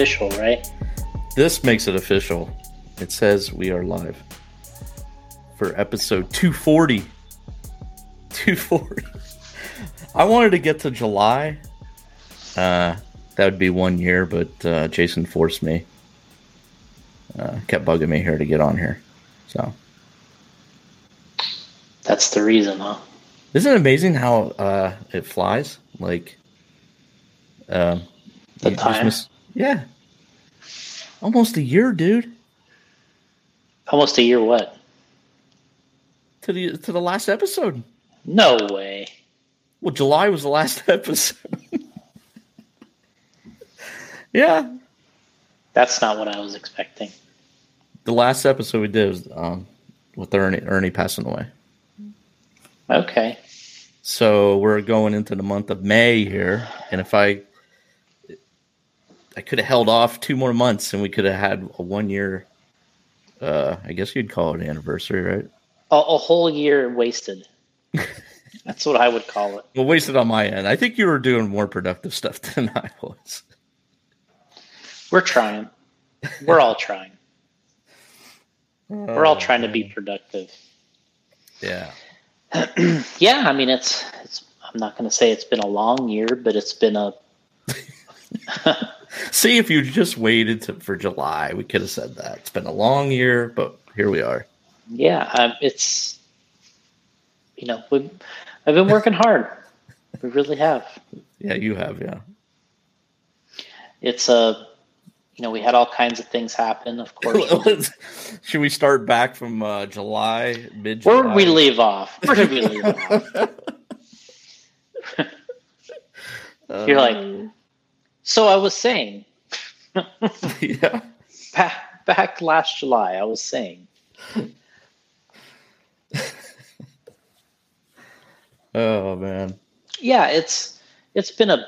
official, right? This makes it official. It says we are live for episode 240. 240. I wanted to get to July. Uh, that would be one year, but uh, Jason forced me. Uh, kept bugging me here to get on here. So That's the reason, huh? Isn't it amazing how uh, it flies? Like, uh, The just time? Yeah, almost a year, dude. Almost a year. What? To the to the last episode. No way. Well, July was the last episode. yeah, That's not what I was expecting. the last episode we did was um, with Ernie Ernie passing away. Okay. So we're going into the month of May here, and if I I could have held off two more months, and we could have had a one year. Uh, I guess you'd call it an anniversary, right? A, a whole year wasted. That's what I would call it. Well, wasted on my end. I think you were doing more productive stuff than I was. We're trying. We're all trying. We're all trying to be productive. Yeah. Yeah, I mean it's it's I'm not going to say it's been a long year, but it's been a See, if you just waited to, for July, we could have said that. It's been a long year, but here we are. yeah, um, it's you know, we I've been working hard. We really have. Yeah, you have, yeah. It's a you know, we had all kinds of things happen, of course. Should we start back from uh, July, mid July? Where did we leave off? Where did we leave off? You're like, so I was saying, yeah. back, back last July, I was saying, Oh, man. yeah, it's it's been a,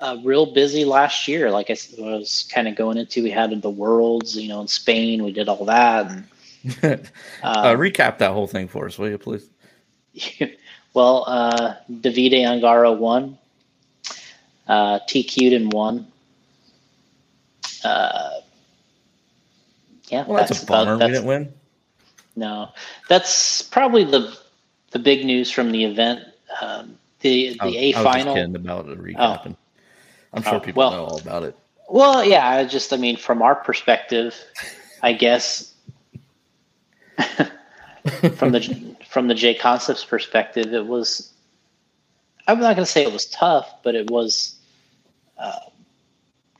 a real busy last year. Like I was kind of going into, we had the worlds, you know, in Spain, we did all that, and uh, um, recap that whole thing for us, will you, please? well, uh, Davide Ongaro won, uh, TQ'd and won. Uh, yeah, Well, that's, a bummer. we that's- didn't win. No, that's probably the the big news from the event. Um, the I was- the was just final. kidding about it recapping. I'm sure Oh, people well- know all about it. Well, yeah, I just I mean from our perspective, I guess from the from the J Concepts perspective, it was. I'm not going to say it was tough, but it was. Uh,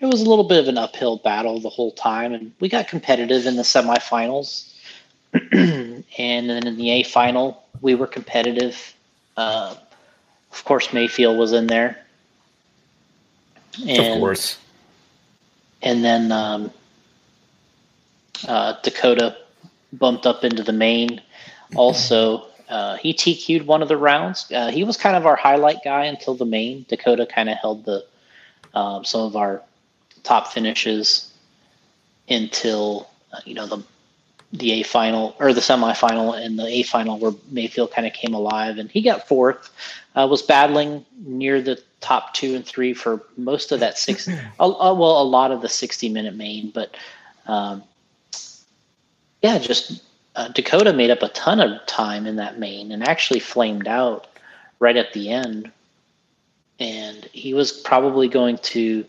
it was a little bit of an uphill battle the whole time, and we got competitive in the semifinals, and then in the A final we were competitive. Uh, of course, Maifield was in there. of course. and then um, uh, Dakota bumped up into the main. Also, uh, he TQ'd one of the rounds. Uh, he was kind of our highlight guy until the main. Dakota kind of held the um, some of our top finishes until uh, you know the the A final or the semifinal and the A final where Maifield kind of came alive and he got fourth. Uh, was battling near the top two and three for most of that six. a- well, a lot of the sixty minute main, but um, yeah, just uh, Dakota made up a ton of time in that main and actually flamed out right at the end. And he was probably going to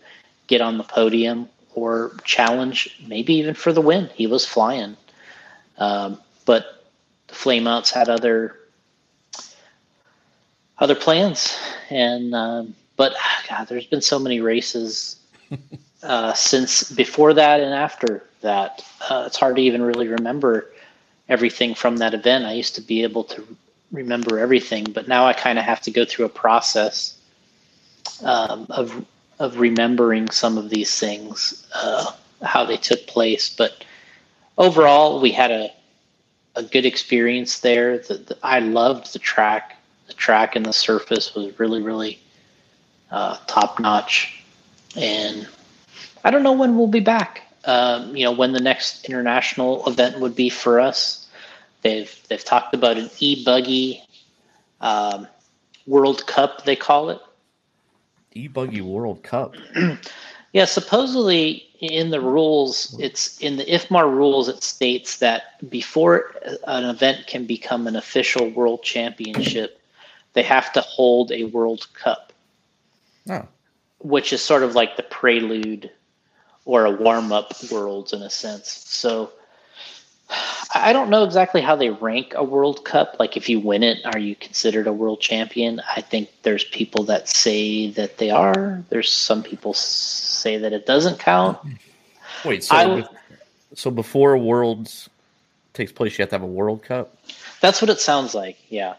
get on the podium or challenge, maybe even for the win. He was flying. Um, but the Flameouts had other other plans, and um, but God, there's been so many races uh, since before that and after that. Uh, it's hard to even really remember everything from that event. I used to be able to remember everything, but now I kind of have to go through a process um, of of remembering some of these things, uh, how they took place. But overall, we had a a good experience there. The, the, I loved the track. The track and the surface was really, really uh, top notch. And I don't know when we'll be back. Um, you know, when the next international event would be for us. They've they've talked about an e buggy um, World Cup. They call it. E Buggy World Cup. Yeah, supposedly in the rules, it's in the IFMAR rules, it states that before an event can become an official world championship, they have to hold a World Cup. Oh. Which is sort of like the prelude or a warm up worlds in a sense. So I don't know exactly how they rank a World Cup. Like, if you win it, are you considered a world champion? I think there's people that say that they are. There's some people say that it doesn't count. Wait, so I, so before Worlds takes place, you have to have a World Cup. That's what it sounds like. Yeah.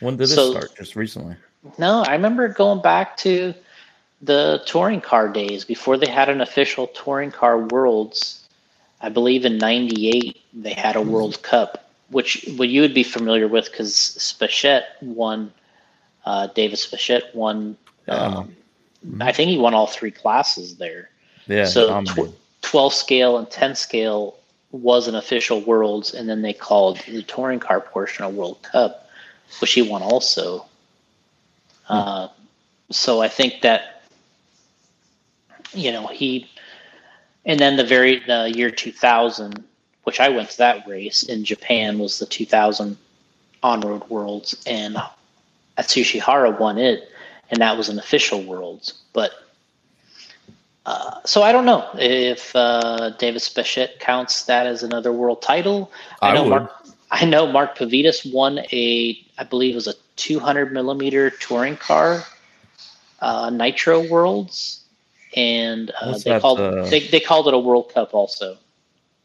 When did so, this start? Just recently? No, I remember going back to the touring car days before they had an official touring car Worlds I believe in '98 they had a World Cup, which what you would be familiar with because Spashett won. Uh, David Spashett won. Um, I think he won all three classes there. Yeah. So tw- 12 scale and 10 scale was an official Worlds, and then they called the touring car portion a World Cup, which he won also. Hmm. Uh, so I think that you know he and then the very the year 2000 which i went to that race in japan was the 2000 on-road worlds and atsushi hara won it and that was an official worlds but uh, so I don't know if uh, David Spashett counts that as another world title. I, I know would. Mark. I know Mark Pavidis won a, I believe it was a 200 millimeter touring car, uh, Nitro Worlds, and uh, they that, called uh... they, they called it a World Cup also.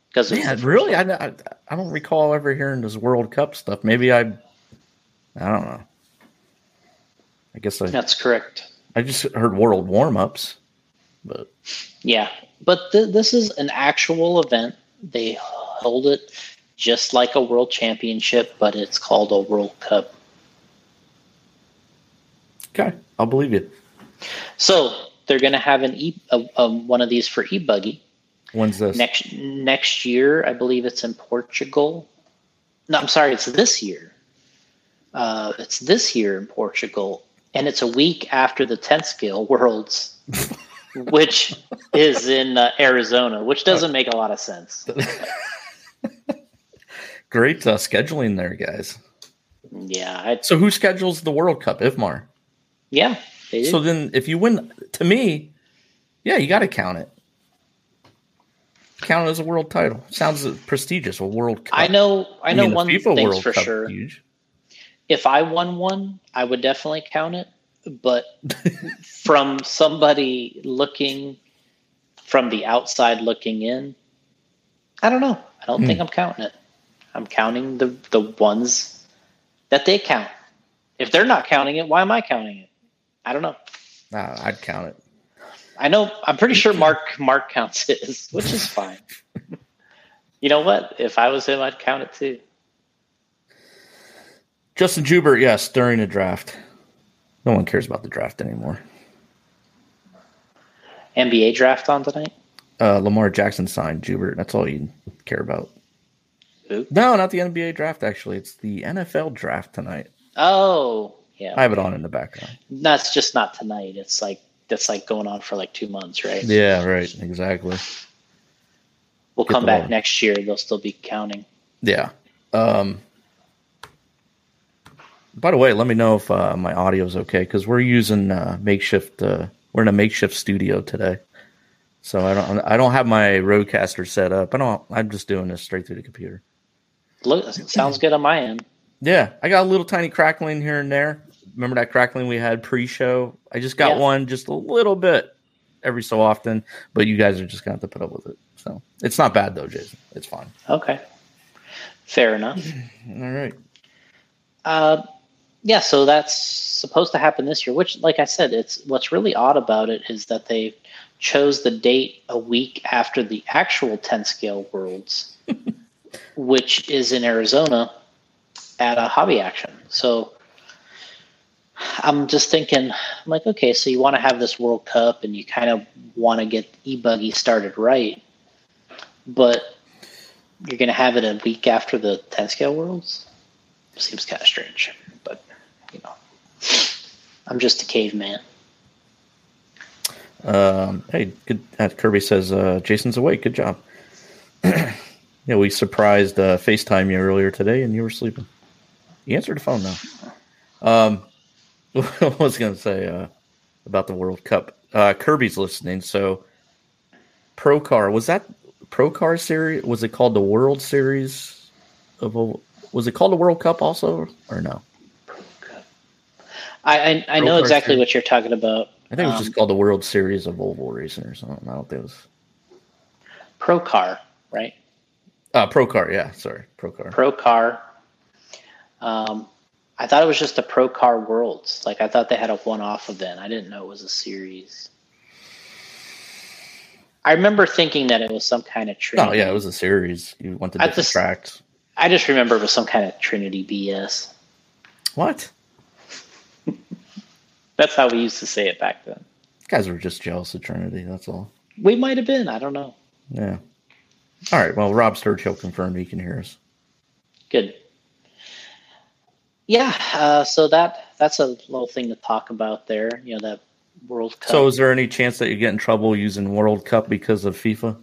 Because yeah, really, I, I, I don't recall ever hearing this World Cup stuff. Maybe I, I don't know. I guess I, that's correct. I just heard World warm ups, but yeah, but th- this is an actual event. They hold it just like a World Championship, but it's called a World Cup. Okay, I'll believe you. So they're going to have an e a, a, one of these for e-buggy. When's this? Next next year, I believe it's in Portugal. No, I'm sorry, it's this year. Uh, it's this year in Portugal, and it's a week after the 10th scale Worlds, which is in uh, Arizona, which doesn't make a lot of sense. Great uh, scheduling there, guys. Yeah. I'd... So who schedules the World Cup? IFMAR. Yeah. So then, if you win, to me, yeah, you got to count it. Count it as a world title. Sounds prestigious. A world cup. I know. I, I know mean, one thing for cup sure. Huge. If I won one, I would definitely count it. But from somebody looking from the outside looking in, I don't know. I don't hmm. think I'm counting it. I'm counting the the ones that they count. If they're not counting it, why am I counting it? I don't know. Nah, I'd count it. I know. I'm pretty sure Mark Mark counts his, which is fine. you know what? If I was him, I'd count it too. Justin Joubert, yes, during the draft. No one cares about the draft anymore. NBA draft on tonight. Uh, Lamar Jackson signed Joubert. That's all you care about. Who? No, not the NBA draft. Actually, it's the NFL draft tonight. Oh, yeah. I have it on in the background. That's just not tonight. It's like that's like going on for like two months, right? Yeah, right. Exactly. We'll Get come back next year. They'll still be counting. Yeah. Um, by the way, let me know if uh, my audio is okay because we're using uh, makeshift. Uh, we're in a makeshift studio today, so I don't. I don't have my RODECaster set up. I don't. I'm just doing this straight through the computer. Look, sounds good on my end. Yeah, I got a little tiny crackling here and there. Remember that crackling we had pre-show? I just got yeah. one, just a little bit every so often, but you guys are just gonna have to put up with it. So it's not bad though, Jason. It's fine. Okay, fair enough. All right. Uh, yeah. So that's supposed to happen this year. Which, like I said, it's what's really odd about it is that they chose the date a week after the actual 10 scale worlds, which is in Arizona at a hobby action. So I'm just thinking, I'm like, okay, so you want to have this World Cup and you kind of want to get e-buggy started right, but you're going to have it a week after the 10 scale worlds. Seems kind of strange, but you know, I'm just a caveman. Um, hey, good. Uh, Kirby says uh, Jason's awake. Good job. yeah, we surprised uh, FaceTime you earlier today, and you were sleeping. You answered the phone now. Um, I was going to say uh, about the World Cup. Uh, Kirby's listening, so Pro Car was that Pro Car series? Was it called the World Series of? Was it called the World Cup also, or no? I I, I know exactly series? what you're talking about. I think it was um, just called the World Series of Oval Racing or something. I don't think it was Pro Car, right? Uh, Pro Car, yeah. Sorry, Pro Car. Pro Car. Um, I thought it was just a Pro Car Worlds. Like I thought they had a one-off event. I didn't know it was a series. I remember thinking that it was some kind of Trinity. Oh yeah, it was a series. You went to different just, tracks. I just remember it was some kind of Trinity BS. What? That's how we used to say it back then. Guys were just jealous of Trinity. That's all. We might have been. I don't know. Yeah. All right. Well, Rob Sturchill confirmed he can hear us. Good. Yeah. Uh, so that that's a little thing to talk about there. You know that World Cup. So, is there any chance that you get in trouble using World Cup because of FIFA?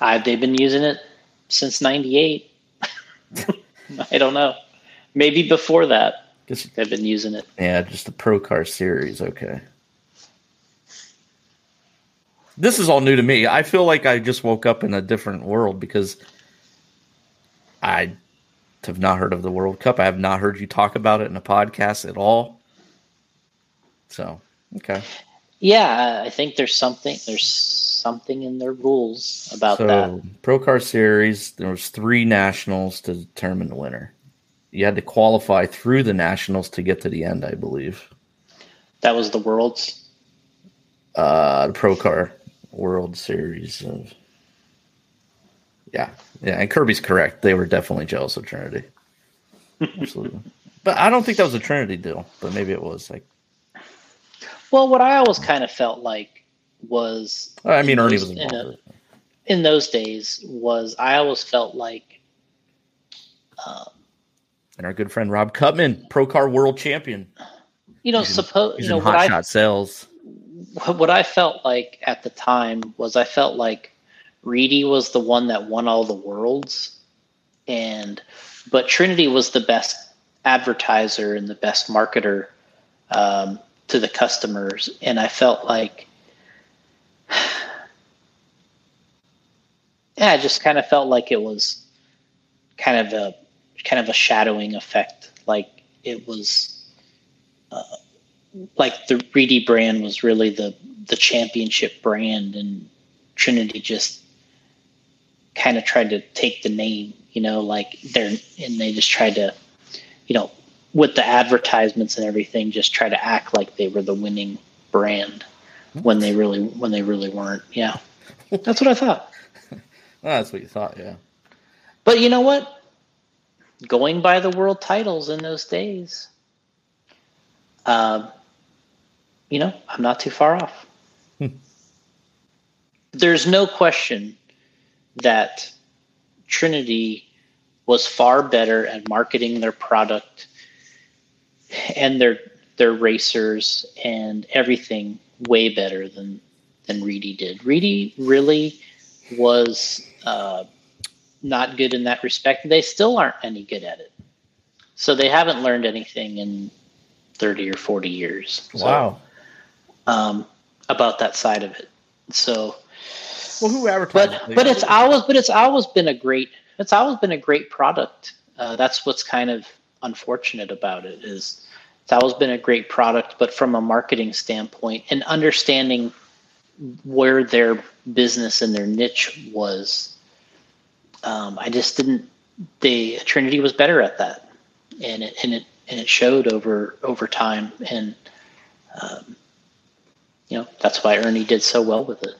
Uh, they've been using it since '98. I don't know. Maybe before that. Just, They've been using it. Yeah, just the Pro Car Series. Okay. This is all new to me. I feel like I just woke up in a different world because I have not heard of the World Cup. I have not heard you talk about it in a podcast at all. So, okay. Yeah, I think there's something there's something in their rules about so, that. Pro Car Series, there was three nationals to determine the winner you had to qualify through the nationals to get to the end, I believe. That was the worlds. Uh, the Pro Car World Series of. Yeah, yeah, and Kirby's correct. They were definitely jealous of Trinity. Absolutely, but I don't think that was a Trinity deal. But maybe it was like. Well, what I always kind of felt like was. I mean, Ernie those, was involved. In, a, in, those days, was I always felt like. Um, and our good friend Rob Cutman, Pro Car World Champion. You know, suppose you know what I sales. What I felt like at the time was I felt like Reedy was the one that won all the worlds, and but Trinity was the best advertiser and the best marketer um, to the customers, and I felt like. Yeah, I just kind of felt like it was kind of a kind of a shadowing effect. Like it was, uh, like the Reedy brand was really the the championship brand, and Trinity just kind of tried to take the name. You know, like they're and they just tried to, you know, with the advertisements and everything, just try to act like they were the winning brand when they really when they really weren't. Yeah, that's what I thought. well, that's what you thought, yeah. But you know what? going by the world titles in those days, uh, you know, I'm not too far off. There's no question that Trinity was far better at marketing their product and their their racers and everything way better than than Reedy did. Reedy really was uh, not good in that respect. They still aren't any good at it. So they haven't learned anything in 30 or 40 years. Wow. Um, about that side of it. So, well, who advertised? But, but it's always, but it's always been a great, it's always been a great product. Uh, that's what's kind of unfortunate about it is it's always been a great product, but from a marketing standpoint and understanding where their business and their niche was um, I just didn't. The Trinity was better at that, and it and it and it showed over over time, and um, you know that's why Ernie did so well with it,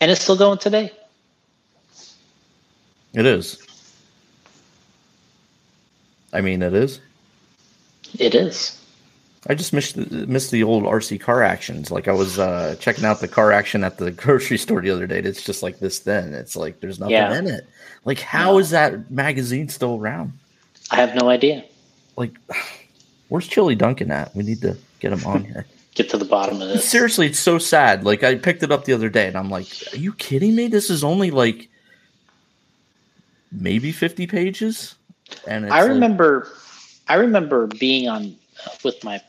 and it's still going today. It is. I mean, it is. It is. I just missed missed the old RC car actions. Like I was uh, checking out the car action at the grocery store the other day. It's just like this. Then it's like there's nothing yeah. in it. Like how no. is that magazine still around? I have no idea. Like, where's Chili Duncan at? We need to get him on here. Get to the bottom of this. Seriously, it's so sad. Like I picked it up the other day, and I'm like, "Are you kidding me? This is only like maybe 50 pages." And I remember, like, I remember being on uh, with my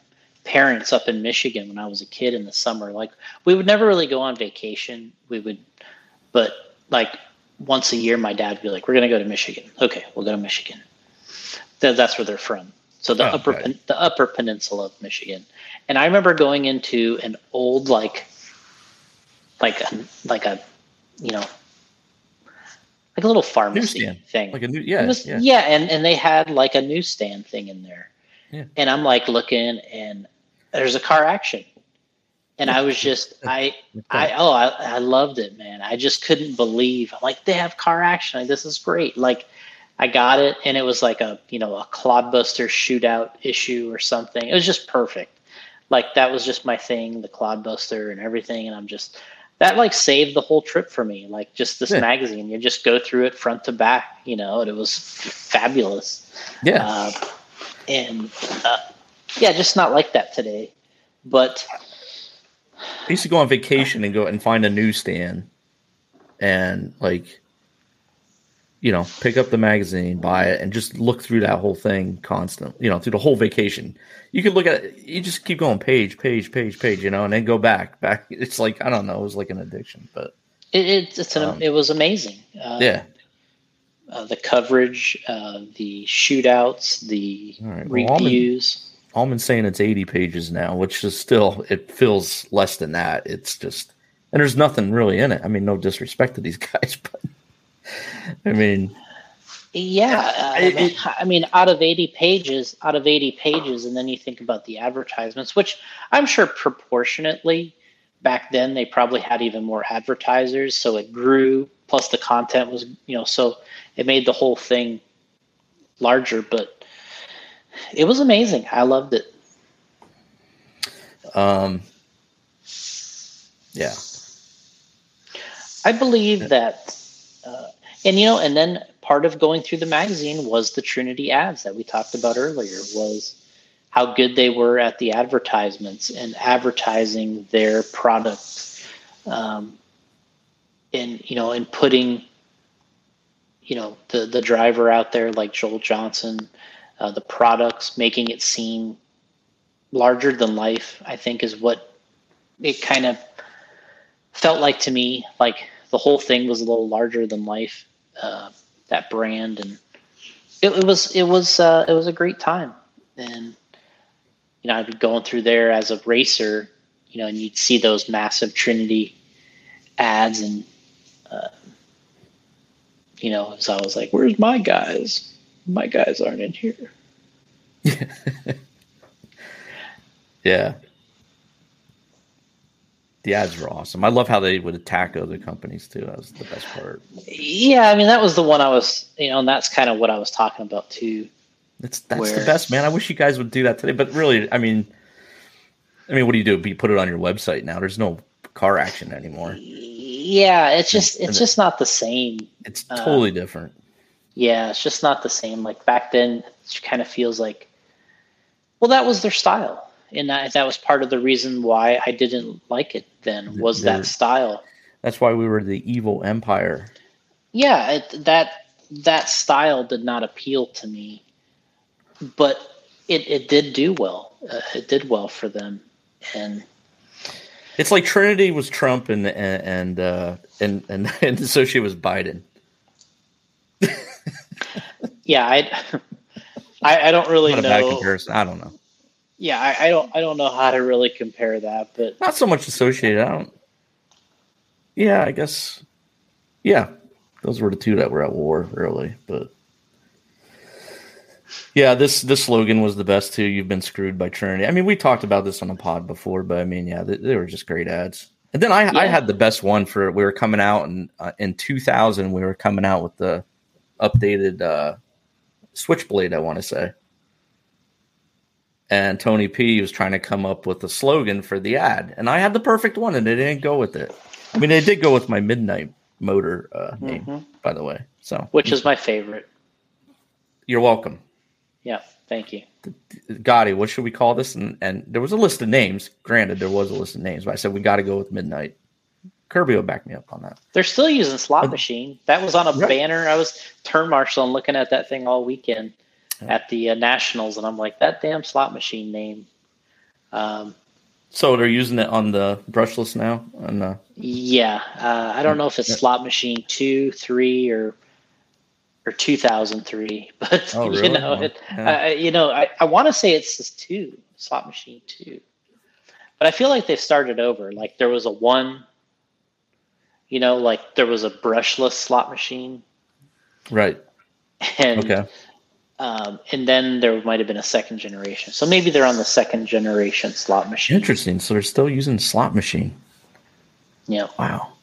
parents up in Michigan when I was a kid in the summer. Like we would never really go on vacation. We would, but like once a year, my dad would be like, "We're going to go to Michigan." Okay, we'll go to Michigan. that's where they're from. So the oh, upper right. the upper peninsula of Michigan, and I remember going into an old like like a like a you know like a little pharmacy newsstand. thing. Like a new yeah, was, yeah. Yeah, and, and they had like a newsstand thing in there. Yeah. And I'm like looking and there's a car action. And I was just I I oh I, I loved it, man. I just couldn't believe I'm like they have car action. Like, this is great. Like I got it, and it was like a you know a Clodbuster shootout issue or something. It was just perfect. Like that was just my thing, the Clodbuster and everything. And I'm just that like saved the whole trip for me. Like just this yeah. magazine, you just go through it front to back, you know, and it was fabulous. Yeah. Uh, and uh, yeah, just not like that today. But I used to go on vacation and go and find a newsstand and like you know, pick up the magazine, buy it, and just look through that whole thing constantly, you know, through the whole vacation. You could look at it, you just keep going page, page, page, page, you know, and then go back, back. It's like, I don't know, it was like an addiction, but it, it it's an, um, it was amazing. Uh, yeah. Uh, the coverage, uh, the shootouts, the right. well, reviews. Allman's saying it's 80 pages now, which is still, it feels less than that. It's just, and there's nothing really in it. I mean, no disrespect to these guys, but I mean, yeah, uh, I, mean, I mean, out of 80 pages, out of 80 pages, and then you think about the advertisements, which I'm sure proportionately back then they probably had even more advertisers, so it grew. Plus, the content was, you know, so it made the whole thing larger. But it was amazing. I loved it. Um. Yeah. I believe that uh, and you know, and then part of going through the magazine was the Trinity ads that we talked about earlier. Was how good they were at the advertisements and advertising their product, um, and you know, and putting you know the the driver out there like Joel Johnson, uh, the products, making it seem larger than life. I think is what it kind of felt like to me. Like the whole thing was a little larger than life. Uh, that brand, and it, it was it was uh, it was a great time. And you know, I'd be going through there as a racer, you know, and you'd see those massive Trinity ads, and uh, you know, so I was like, "Where's my guys? My guys aren't in here." yeah the ads were awesome. I love how they would attack other companies too. That was the best part. Yeah, I mean that was the one I was, you know, and that's kind of what I was talking about too. That's that's where... the best, man. I wish you guys would do that today. But really, I mean, I mean, what do you do? You put it on your website now. There's no car action anymore. Yeah, it's just it's just not the same. It's uh, totally different. Yeah, it's just not the same. Like back then, it kind of feels like, well, that was their style and that that was part of the reason why I didn't like it. Then was that style. That's why we were the evil empire. Yeah, it, that that style did not appeal to me, but it it did do well. Uh, it did well for them, and it's like Trinity was Trump and and uh, and and and associate was Biden. yeah, I, I, I don't really know. I don't know yeah, I, I, don't I don't know how to really compare that, but not so much associated. I don't. Yeah, I guess. Yeah, those were the two that were at war really, but yeah, this this slogan was the best too. You've been screwed by Trinity. I mean, we talked about this on a pod before, but I mean, yeah, they, they were just great ads. And then I yeah. I had the best one for we were coming out in uh, in 2000. We were coming out with the updated uh, Switchblade. I want to say and Tony P was trying to come up with a slogan for the ad, and I had the perfect one, and they didn't go with it. I mean, they did go with my Midnight Motor uh, name, mm-hmm. by the way. So, which is my favorite. You're welcome. Yeah, thank you. Gotti, what should we call this? And and there was a list of names. Granted, there was a list of names, but I said we got to go with Midnight. Kirby will back me up on that. They're still using slot machine. That was on a right. banner. I was turn marshal and looking at that thing all weekend. At the uh, nationals, and I'm like, that damn slot machine name. Um, so they're using it on the brushless now. On the... Yeah, uh, I don't know if it's yeah. slot machine two, three, or or 2003, but oh, really? you know, it, yeah. uh, you know, I, I want to say it's just two slot machine two, but I feel like they've started over. Like there was a one, you know, like there was a brushless slot machine, right? And okay. Um, and then there might have been a second generation. So maybe they're on the second generation slot machine. Interesting. So they're still using slot machine. Yeah. Wow.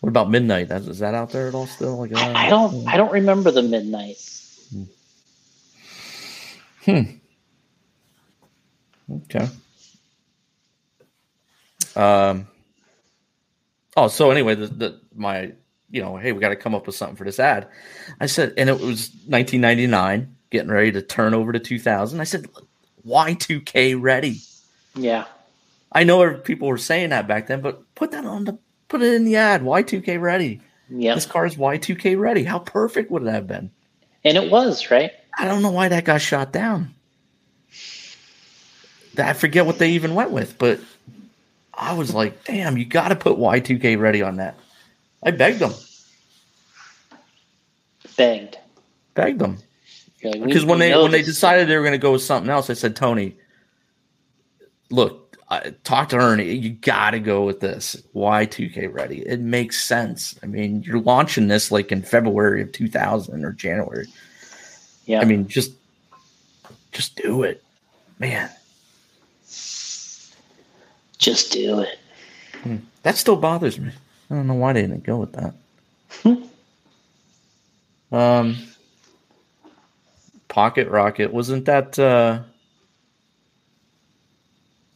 What about midnight? Is that out there at all still? Like I, I don't. I don't remember the midnight. Hmm. hmm. Okay. Um. Oh, so anyway, the, the my you know, hey, we got to come up with something for this ad. I said, and it was 1999, getting ready to turn over to 2000. I said, Y2K ready. Yeah. I know people were saying that back then, but put that on the put it in the ad. Y2K ready. Yeah. This car is Y2K ready. How perfect would it have been? And it was, right? I don't know why that got shot down. I forget what they even went with, but I was like, damn, you got to put Y2K ready on that. I begged them. Begged. Begged them. Like, because when they when they decided they were going to go with something else, I said, Tony, look, I, talk to Ernie. You got to go with this. Y2K ready? It makes sense. I mean, you're launching this like in February of 2000 or January. Yeah. I mean, just just do it, man. Just do it. Hmm. That still bothers me. I don't know why they didn't go with that. um, Pocket Rocket wasn't that? Uh,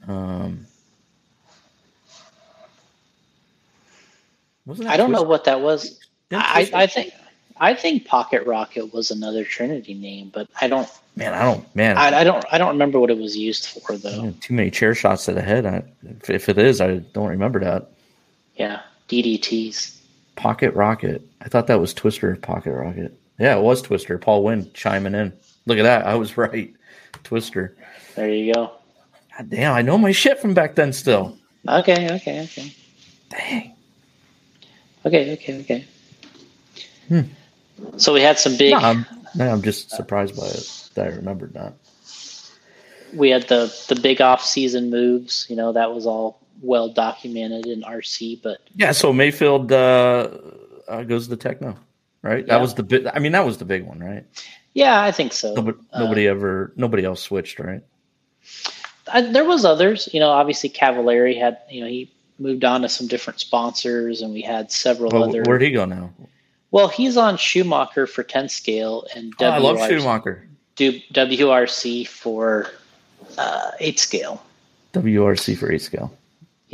um, wasn't I don't know what that was. I, I think I think Pocket Rocket was another Trinity name, but I don't. Man, I don't. Man, I, I don't. I don't remember what it was used for though. Too many chair shots to the head. I, if, if it is, I don't remember that. Yeah. DDTs. Pocket Rocket. I thought that was Twister Pocket Rocket. Yeah, it was Twister. Paul Wynn chiming in. Look at that. I was right. Twister. There you go. God damn, I know my shit from back then still. Okay, okay, okay. Dang. Okay, okay, okay. Hmm. So we had some big. No, I'm, no, I'm just surprised by it that I remembered that. We had the the big off season moves. You know that was all well documented in RC, but yeah. So Maifield uh, uh, goes to Tekno, right? Yeah. That was the big. I mean, that was the big one, right? Yeah, I think so. Nobody, nobody uh, ever, nobody else switched, right? I, there was others, you know. Obviously, Cavalieri had, you know, he moved on to some different sponsors, and we had several well, other. Where'd he go now? Well, he's on Schumacher for 10 scale and oh, I love Schumacher. Do WRC for uh, 8 scale. WRC for 8 scale.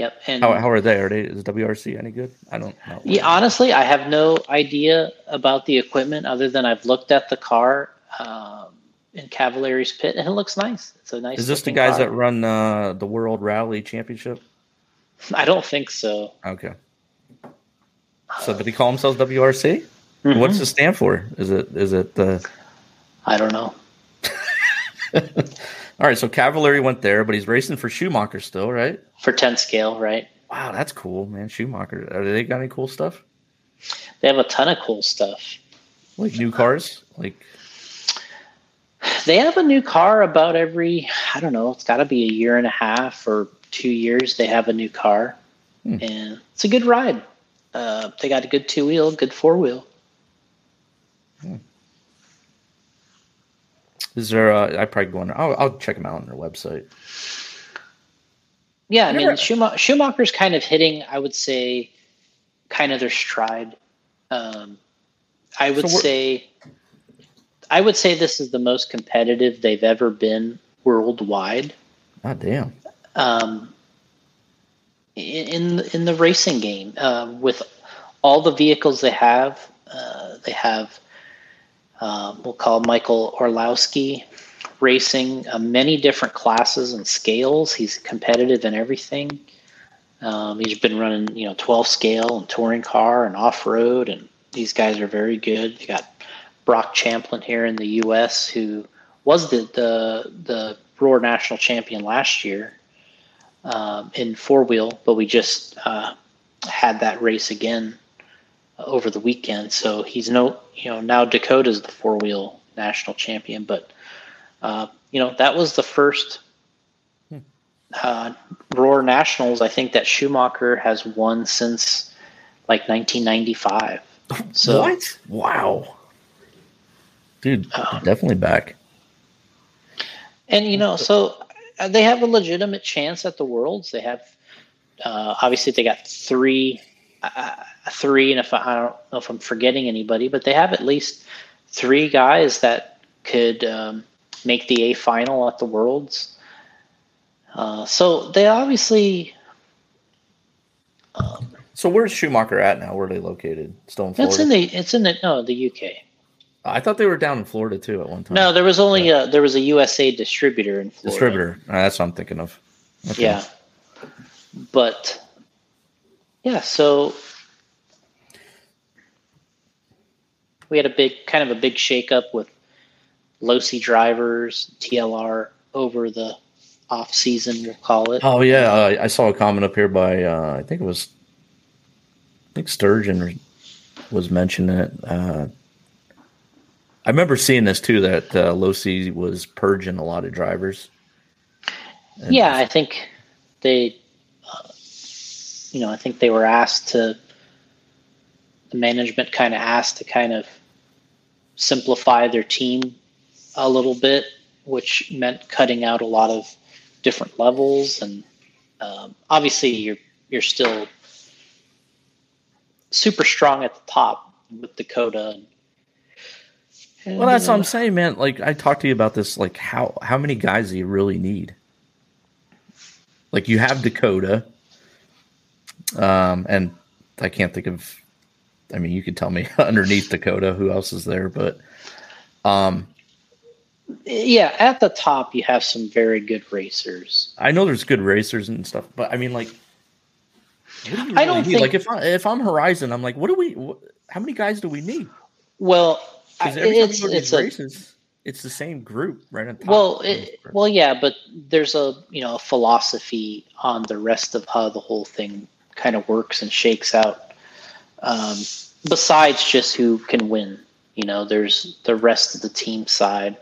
Yep. And how, how are they? Are they is WRC any good? I don't know. Yeah, honestly, I have no idea about the equipment other than I've looked at the car um, in Cavalieri's pit, and it looks nice. It's a nice. Is this the guys car. that run uh, the World Rally Championship? I don't think so. Okay. So, did he call themselves WRC? Mm-hmm. What's it stand for? Is it is it the? I don't know. All right, so Cavalieri went there, but he's racing for Schumacher still, right? For 10 scale, right? Wow, that's cool, man. Schumacher. Are they got any cool stuff? They have a ton of cool stuff. Like new cars? Like they have a new car about every I don't know, it's gotta be a year and a half or two years they have a new car. Hmm. And it's a good ride. Uh, they got a good two wheel, good four wheel. Hmm. Is there? A, I probably go on. I'll, I'll check them out on their website. Yeah, I mean Schumacher, Schumacher's kind of hitting. I would say, kind of their stride. Um, I would so say, I would say this is the most competitive they've ever been worldwide. God damn. Um, in in the racing game, uh, with all the vehicles they have, uh, they have uh, we'll call Michael Orlowski, racing uh, many different classes and scales. He's competitive in everything. Um, he's been running, you know, 12 scale and touring car and off road, and these guys are very good. You got Brock Champlin here in the U.S., who was the the the Roar national champion last year um, in four wheel, but we just uh, had that race again over the weekend. So he's no, you know, now Dakota's the four wheel national champion, but uh, you know that was the first uh, Roar Nationals. I think that Schumacher has won since like 1995. So what? Wow, dude, um, definitely back. And you know, so uh, they have a legitimate chance at the Worlds. They have uh, obviously they got three, uh, three, and if I, I, don't know if I'm forgetting anybody, but they have at least three guys that could um, make the A final at the Worlds. Uh, so they obviously. Um, so where's Schumacher at now? Where are they located? Still in Florida. It's in the it's in the no the UK. I thought they were down in Florida too at one time. No, there was only yeah. a there was a USA distributor in Florida. Distributor. that's what I'm thinking of. Okay. Yeah, but yeah, so we had a big kind of a big shakeup with Losi drivers, TLR over the off season, we'll call it. Oh yeah, uh, I saw a comment up here by uh, I think it was I think Sturgeon was mentioning it. Uh, I remember seeing this too that uh, Losi was purging a lot of drivers. And yeah, I think they, you know, I think they were asked to. The management kind of asked to kind of simplify their team a little bit, which meant cutting out a lot of different levels, and um, obviously you're you're still super strong at the top with Dakota. And, and, well, that's uh, what I'm saying, man. Like I talked to you about this. Like how how many guys do you really need? Like you have Dakota, um, and I can't think of. I mean, you could tell me underneath Dakota who else is there, but um, yeah, at the top you have some very good racers. I know there's good racers and stuff, but I mean, like, do really I don't think like if I, if I'm Horizon, I'm like, what do we? What, how many guys do we need? Well, it's it's races, a, it's the same group right on top. Well, it, well, yeah, but there's a you know a philosophy on the rest of how the whole thing kind of works and shakes out. Um, besides just who can win, you know, there's the rest of the team side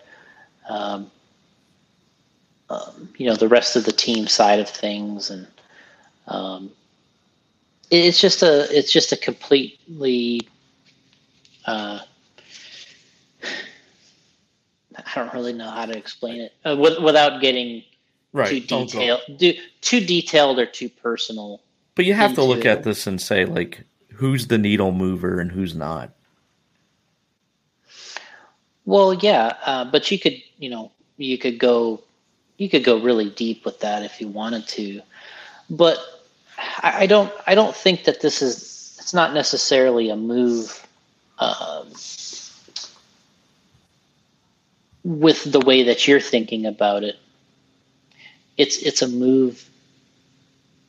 um, um, you know the rest of the team side of things, and um, it's just a it's just a completely uh, I don't really know how to explain it uh, with, without getting right. too detailed, do, too detailed or too personal. But you have to look at this and say like, who's the needle mover and who's not. Well, yeah, uh, but you could, you know, you could go, you could go really deep with that if you wanted to, but I, I don't, I don't think that this is. It's not necessarily a move um, with the way that you're thinking about it. It's it's a move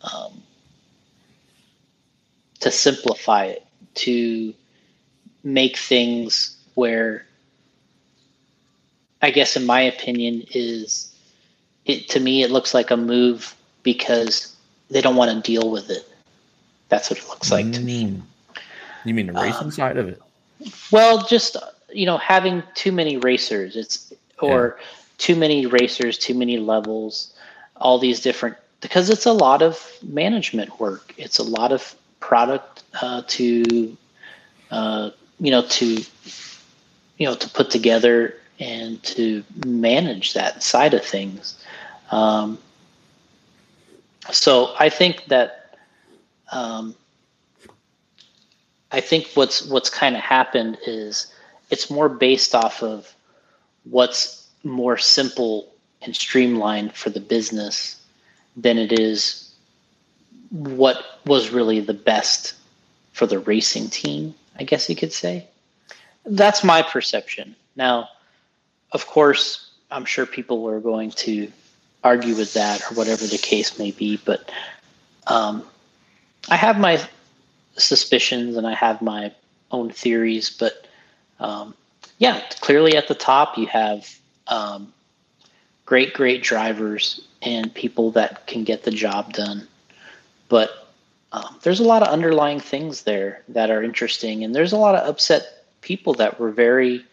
um, to simplify it, to make things where I guess in my opinion is it to me it looks like a move because they don't want to deal with it. That's what it looks like to me. Mm. You mean the racing um, side of it? Well, just you know, having too many racers, it's or yeah. too many racers, too many levels, all these different because it's a lot of management work. It's a lot of product uh, to uh, you know to you know to put together and to manage that side of things. Um, so I think that um, I think what's what's kind of happened is it's more based off of what's more simple and streamlined for the business than it is what was really the best for the racing team. I guess you could say. That's my perception Now, of course, I'm sure people were going to argue with that or whatever the case may be, but um, I have my suspicions and I have my own theories, but um, yeah, clearly at the top you have um, great, great drivers and people that can get the job done. But um, there's a lot of underlying things there that are interesting, and there's a lot of upset people that were very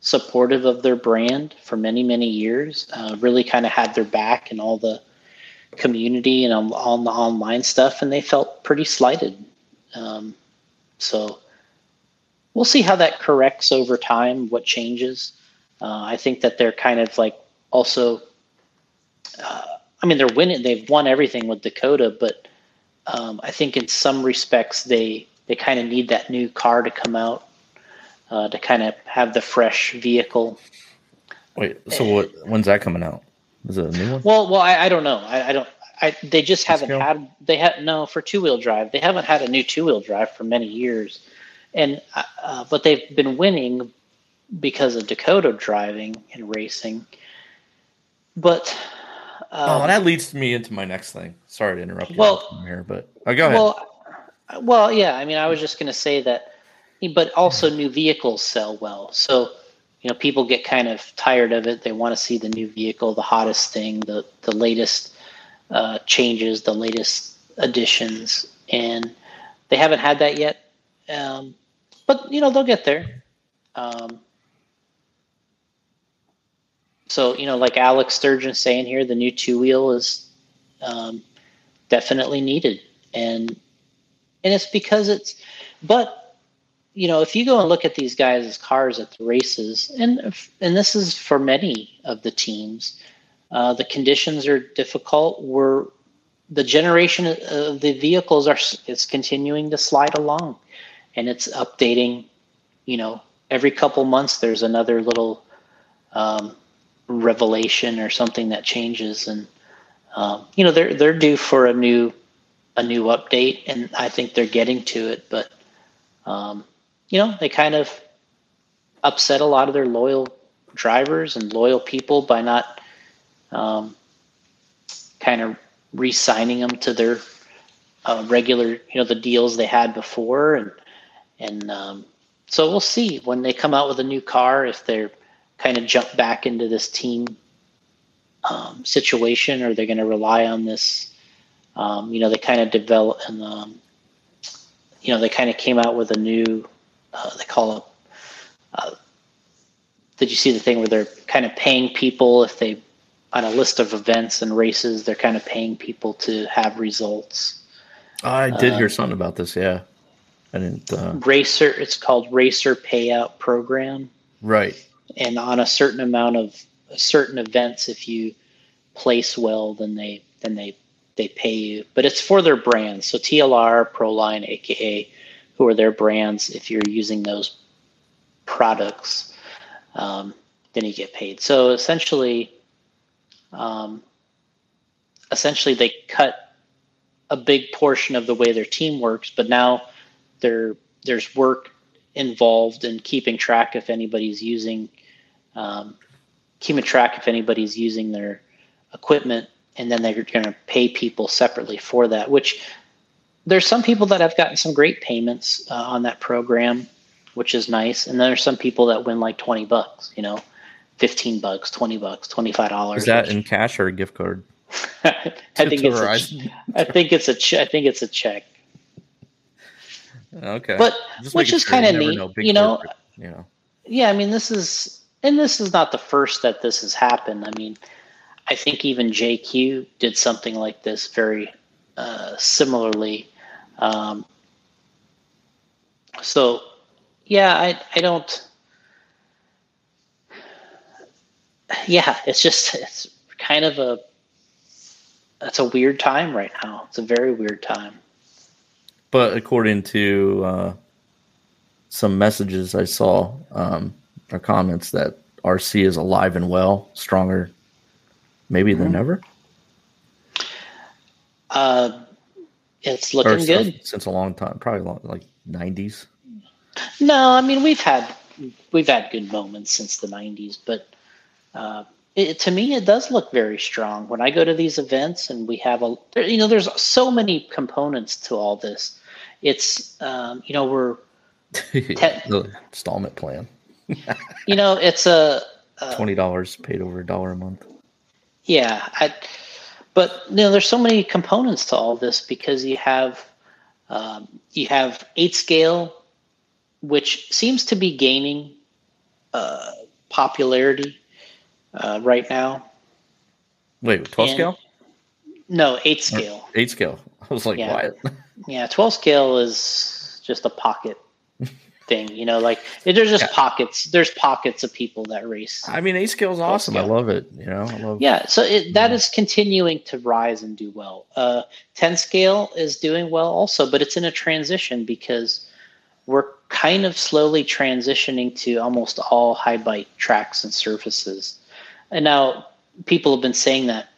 supportive of their brand for many, many years. Uh, really kind of had their back in all the community and on, on the online stuff, and they felt pretty slighted. Um, so we'll see how that corrects over time. What changes? Uh, I think that they're kind of like also. Uh, I mean, they're winning. They've won everything with Dakota, but um, I think in some respects they they kind of need that new car to come out uh, to kind of have the fresh vehicle. Wait, so what? When's that coming out? Is it a new one? Well, well, I, I don't know. I, I don't. I, they just haven't had. They had no for two wheel drive. They haven't had a new two wheel drive for many years, and uh, uh, but they've been winning because of Dakota driving and racing. But um, oh, that leads me into my next thing. Sorry to interrupt you well, here, but oh, go ahead. Well, well, yeah. I mean, I was just going to say that, but also new vehicles sell well. So, you know, people get kind of tired of it. They want to see the new vehicle, the hottest thing, the the latest uh, changes, the latest additions, and they haven't had that yet. Um, but you know, they'll get there. Um, so you know, like Alex Sturgeon saying here, the new two wheel is um, definitely needed, and and it's because it's. But you know, if you go and look at these guys' cars at the races, and and this is for many of the teams, uh, the conditions are difficult. We're the generation of the vehicles are is continuing to slide along, and it's updating. You know, every couple months there's another little um, revelation or something that changes. And um, you know they're they're due for a new a new update and I think they're getting to it. But um, you know they kind of upset a lot of their loyal drivers and loyal people by not um, kind of re-signing them to their uh, regular you know the deals they had before. And and um, so we'll see when they come out with a new car if they're kind of jump back into this team um, situation, or they're going to rely on this? Um, you know, they kind of develop and um, you know they kind of came out with a new uh, they call it. Uh, did you see the thing where they're kind of paying people if they on a list of events and races they're kind of paying people to have results. I did hear um, something about this. Yeah, I didn't. Uh... Racer, it's called Racer Payout Program. Right and on a certain amount of certain events, if you place well, then they then they they pay you. But it's for their brands. So TLR, Proline, AKA, who are their brands. If you're using those products, um, then you get paid. So essentially, um, essentially they cut a big portion of the way their team works, but now there there's work involved in keeping track if anybody's using um, keeping track if anybody's using their equipment, and then they're going to pay people separately for that. Which there's some people that have gotten some great payments uh, on that program, which is nice, and then there's some people that win like twenty bucks, you know, fifteen bucks, twenty bucks, twenty five dollars. Is that which, in cash or a gift card? I think it's a, I think it's a che- I think it's a check. Okay, but which is kind of neat, know, you know. Corporate, you know. Yeah, I mean, this is and this is not the first that this has happened. I mean, I think even JQ did something like this very uh, similarly. Um, so, yeah, I I don't. Yeah, it's just it's kind of a it's a weird time right now. It's a very weird time. But according to uh, some messages I saw, um, or comments that RC is alive and well, stronger, maybe mm-hmm. than ever. Uh, it's looking good since, since a long time, probably long, like nineties. No, I mean we've had we've had good moments since the '90s, but uh, it, to me, it does look very strong. When I go to these events and we have a, you know, there's so many components to all this. It's, um, you know, we're te- installment plan. you know, it's a, a twenty dollars paid over a dollar a month. Yeah, I, but you know, there's so many components to all this because you have, um, you have eight scale, which seems to be gaining uh, popularity uh, right now. Wait, 12 and, scale? No, 8 scale. 8 scale. I was like, yeah. Yeah, 12 scale is just a pocket thing, you know, like there's just yeah. pockets. There's pockets of people that race. I mean, 8 scale is awesome. I love it, you know. I love Yeah, so it, that yeah. is continuing to rise and do well. Uh 10 scale is doing well also, but it's in a transition because we're kind of slowly transitioning to almost all high bite tracks and surfaces. And now people have been saying that,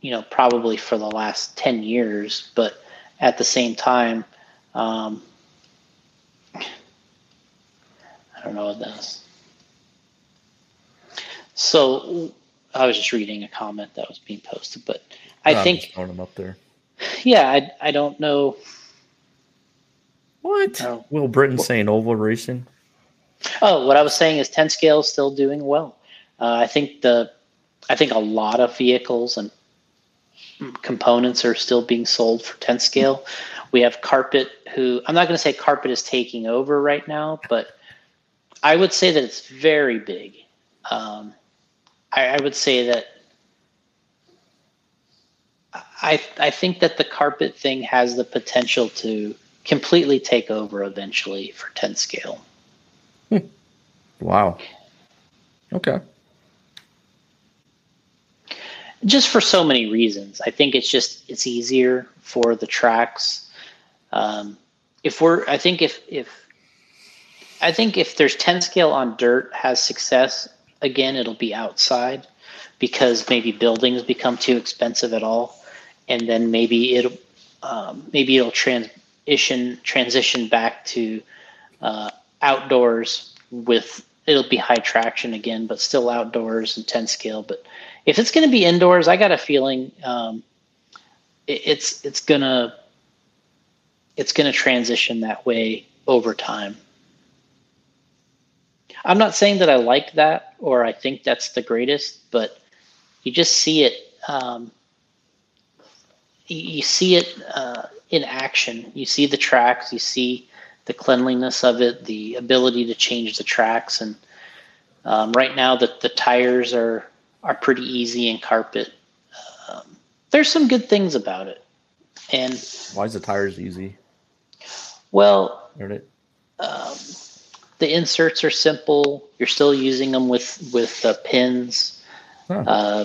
you know, probably for the last 10 years, but at the same time, um, I don't know what that is. So I was just reading a comment that was being posted, but I oh, think throwing them up there. Yeah, I I don't know. What? Oh. Will Britain saying oval racing? Oh, what I was saying is ten scale is still doing well. Uh, I think the I think a lot of vehicles and components are still being sold for 10 scale. We have Carpet, who I'm not going to say Carpet is taking over right now, but I would say that it's very big. Um, I, I would say that I I think that the carpet thing has the potential to completely take over eventually for 10 scale. Wow. Okay just for so many reasons. I think it's just it's easier for the tracks. Um, if we're, I think if if I think if there's 10 scale on dirt has success again, it'll be outside because maybe buildings become too expensive at all, and then maybe it'll um, maybe it'll transition transition back to uh, outdoors with it'll be high traction again, but still outdoors and 10 scale. But if it's going to be indoors, I got a feeling um, it, it's it's gonna it's gonna transition that way over time. I'm not saying that I like that or I think that's the greatest, but you just see it. Um, you see it uh, in action. You see the tracks. You see the cleanliness of it, the ability to change the tracks, and um, right now the the tires are are pretty easy in carpet. Um, there's some good things about it. And why is the tires easy? Well, um, the inserts are simple. You're still using them with with uh, pins. Huh. Uh,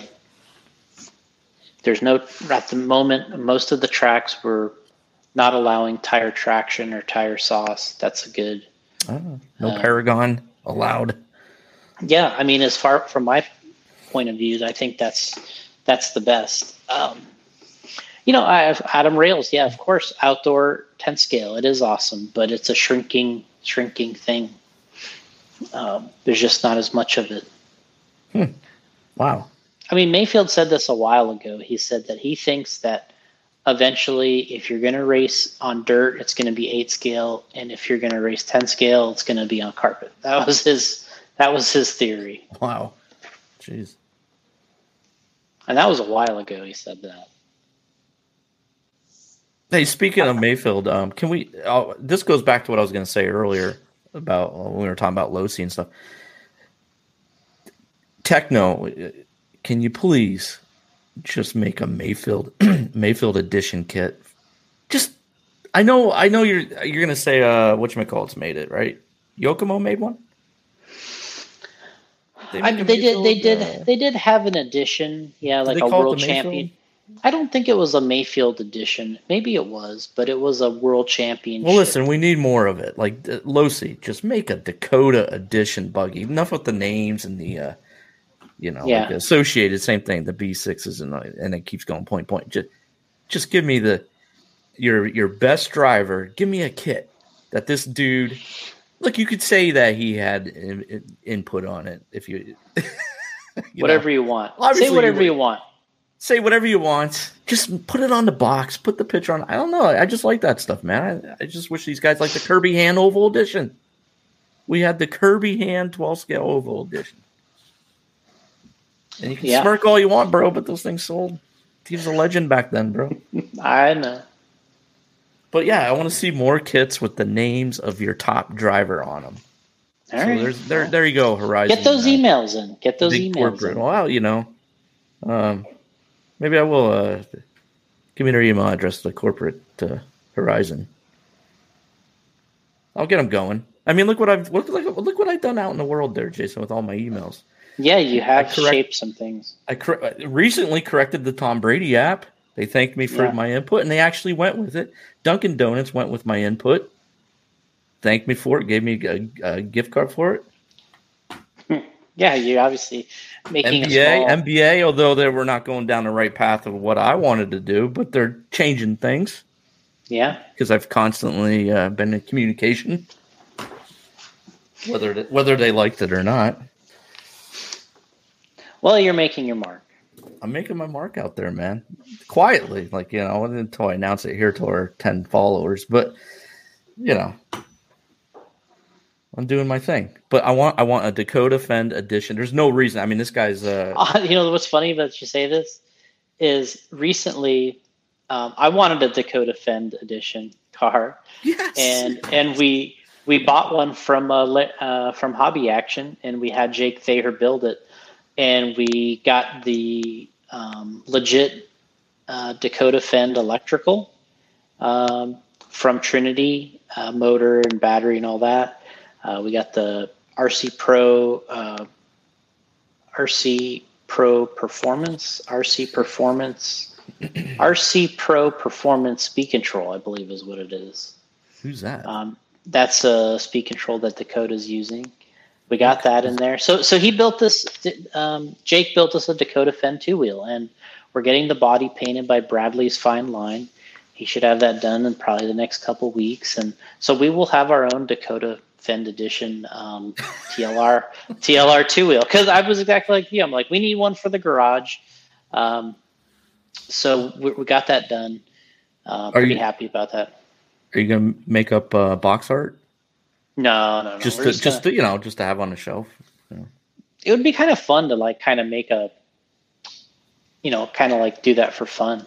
there's no at the moment. Most of the tracks were not allowing tire traction or tire sauce. That's a good. Oh, no uh, Paragon allowed. Yeah, I mean, as far from my point of view, I think that's that's the best. Um, you know, I have Adam Rails. Yeah, of course, outdoor 10 scale. It is awesome, but it's a shrinking, shrinking thing. Um, there's just not as much of it. Hmm. Wow. I mean, Maifield said this a while ago. He said that he thinks that eventually, if you're going to race on dirt, it's going to be eight scale, and if you're going to race 10 scale, it's going to be on carpet. That was his. That was his theory. Wow. Jeez. And that was a while ago. He said that. Hey, speaking of Maifield, um, can we? Uh, this goes back to what I was going to say earlier about uh, when we were talking about Losi and stuff. Tekno, can you please just make a Maifield Maifield edition kit? Just, I know, I know you're you're to say uh, what you call it's made it right. Yokomo made one. They, I, they did. They did. Uh, they did have an edition. Yeah, like a world champion. I don't think it was a Maifield edition. Maybe it was, but it was a world championship. Well, listen, we need more of it. Like uh, Losi, just make a Dakota edition buggy. Enough with the names and the, uh, you know, yeah. like associated. Same thing. The B sixes and and it keeps going point point. Just just give me the your your best driver. Give me a kit that this dude Look, you could say that he had in, in- input on it if you, you whatever know. you want. Obviously Say whatever would. you want. Say whatever you want. Just put it on the box. Put the picture on. I don't know. I just like that stuff, man. I, I just wish these guys like the Kirby Hand Oval Edition. We had the Kirby Hand 12 scale Oval Edition. And you can Yeah. smirk all you want, bro, but those things sold. He was a legend back then, bro. I know. But yeah, I want to see more kits with the names of your top driver on them. All so right. there's there there you go, Horizon. Get those emails in. Get those big emails corporate. in. Well, you know, um, maybe I will uh, give me their email address, the corporate uh, Horizon. I'll get them going. I mean, look what I've look like. Look what I've done out in the world there, Jason, with all my emails. Yeah, you have correct- shaped some things. I cor- recently corrected the Tom Brady app. They thanked me for Yeah. my input, and they actually went with it. Dunkin' Donuts went with my input, thanked me for it, gave me a, a gift card for it. Yeah, you obviously making a NBA, small, NBA, although they were not going down the right path of what I wanted to do, but they're changing things yeah. because I've constantly uh, been in communication, whether they, whether they liked it or not. Well, you're making your mark. I'm making my mark out there, man. Quietly, like you know, until I announce it here to our ten followers. But you know, I'm doing my thing. But I want I want a Dakota Phend edition. There's no reason. I mean, this guy's uh, Uh, you know what's funny about you say this is recently um, I wanted a Dakota Phend edition car, yes, and and we we bought one from uh, uh, from Hobby Action, and we had Jake Thayer build it, and we got the um, legit uh, Dakota Phend electrical um, from Trinity uh, motor and battery and all that. Uh, we got the RC Pro uh, RC Pro Performance RC Performance RC Pro Performance Speed Control, I believe is what it is. who's that? Um, that's a speed control that Dakota's using. We got that in there. So so he built this. Um, Jake built us a Dakota Phend two wheel, and we're getting the body painted by Bradley's Fine Line. He should have that done in probably the next couple weeks, and so we will have our own Dakota Phend edition um, TLR TLR two wheel. Because I was exactly like you. I'm like, we need one for the garage. Um, so we, we got that done. Uh, pretty you- happy about that. Are you gonna make up uh, box art No, no, no. just to, just gonna- to, you know just to have on the shelf? it would be kind of fun to like kind of make a, you know, kind of like do that for fun.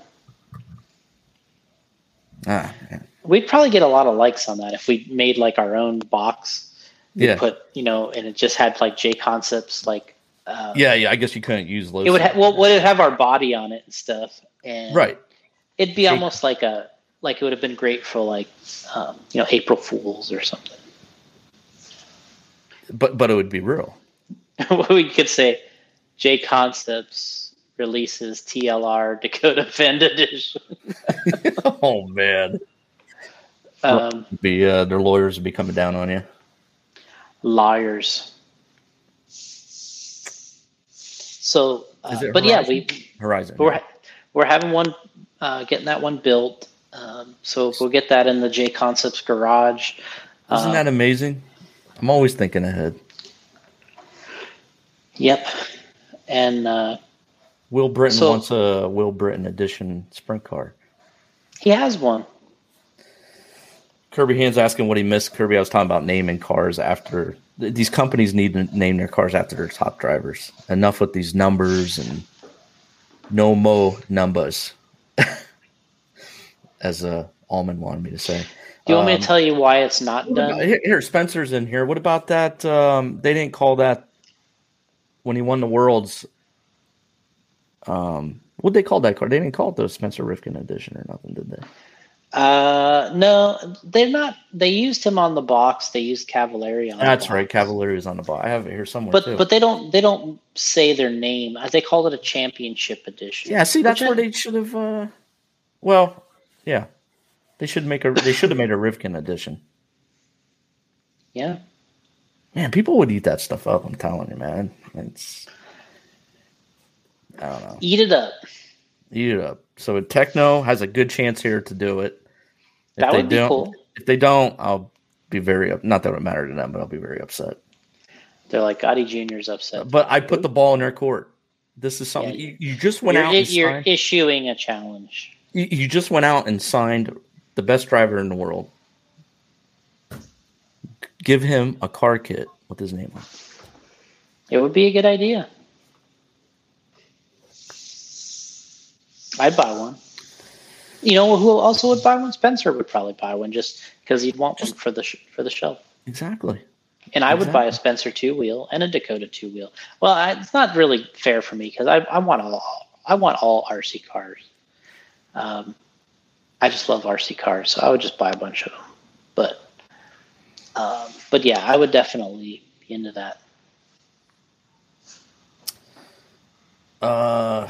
Ah, yeah. We'd probably get a lot of likes on that if we made like our own box. Yeah. Put you know, and it just had like J concepts like. Uh, yeah, yeah. I guess you couldn't use low. It would ha- well, would it have our body on it and stuff, and right. It'd be J- almost like a like it would have been great for like, um, you know, April Fools or something. But but it would be real. we could say J Concepts releases TLR Dakota Phend edition. oh man, Um, be uh, their lawyers would be coming down on you. liars. So, uh, but yeah, we Horizon. we're we're having one, uh, getting that one built. Um, so we'll get that in the J Concepts garage. Isn't that amazing? I'm always thinking ahead. Yep, and uh, Will Britton So- wants a Will Britton edition sprint car. he has one. Kirby Hand's asking what he missed. Kirby, I was talking about naming cars after th- these companies need to name their cars after their top drivers. Enough with these numbers and no mo numbers, as uh, Allman wanted me to say. Do you want me Um, to tell you why it's not about- done? here, here, Spencer's in here. What about that? Um, they didn't call that when he won the worlds. Um, what they call that car? They didn't call it the Spencer Rivkin edition or nothing, did they? Uh, no, they're not. They used him on the box. They used Cavalieri on. the That's right. Cavalieri is on the box. I have it here somewhere But too. but they don't they don't say their name. Uh, They call it a championship edition. yeah, see, that's Which I- where they should have. Uh, well, yeah, they should make a. They should have made a Rivkin edition. Yeah. Man, people would eat that stuff up. I'm telling you, man. It's. I don't know. Eat it up. Eat it up. So Tekno has a good chance here to do it. If That they would be don't, cool. If they don't, I'll be very up. Not that it would matter to them, but I'll be very upset. They're like Gotti Junior's upset. But I put the ball in their court. This is something Yeah, you, you just went you're, out. And you're signed, issuing a challenge. you, you just went out and signed the best driver in the world. Give him a car kit with his name on. it. It would be a good idea. I'd buy one. You know who also would buy one? Spencer would probably buy one just because he'd want one for the sh- for the shelf. Exactly. And I would buy a Spencer two wheel and a Dakota two wheel. Well, I, it's not really fair for me because I, I want all I want all RC cars. Um, I just love RC cars, so I would just buy a bunch of them. But um, but yeah, I would definitely be into that. Uh,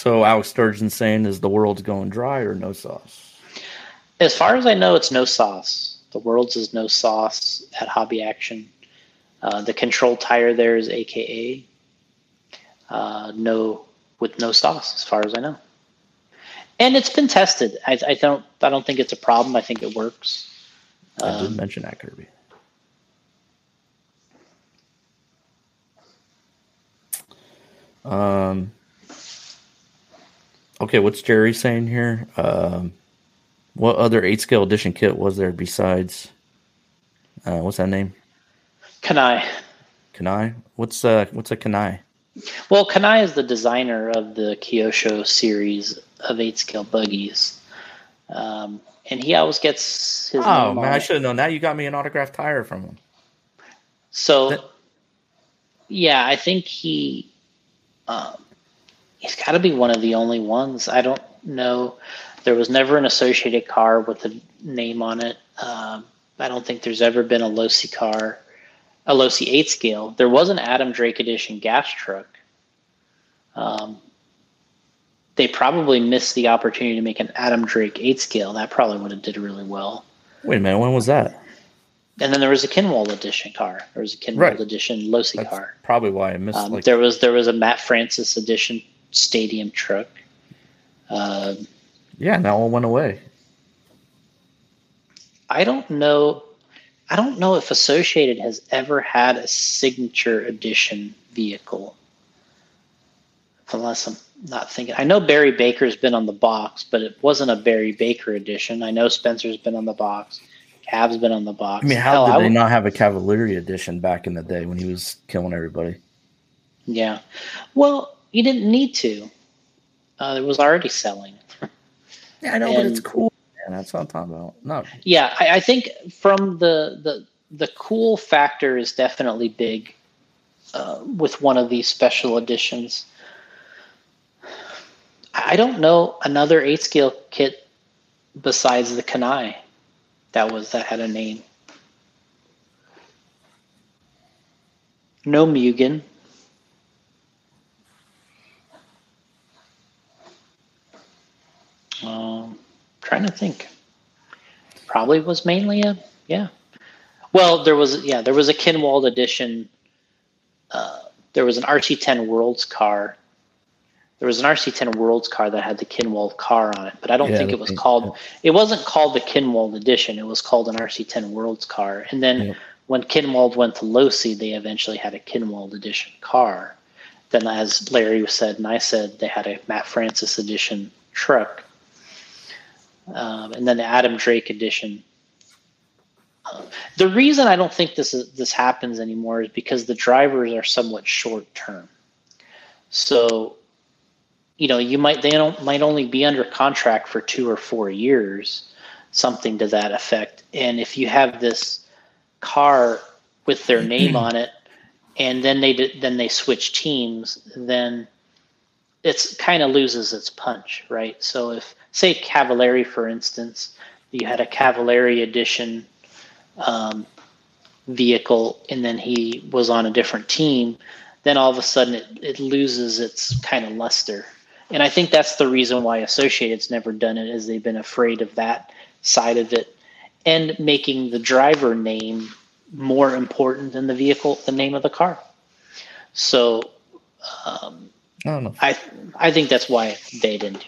so Alex Sturgeon saying is the world's going dry or no sauce? As far as I know, it's no sauce. The world's is no sauce at Hobby Action. Uh, the control tire there is AKA uh, no with no sauce, as far as I know. And it's been tested. I, I don't. I don't think it's a problem. I think it works. I did Um, mention that Kirby. Um. Okay, what's Jerry saying here? Um, what other eight scale edition kit was there besides? Uh, what's that name? Kanai. Kanai. What's uh what's a Kanai? Well, Kanai is the designer of the Kyosho series of eight scale buggies, um, and he always gets his. Oh man, I should have known that. You got me an autographed tire from him. So, That- yeah, I think he um, he's got to be one of the only ones. I don't know. There was never an associated car with a name on it. Um, I don't think there's ever been a Losi car, a Losi eight scale. There was an Adam Drake edition gas truck. Um, they probably missed the opportunity to make an Adam Drake eight scale. That probably would have did really well. Wait a minute, when was that? And then there was a Kinwald edition car. There was a Kinwald Right. edition Losi That's car. probably why I missed. Um, like, there was there was a Matt Francis edition stadium truck. Uh, yeah, that all went away. I don't know. I don't know if Associated has ever had a signature edition vehicle. Unless I'm not thinking. I know Barry Baker's been on the box, but it wasn't a Barry Baker edition. I know Spencer's been on the box. Cav's been on the box. I mean, how Hell, did I they would- not have a Cavalieri edition back in the day when he was killing everybody? Yeah. Well, you didn't need to. Uh, it was already selling. Yeah, I know, but it's cool. Man, that's what I'm talking about. No, Yeah, I, I think from the the the cool factor is definitely big uh, with one of these special editions. I I don't know another eight scale kit besides the Kanai that was that had a name. No Mugen. Um, trying to think. Probably was mainly a yeah. Well, there was yeah there was a Kinwald edition. Uh, there was an RC10 Worlds car. There was an RC10 Worlds car that had the Kinwald car on it, but I don't Yeah, think it was called. It wasn't called the Kinwald edition. It was called an RC10 Worlds car. And then Yeah. when Kinwald went to Losi, they eventually had a Kinwald edition car. Then, as Larry said and I said, they had a Matt Francis edition truck um, and then the Adam Drake edition. Uh, the reason I don't think this is this happens anymore is because the drivers are somewhat short term. So, you know, you might they don't might only be under contract for two or four years, something to that effect. And if you have this car with their name on it, and then they then they switch teams, then it's kind of loses its punch, right? So if say Cavalieri, for instance, you had a Cavalieri edition um, vehicle, and then he was on a different team, then all of a sudden it, it loses its kind of luster. And I think that's the reason why Associated's never done it, is they've been afraid of that side of it, and making the driver name more important than the vehicle, the name of the car. So um, I don't know. I I think that's why they didn't.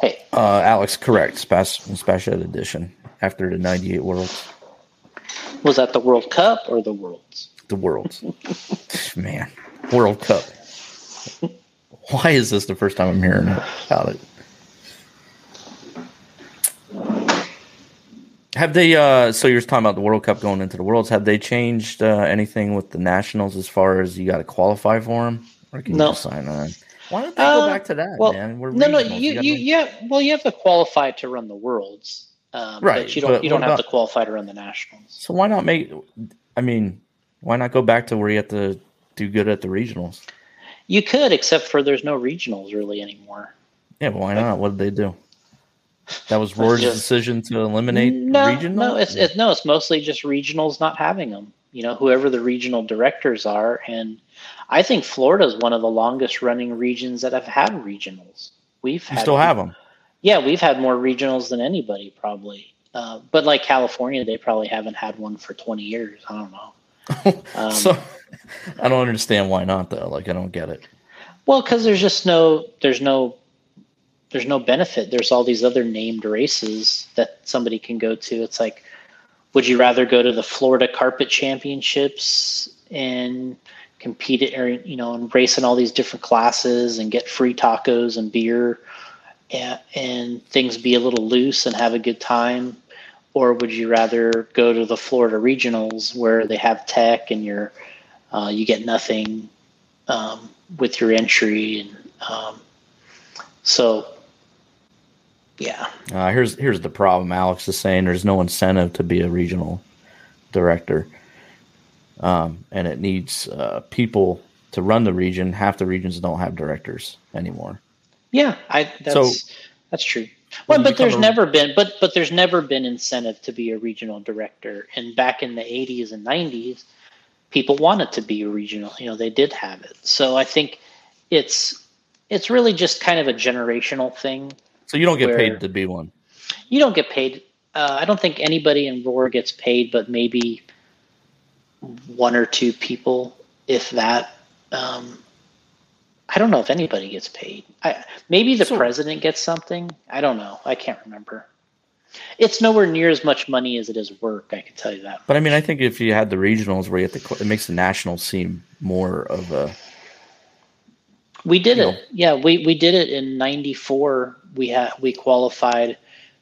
Hey, Uh, Alex, correct. Special special edition after the '98 Worlds. Was that the World Cup or the Worlds? The Worlds. Man, World Cup. Why is this the first time I'm hearing about it? Have they? Uh, so you're talking about the World Cup going into the Worlds. Have they changed uh, anything with the nationals as far as you got to qualify for them, or can no. you sign on? Why don't they uh, go back to that, well, man? We're no, no, you, you, you yeah. Well, you have to qualify to run the Worlds, um, right? But you don't, but you don't have to qualify to run the nationals. So why not make? I mean, why not go back to where you have to do good at the regionals? You could, except for there's no regionals really anymore. Yeah, but why not? What did they do? That was Roar's just, decision to eliminate no, regional. No, it's, it's no, it's mostly just regionals not having them. You know, whoever the regional directors are, and I think Florida is one of the longest running regions that have had regionals. We've had, still have them. Yeah, we've had more regionals than anybody probably. Uh, but like California, they probably haven't had one for twenty years. I don't know. Um, so I don't understand why not though. Like I don't get it. Well, because there's just no there's no there's no benefit. There's all these other named races that somebody can go to. It's like, would you rather go to the Florida Carpet Championships and compete it, or you know, and race in all these different classes and get free tacos and beer, and, and things be a little loose and have a good time, or would you rather go to the Florida regionals where they have tech and you're uh, you get nothing um, with your entry and um, so yeah. Uh, here's here's the problem. Alex is saying there's no incentive to be a regional director, um, and it needs uh, people to run the region. Half the regions don't have directors anymore. Yeah, I that's so, that's true. Well, but there's a, never been but but there's never been incentive to be a regional director. And back in the 80s and 90s, people wanted to be a regional. You know, they did have it. So I think it's it's really just kind of a generational thing so you don't get paid to be one. You don't get paid. Uh, I don't think anybody in Roar gets paid, but maybe one or two people, if that. Um, I don't know if anybody gets paid. I, maybe the so, president gets something. I don't know. I can't remember. It's nowhere near as much money as it is work. I can tell you that. But I mean, I think if you had the regionals where you have to, it makes the nationals seem more of a we did it. Yeah, we, we did it in '94. We had we qualified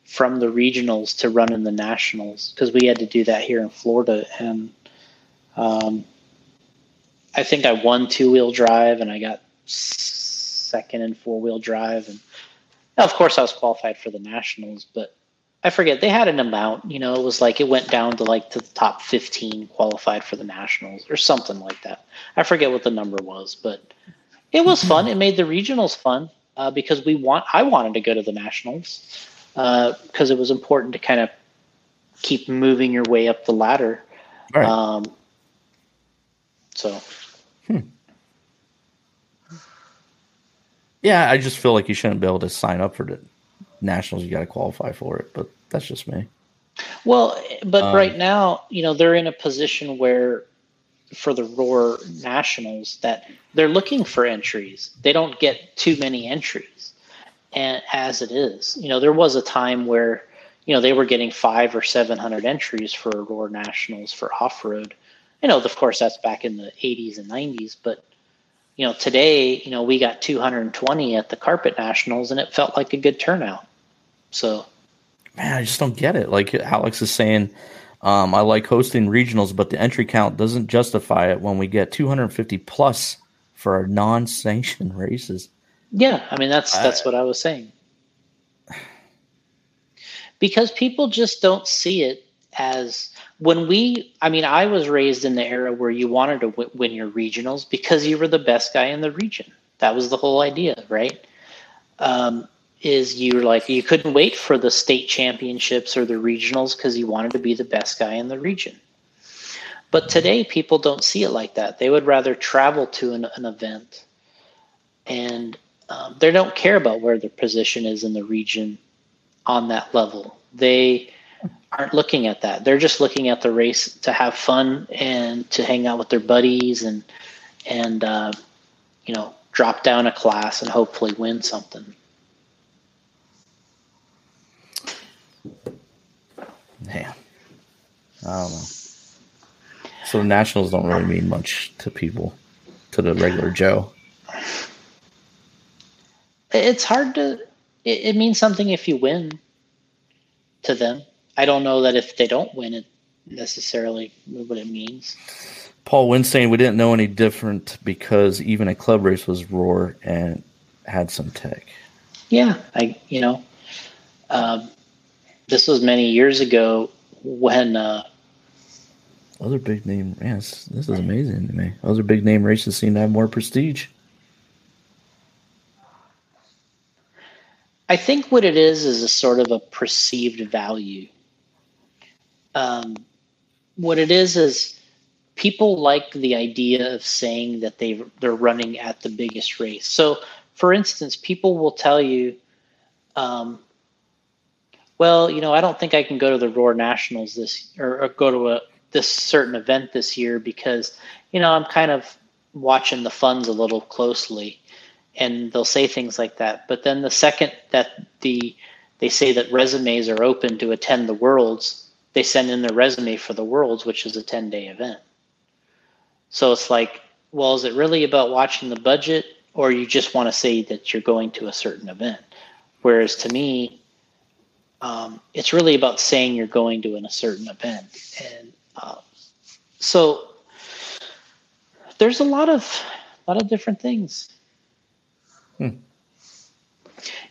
from the regionals to run in the nationals because we had to do that here in Florida, and um, I think I won two wheel drive and I got second in four wheel drive, and of course I was qualified for the nationals, but I forget they had an amount. You know, it was like it went down to like to the top 15 qualified for the nationals or something like that. I forget what the number was, but it was fun. It made the regionals fun uh, because we want. I wanted to go to the nationals because uh, it was important to kind of keep moving your way up the ladder. Right. Um, so. Hmm. Yeah, I just feel like you shouldn't be able to sign up for the nationals. You got to qualify for it, but that's just me. Well, but um, right now, you know, they're in a position where for the Roar Nationals that they're looking for entries. They don't get too many entries, and as it is, you know, there was a time where you know they were getting five or seven hundred entries for Roar Nationals for off road. You know, of course, that's back in the '80s and '90s, but you know, today, you know, we got 220 at the Carpet Nationals, and it felt like a good turnout. So, man, I just don't get it. Like Alex is saying um, I like hosting regionals, but the entry count doesn't justify it when we get 250 plus for our non-sanctioned races. Yeah, I mean that's that's what I was saying. Because people just don't see it as when we I mean I was raised in the era where you wanted to w- win your regionals because you were the best guy in the region. That was the whole idea, right? Um, is you like you couldn't wait for the state championships or the regionals because you wanted to be the best guy in the region. But today, people don't see it like that. They would rather travel to an, an event, and um, they don't care about where their position is in the region on that level. They aren't looking at that. They're just looking at the race to have fun and to hang out with their buddies and and uh, you know drop down a class and hopefully win something. I don't know. So the Nationals don't really mean much to people, to the regular Joe. It's hard to. It, it means something if you win. To them, I don't know that if they don't win, it necessarily what it means. Paul Wynn saying we didn't know any different because even a club race was roar and had some tech. Yeah, I you know, um, this was many years ago when uh, other big name. Yes, this is amazing to me. Big name races seem to have more prestige. I think what it is is a sort of a perceived value. Um, what it is is people like the idea of saying that they they're running at the biggest race. So, for instance, people will tell you, um, "Well, you know, I don't think I can go to the Roar Nationals this or, or go to a this certain event this year because you know I'm kind of watching the funds a little closely." And they'll say things like that. But then the second that the they say that resumes are open to attend the worlds, they send in their resume for the worlds, which is a 10 day event. So it's like, well, is it really about watching the budget or you just want to say that you're going to a certain event? Whereas to me, um, it's really about saying you're going to in a certain event. And uh, so there's a lot of, a lot of different things. Hmm.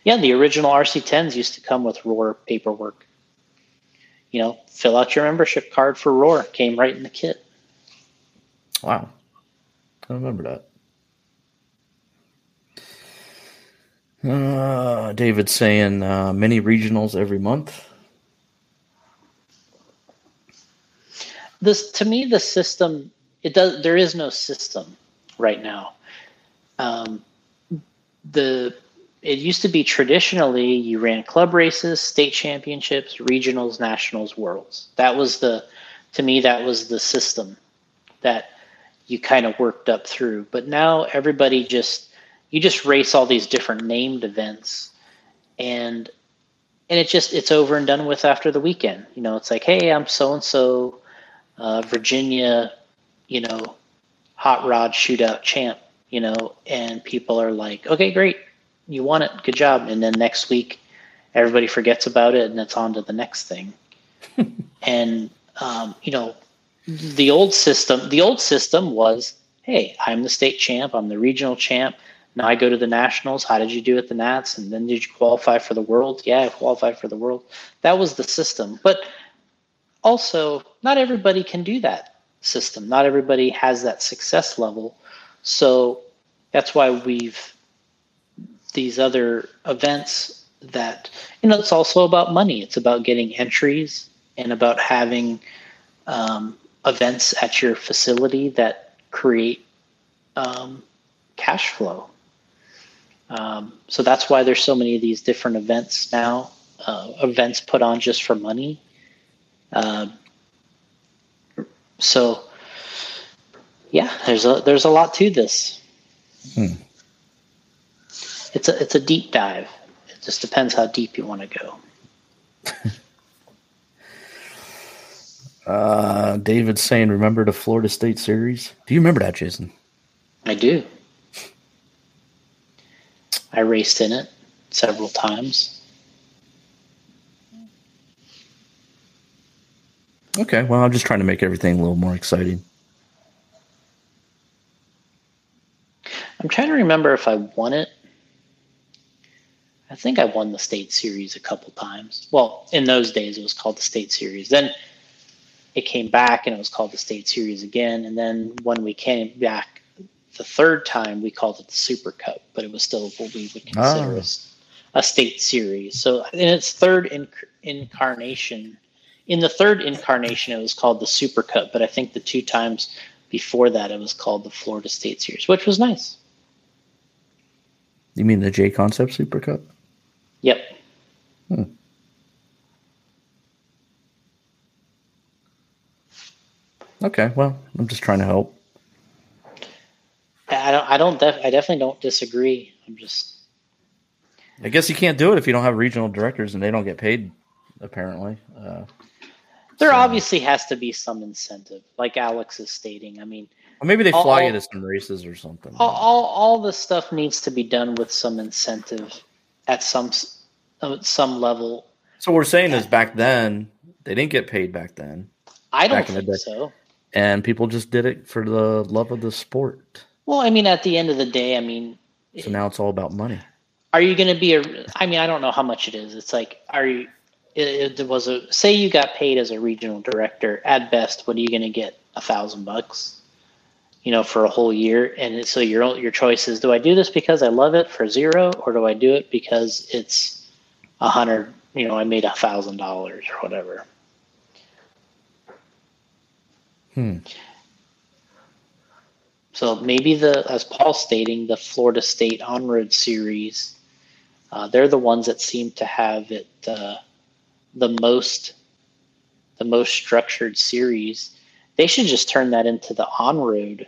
Yeah, the original RC10s used to come with Roar paperwork. You know, fill out your membership card for Roar. Came right in the kit. Wow. I remember that. Uh, David saying uh, many regionals every month. This to me, the system it does. There is no system right now. Um, the it used to be traditionally you ran club races, state championships, regionals, nationals, worlds. That was the to me that was the system that you kind of worked up through. But now everybody just you just race all these different named events and and it just it's over and done with after the weekend. You know, it's like, hey, I'm so and so Virginia, you know, hot rod shootout champ, you know, and people are like, okay, great, you won it, good job. And then next week, everybody forgets about it and it's on to the next thing. and um, you know, the old system the old system was hey i'm the state champ i'm the regional champ. Now i go to the nationals. How did you do at the nats? And then did you qualify for the world? Yeah i qualified for the world. That was the system. But also not everybody can do that system not everybody has that success level so that's why we've these other events that you know it's also about money it's about getting entries and about having um, events at your facility that create um, cash flow. Um, so that's why there's so many of these different events now, uh, events put on just for money. Uh, so yeah, there's a there's a lot to this. Hmm. It's a it's a deep dive. It just depends how deep you want to go. Uh, David saying, remember the Florida State series? Do you remember that, Jason? I do. I raced in it several times. Okay, well, I'm just trying to make everything a little more exciting. I'm trying to remember if I won it. I think I won the state series a couple times. Well, in those days, it was called the state series. Then it came back and it was called the state series again. And then when we came back the third time, we called it the Super Cup, but it was still what we would consider oh. a, a, state series. So in its third inc- incarnation, in the third incarnation, it was called the Super Cup, but I think the two times before that, it was called the Florida State Series, which was nice. You mean the J Concept Super Cup? Yep. Hmm. Okay, well, I'm just trying to help. I don't. I don't. Def, I definitely don't disagree. I'm just. I guess you can't do it if you don't have regional directors and they don't get paid. Apparently. Uh, There So- obviously has to be some incentive, like Alex is stating. I mean, Or maybe they all- fly all- you to some races or something. all, all, all this stuff needs to be done with some incentive at some s- uh, some level. So what we're saying is back then they didn't get paid back then, I don't Back in the think so. and people just did it for the love of the sport. Well, I mean, at the end of the day, I mean, So now it's all about money. are you going to be a? I mean, I don't know how much it is. It's like, are you? It, it was a say you got paid as a regional director. At best, what are you going to get? A thousand bucks, you know, for a whole year. And so your your choice is: do I do this because I love it for zero, or do I do it because it's a hundred? You know, I made a thousand dollars or whatever. Hmm. So maybe the, as Paul's stating, the Florida State on-road series, uh, they're the ones that seem to have it uh, the most, the most structured series. They should just turn that into the on-road.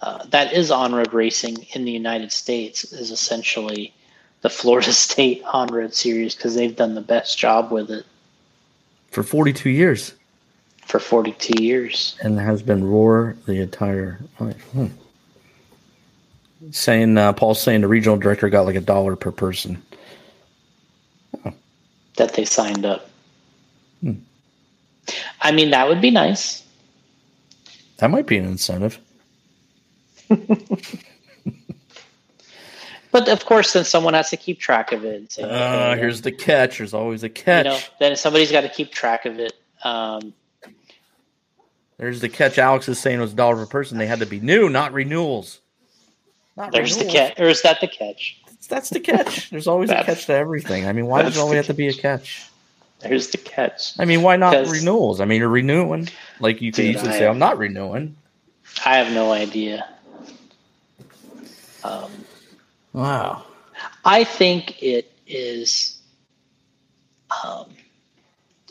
Uh, that is on-road racing in the United States is essentially the Florida State on-road series because they've done the best job with it For 42 years. for 42 years. and has been roar the entire life. Hmm. Saying uh, Paul's saying the regional director got like a dollar per person. That they signed up. Hmm. I mean, that would be nice. That might be an incentive. But of course, then someone has to keep track of it. and say, Uh, okay, here's the catch. There's always a you catch. know, then somebody's got to keep track of it. Um, There's the catch. Alex is saying it was a dollar per person. They had to be new, not renewals. Not there's the catch, or is that the catch? That's the catch. There's always a catch to everything. I mean, why does it always have to be a catch? There's the catch. I mean, why not renewals? I mean, you're renewing. Like you could Dude, easily I- say, I'm not renewing. I have no idea. Um, Wow. I think it is um,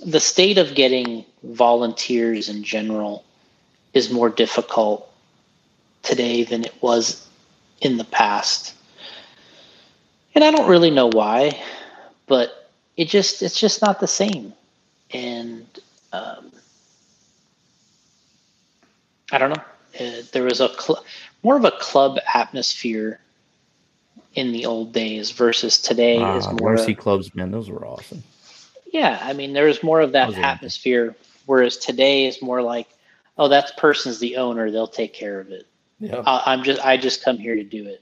the state of getting volunteers in general is more difficult today than it was in the past. And I don't really know why, but it just it's just not the same. And um, I don't know. Uh, there was a cl- more of a club atmosphere in the old days versus today is Ah, more. Mercy of- clubs, man, those were awesome. yeah, I mean, there's more of that are- atmosphere, whereas today is more like, oh, that person's the owner; they'll take care of it. Yeah. I, I'm just, I just come here to do it.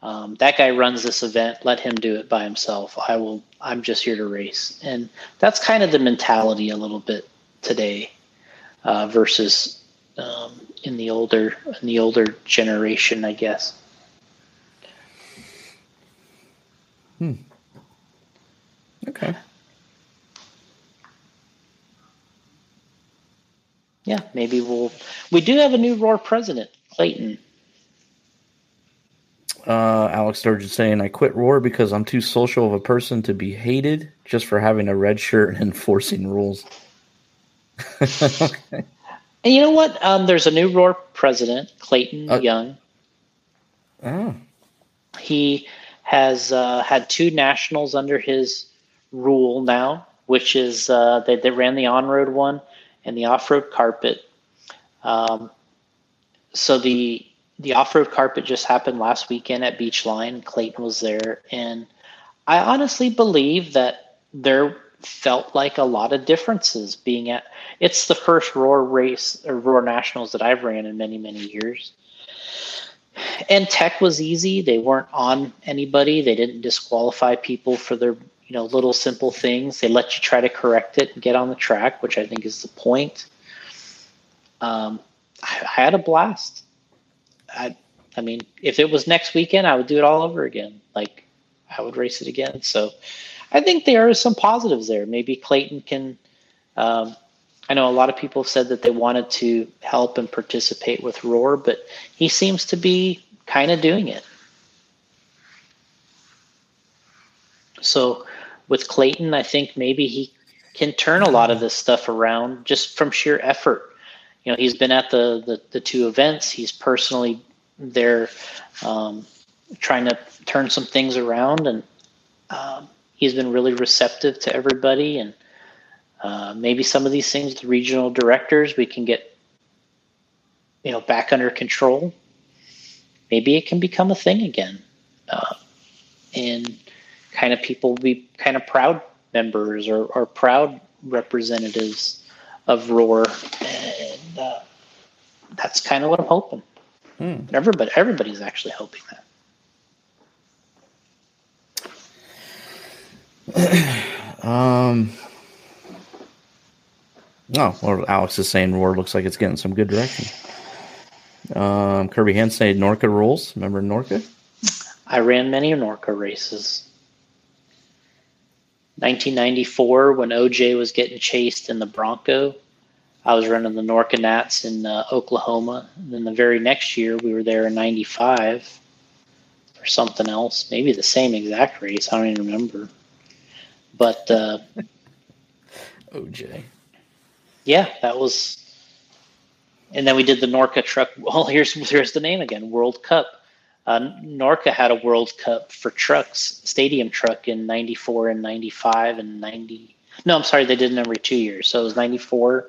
Um, that guy runs this event; let him do it by himself. I will. I'm just here to race, and that's kind of the mentality a little bit today, uh, versus um, in the older, in the older generation, I guess. Hmm. Okay. Yeah, maybe we'll. We do have a new Roar president, Clayton. Uh, Alex Sturgeon saying, I quit Roar because I'm too social of a person to be hated just for having a red shirt and enforcing rules. okay. And you know what? Um, there's a new Roar president, Clayton Uh, Young. Oh, He has uh, had two nationals under his rule now, which is uh, they, they ran the on-road one and the off-road carpet. Um, so the the off-road carpet just happened last weekend at Beachline. Clayton was there, and I honestly believe that there felt like a lot of differences being at. It's the first Roar race or Roar Nationals that I've ran in many many years. And tech was easy. They weren't on anybody. They didn't disqualify people for their you know little simple things. They let you try to correct it and get on the track, which I think is the point. Um, I, I had a blast. I, I mean, if it was next weekend, I would do it all over again. Like, I would race it again. So, I think there are some positives there. Maybe Clayton can. Um, I know a lot of people said that they wanted to help and participate with Roar, but he seems to be kind of doing it. So, with Clayton, I think maybe he can turn a lot of this stuff around just from sheer effort. You know, he's been at the the, the two events. He's personally there, um, trying to turn some things around, and um, he's been really receptive to everybody. And Uh, maybe some of these things, the regional directors, we can get, you know, back under control. Maybe it can become a thing again, uh, and kind of people be kind of proud members or, or proud representatives of Roar, and uh, that's kind of what I'm hoping. Hmm. Everybody, everybody's actually hoping that. Um. No, well, Alex is saying Roar looks like it's getting some good direction. Um, Kirby Hand saying Norca rules. Remember Norca? I ran many Norca races. 1994, when OJ was getting chased in the Bronco, I was running the Norca Nats in uh, Oklahoma. And then the very next year, we were there in 95 or something else. Maybe the same exact race. I don't even remember. But uh, OJ. yeah, that was. And then we did the Norca truck. Well, here's here's the name again. World Cup. Uh, Norca had a World Cup for trucks, stadium truck in '94 and '95 and '90. No, I'm sorry, they did it every two years. So it was '94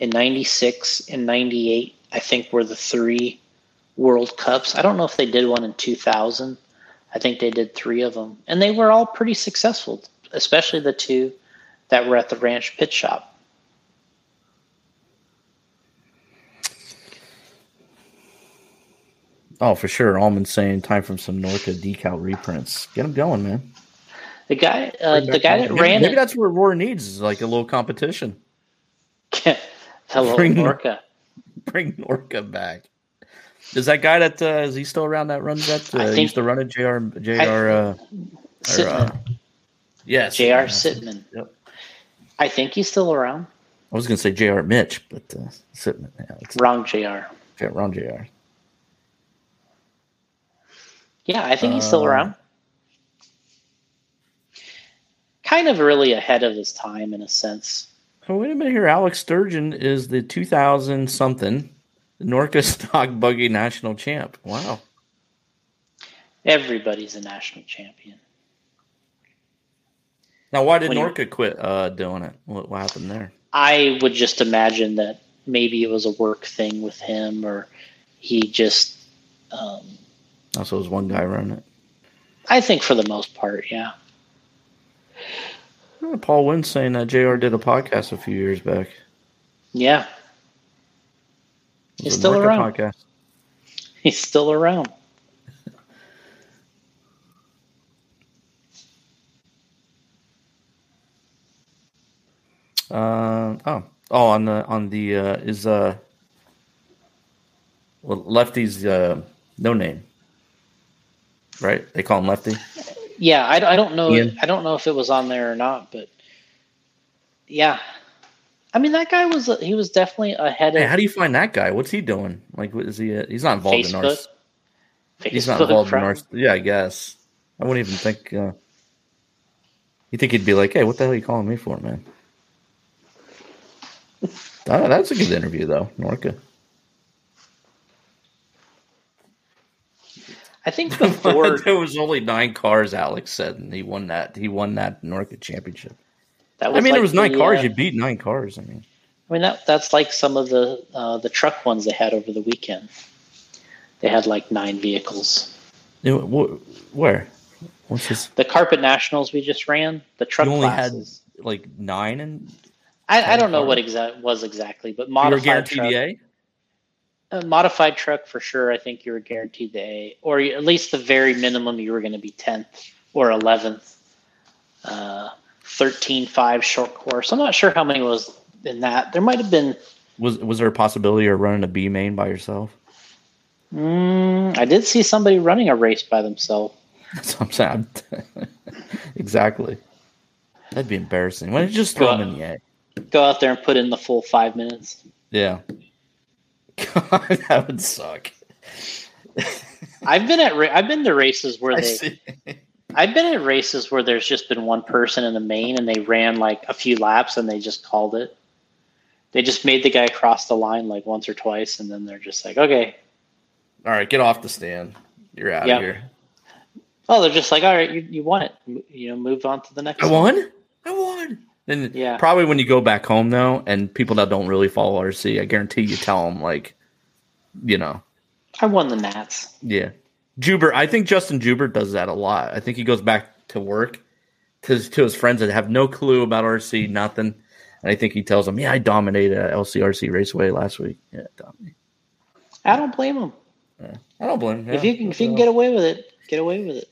and '96 and '98. I think were the three World Cups. I don't know if they did one in 2000. I think they did three of them, and they were all pretty successful, especially the two that were at the ranch pit shop. Oh, for sure. Almond saying time for some Norca decal reprints. Get them going, man. The guy, uh, the guy that ran maybe it, that's what Roar needs is like a little competition. hello Bring- Norca. Bring Norca back. Is that guy that uh, is he still around that runs that? Uh, I think- used to run it. Jr. Jr. Uh, or, Sitman. uh, yes, J.R. Sitman. Yep. I think he's still around. I was gonna say Jr. Mitch, but uh, Sitman. Yeah, it's Wrong Jr. yeah, wrong Jr. Yeah, I think he's still Uh, around. Kind of really ahead of his time in a sense. Oh, wait a minute here. Alex Sturgeon is the 2000 something Norca Stock Buggy National Champ. Wow. Everybody's a national champion. Now, why did When Norca quit uh, doing it? What, what happened there? I would just imagine that maybe it was a work thing with him, or he just. Um, Also, was one guy running it. I think for the most part, yeah. Paul Wynn saying that JR did a podcast a few years back. Yeah, He's still Norca around. Podcast. he's still around. Uh, oh, oh, on the on the uh, is uh, well, Lefty's uh, no name, right? They call him Lefty. Yeah, I, I don't know. I don't know if it was on there or not, but yeah. I mean, that guy was he was definitely ahead Hey, of how do you find that guy? What's he doing? Like, what is he? Uh, he's not involved in Facebook. ours. He's not Facebook involved in crowd. ours. Yeah, I guess. I wouldn't even think. Uh, you think he'd be like, "Hey, what the hell are you calling me for, man?" Ah, that's a good interview, though, Norca. I think before there was only nine cars. Alex said, and he won that. He won that Norca championship. that was I mean, like there was nine the, cars. uh, You beat nine cars. I mean, I mean that that's like some of the uh, the truck ones they had over the weekend. They had like nine vehicles. know, wh- where? What's this? The carpet nationals we just ran, the truck You only classes. had like nine, and I, I don't know cars. what exact was exactly, but modified truck, the A. modified truck for sure. I think you were guaranteed the A, or at least the very minimum you were going to be tenth or eleventh. Uh, 13-5 short course. I'm not sure how many was in that. There might have been. Was was there a possibility of running a B main by yourself? Mm, I did see somebody running a race by themselves. That's what I'm saying. exactly. That'd be embarrassing. Why don't you just throw Go- them in the A? Go out there and put in the full five minutes. Yeah. God, that would suck. I've been at ra- I've been to races where I they see. I've been at races where there's just been one person in the main and they ran like a few laps and they just called it. They just made the guy cross the line like once or twice and then they're just like, okay. All right, get off the stand. You're out Yeah. of here. Oh, they're just like, all right, you, you won it. You know, move on to the next I one. won. And Yeah. probably when you go back home though, and people that don't really follow RC, I guarantee you tell them like, you know, I won the Nats. yeah. Juber, I think Justin Juber does that a lot. I think he goes back to work to his, to his friends that have no clue about RC, nothing, and I think he tells them, "Yeah, I dominated at LCRC Raceway last week." Yeah, dominated. I don't blame him. I don't blame him. If you can, if you can get away with it, get away with it.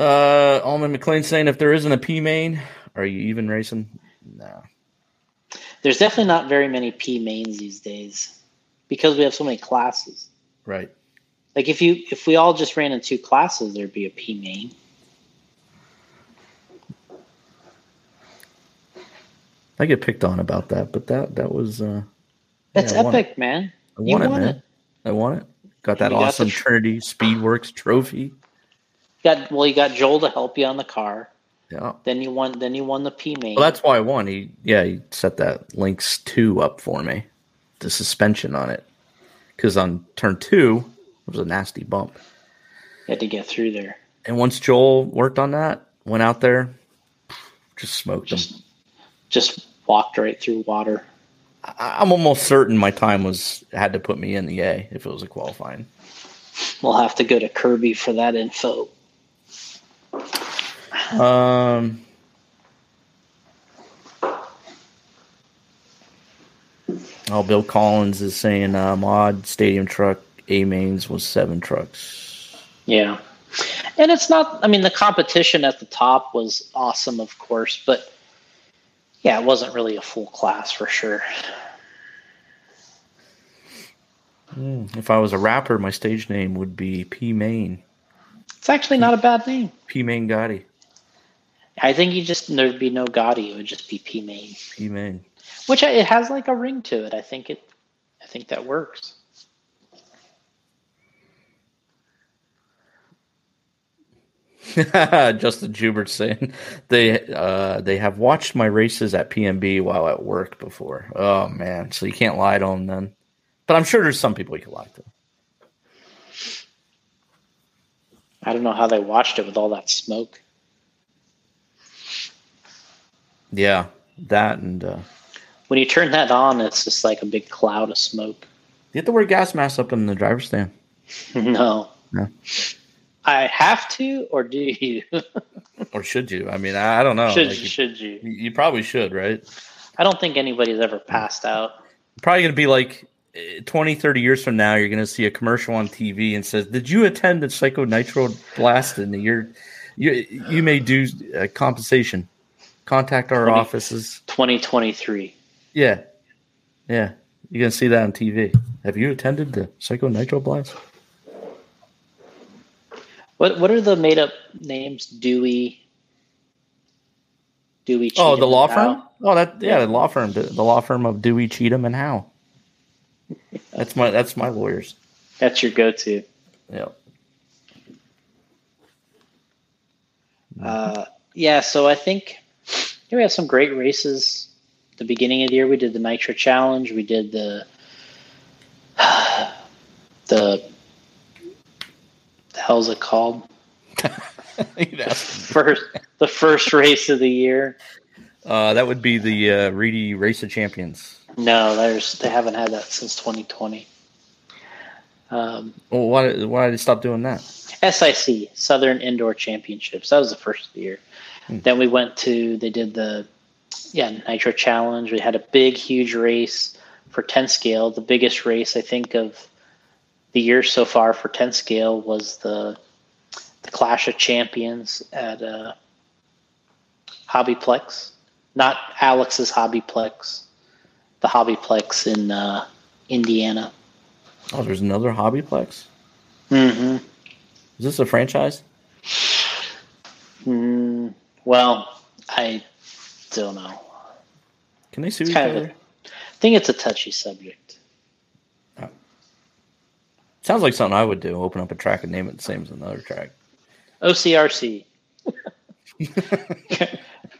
uh, Alman McLean saying, "If there isn't a P main, are you even racing?" No. There's definitely not very many P mains these days because we have so many classes. Right. Like if you if we all just ran in two classes, there'd be a P main. I get picked on about that, but that that was uh That's Yeah, epic, man. I You it, won man. it. I won it. Got that You got awesome tr- Trinity Speedworks trophy. Got well, you got Joel to help you on the car. Yeah. Then you won. Then you won the P main. Well, that's why I won. He yeah, he set that links two up for me, the suspension on it, because on turn two it was a nasty bump. you had to get through there. And once Joel worked on that, went out there, just smoked him. Just just walked right through water. I, I'm almost certain my time was had to put me in the A if it was a qualifying. We'll have to go to Kirby for that info. Um. Oh, Bill Collins is saying uh, mod stadium truck A mains was seven trucks. Yeah. And it's not, I mean, the competition at the top was awesome, of course, but yeah, it wasn't really a full class for sure. If I was a rapper, my stage name would be P Main. It's actually not a bad name. P Main Gotti. I think you just, there'd be no Gotti, it would just be P main, P Main. which I- it has like a ring to it. I think it, I think that works. Justin Jubert saying they uh, they have watched my races at PMB while at work before. Oh man, so you can't lie to them then. But I'm sure there's some people you can lie to. I don't know how they watched it with all that smoke. Yeah, that and uh, When you turn that on, it's just like a big cloud of smoke. you have to wear gas masks up in the driver's stand. no. No. I have to, or do you? Or should you? I mean, I, I don't know. should Like, you, should you? you probably should, right? I don't think anybody's ever passed out. Probably going to be like eh, 20, 30 years from now, you're going to see a commercial on TV and says, Did you attend the Psycho Nitro Blast the year? You, you may do uh, compensation. Contact our Twenty- offices. 2023. Yeah. Yeah. You can see that on TV. Have you attended the Psycho Nitro Blast? What what are the made up names? Dewey. Dewey. Oh, the law firm? Oh, that yeah, Yeah. the law firm, the, law firm of Dewey, Cheatham, and Howe. That's my that's my lawyers. That's your go-to. Yeah. Uh, yeah. So I think we have some great races. The beginning of the year, we did the Nitro Challenge. We did the the the hell's it called? You'd. First, the first race of the year. Uh, that would be the uh, Reedy Race of Champions. No, there's they haven't had that since 2020. Um, Well, why why did they stop doing that? SIC Southern Indoor Championships. That was the first of the year. Hmm. Then we went to they did the yeah Nitro Challenge. We had a big huge race for 10 scale. The biggest race I think of the year so far for 10 scale was the the Clash of Champions at uh, Hobbyplex, not Alex's Hobbyplex, the Hobbyplex in uh, Indiana. Oh, there's another Hobbyplex. Mm-hmm. Is this a franchise? Mm, well, I don't know. Can they sue It's each other? a, I think it's a touchy subject. Oh. Sounds like something I would do. Open up a track and name it the same as another track. OCRC.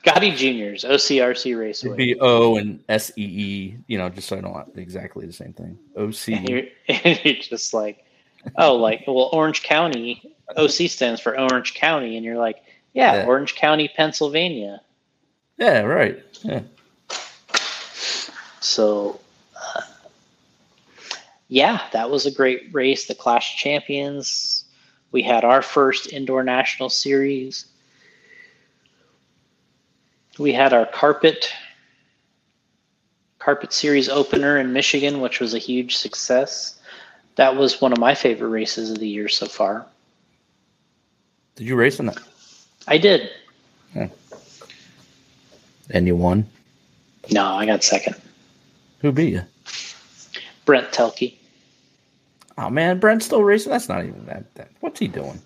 Gotti Juniors, OCRC It'd Raceway. be O and S E E. You know, just so I don't want exactly the same thing. O C. and, you're, and you're just like, oh, like, well, Orange County, OC stands for Orange County. And you're like, yeah, Yeah. Orange County, Pennsylvania. Yeah, right. Yeah. So, uh, yeah, that was a great race. The Clash Champions. We had our first indoor national series. We had our carpet carpet series opener in Michigan, which was a huge success. That was one of my favorite races of the year so far. Did you race in that? I did. And you won? No, I got second. Who beat you? Brent Thielke. Oh man, Brent's still racing. That's not even that. that. What's he doing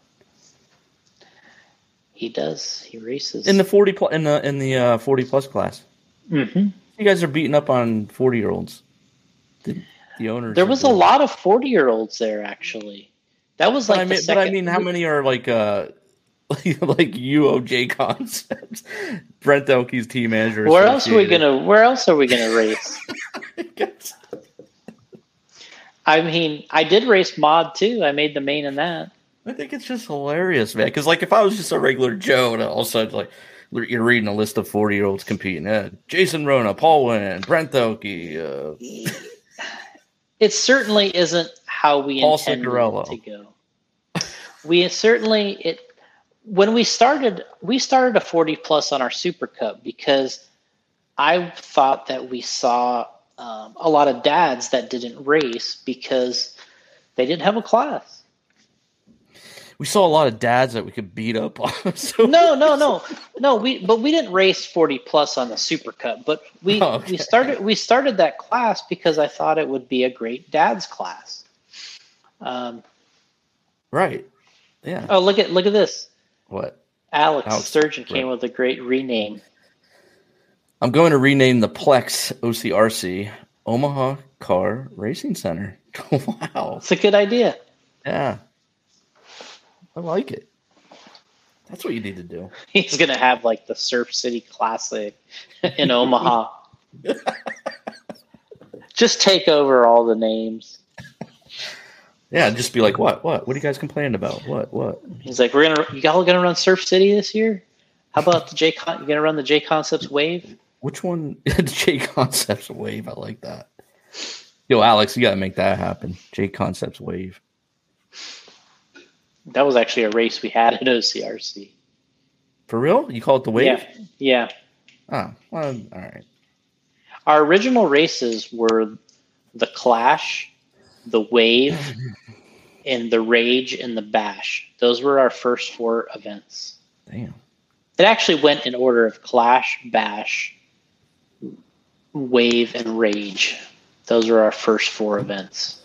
He does. He races in the forty plus in the in the uh, forty plus class? hmm You guys are beating up on forty year olds. The, the owners. There was a lot of forty-year-olds there actually. That was But like I the mean, but. I mean, how many are like uh like, like UOJ concepts? Brent Thielke's team manager. Where else are we gonna? Where else are we gonna race? I mean, I did race mod too. I made the main in that. I think it's just hilarious, man. Because like, if I was just a regular Joe, and all of a sudden, like, you're reading a list of forty year olds competing, uh, Jason Ruona, Paul Wynn, Brent Elke, uh, It certainly isn't how we Paul intended Ciccarello. to go. We certainly it when we started. We started a forty plus on our Super Cup because I thought that we saw um, a lot of dads that didn't race because they didn't have a class. we saw a lot of dads that we could beat up on. so No, no, no, no. We but we didn't race forty plus on the Super Cup, but we Oh, okay. we started we started that class because I thought it would be a great dad's class. Um, right, yeah. oh, look at look at this. What? Alex, Alex, Sturgeon came with a great rename. I'm going to rename the Plex OCRC Omaha Car Racing Center. wow. It's a good idea. Yeah. I like it. That's what you need to do. He's gonna have like the Surf City Classic in Omaha. Just take over all the names. Yeah, just be like, what? What? What are you guys complaining about? What? What? He's like, "We're gonna, you all gonna run Surf City this year? How about the J? Con- you gonna run the J Concepts Wave? Which one? The J Concepts Wave. I like that. Yo, Alex, you got to make that happen. J Concepts Wave. That was actually a race we had at OCRC. For real? You call it the Wave? Yeah, yeah. Oh, well, all right. Our original races were the Clash, the Wave, and the Rage and the Bash. Those were our first four events. Damn. It actually went in order of Clash, Bash, Wave, and Rage. Those were our first four events.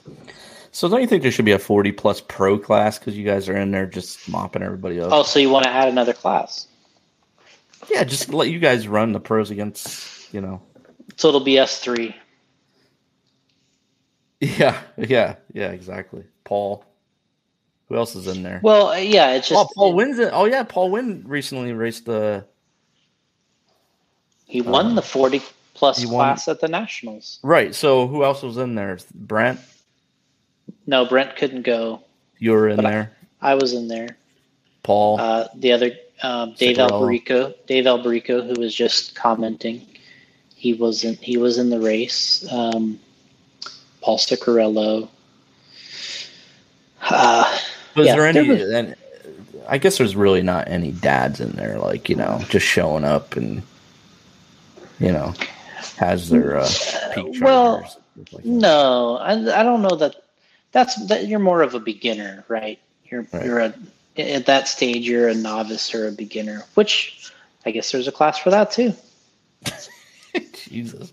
So don't you think there should be a 40 plus pro class because you guys are in there just mopping everybody up? Oh, so you want to add another class? Yeah, just let you guys run the pros against, you know. So it'll be us three. Yeah, yeah, yeah, exactly. Paul. Who else is in there? Well, uh, yeah, it's just oh, Paul Wynn's in. Oh, yeah, Paul Wynn recently raced the. he won the forty plus class at the nationals. Right. So who else was in there? Brent, No, Brent couldn't go. you were in But I- there. I was in there. Paul. Uh, the other um, Dave Ciccarello. Alberico, Dave Alberico, who was just commenting, he wasn't. He was in the race. Um, Paul Ciccarello. Uh, was yeah, there any? there was- and I guess there's really not any dads in there, like you know, just showing up and you know has their uh, Well, like no, I, I don't know that. That's that. You're more of a beginner, right? You're Right. you're a at that stage. You're a novice or a beginner, which I guess there's a class for that too. Jesus.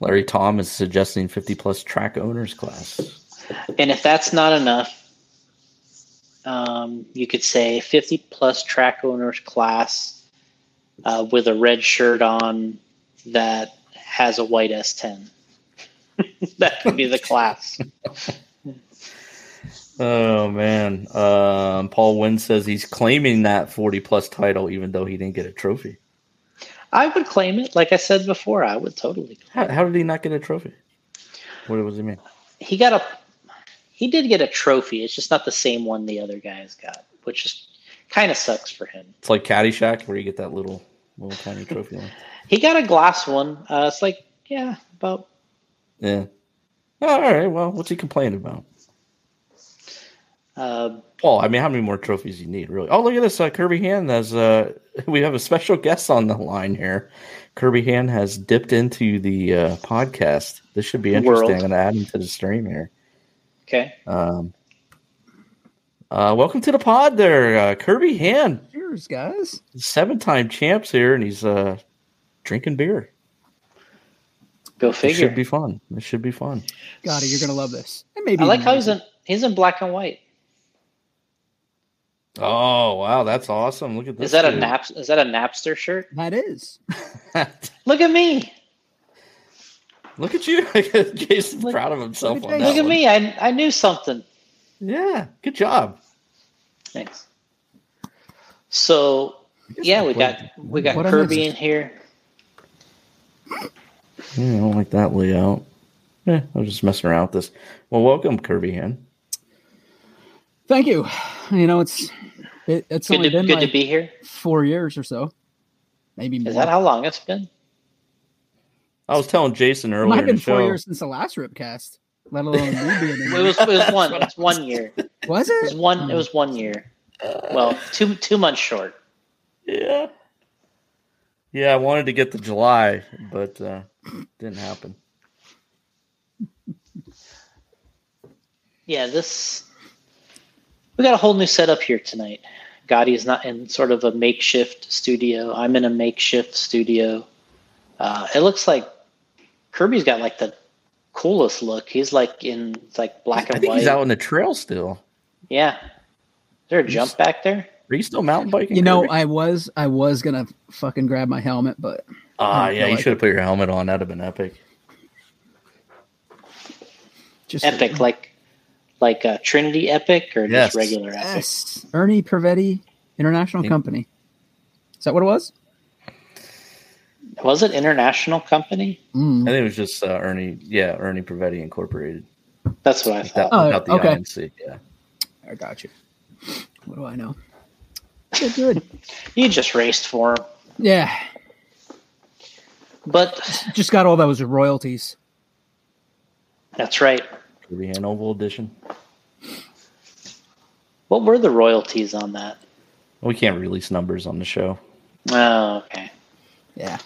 Larry Tom is suggesting 50 plus track owners class. And if that's not enough, um, you could say 50 plus track owners class uh, with a red shirt on that has a white S10. that could be the class. Oh man. Um, Paul Wynn says he's claiming that 40 plus title even though he didn't get a trophy. I would claim it. Like I said before, I would totally. How, how did he not get a trophy? What does he mean? He got a. He did get a trophy. It's just not the same one the other guys got, which is kind of sucks for him. It's like Caddyshack where you get that little little tiny trophy left. He got a glass one. Uh, it's like yeah, about Yeah. All right. Well, what's he complaining about? Uh, Well, I mean, how many more trophies you need, really? Oh, look at this. Uh, Kirby Hand has. Uh, we have a special guest on the line here. Kirby Hand has dipped into the uh, podcast. This should be interesting. World. I'm going to add him to the stream here. okay. Um, uh, welcome to the pod, there, uh, Kirby Hand. Cheers, guys. Seven-time champs here, and he's uh, drinking beer. Go This figure. should be fun. It should be fun. Got it. You're gonna love this. And maybe I like how he's in he's in black and white. Oh wow, that's awesome! Look at this. Is that a nap? Is that a Napster shirt? That is. Look at me! Look at you. Jason's Look- proud of himself look at on that Look at one. me! I I knew something. Yeah, good job. Thanks. So yeah, we got we got What Kirby in here. Yeah, I don't like that layout. Yeah, I was just messing around with this. Well, welcome, Kirby Hand. Thank you. You know, it's it, it's Good only to been good like to be here. four years or so, maybe more. Is that how long it's been? I was telling Jason earlier. it earlier might have in been the four show. years since the last Ripcast, let alone being in It was it was one it's one year. It Was was it? one it was one year. Well, two two months short. Yeah. Yeah, I wanted to get to July, but uh, didn't happen. Yeah, this we got a whole new setup here tonight. Gotti is not in sort of a makeshift studio. I'm in a makeshift studio. Uh, it looks like Kirby's got like the coolest look. He's like in like black I and think white. he's out on the trail still. Yeah. Is there a jump back there? Are you still mountain biking? You know, Kirby? I was I was gonna fucking grab my helmet, but ah, I yeah, you like should have put your helmet on. That'd have been epic. just Epic, like like uh, Trinity Epic or Yes. just regular Epic? Yes, Ernie Pervetti International Yeah. Company. Is that what it was? Was it international company? Mm. I think it was just uh, Ernie. Yeah, Ernie Prevetti Incorporated. That's what I Without, thought. Oh, without the okay. INC. Yeah. I got you. What do I know? Good, good. You just raced for him, Yeah, but just got all those royalties. that's right. Kirby Hand Oval Edition. What were the royalties on that? We can't release numbers on the show. Oh, okay. Yeah,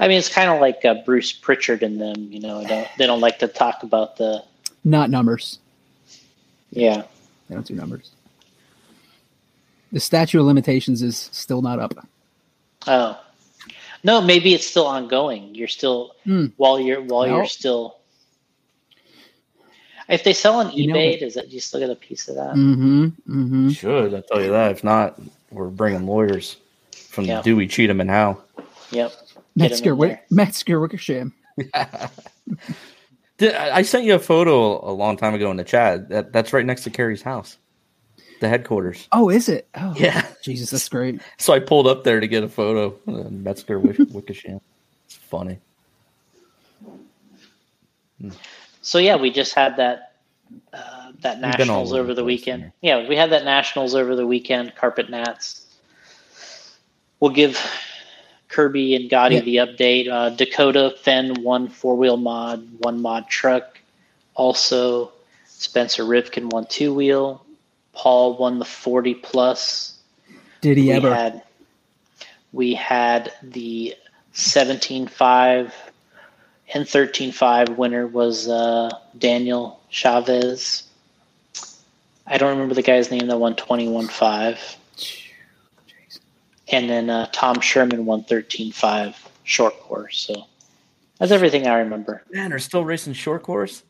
I mean, it's kind of like uh, Bruce Prichard and them. You know, don't, they don't like to talk about the. not numbers. Yeah, They don't do numbers. The statute of limitations is still not up. Oh, no, maybe it's still ongoing. You're still Hmm. while you're while Well- you're still. If they sell on You eBay, does that do you still get a piece of that? Mm-hmm. Mm-hmm. Should I tell you that? If not, we're bringing lawyers from Yeah. Dewey, Cheatham, and Howe. Yep. Metzger, in Metzger Wickersham. I I sent you a photo a long time ago in the chat. That that's right next to Carrie's house, the headquarters. Oh, is it? Oh, Yeah. Jesus, that's great. So I pulled up there to get a photo. Uh, Metzger Wickersham. It's funny. So yeah, we just had that uh, that We've been all nationals over over the the weekend. here. Yeah, we had that nationals over the weekend. Carpet Nats. We'll give Kirby and Gotti Yeah. the update. Uh, Dakota Phend won four wheel mod, one mod truck. Also, Spencer Rivkin won two wheel. Paul won the forty plus. Did he we ever? had we had the 17.5 and 13.5 winner was uh, Daniel Chavez. I don't remember the guy's name that won 21.5. Jeez. And then uh, Tom Sherman won 13.5 short course. So that's everything I remember. Man, they're still racing short course.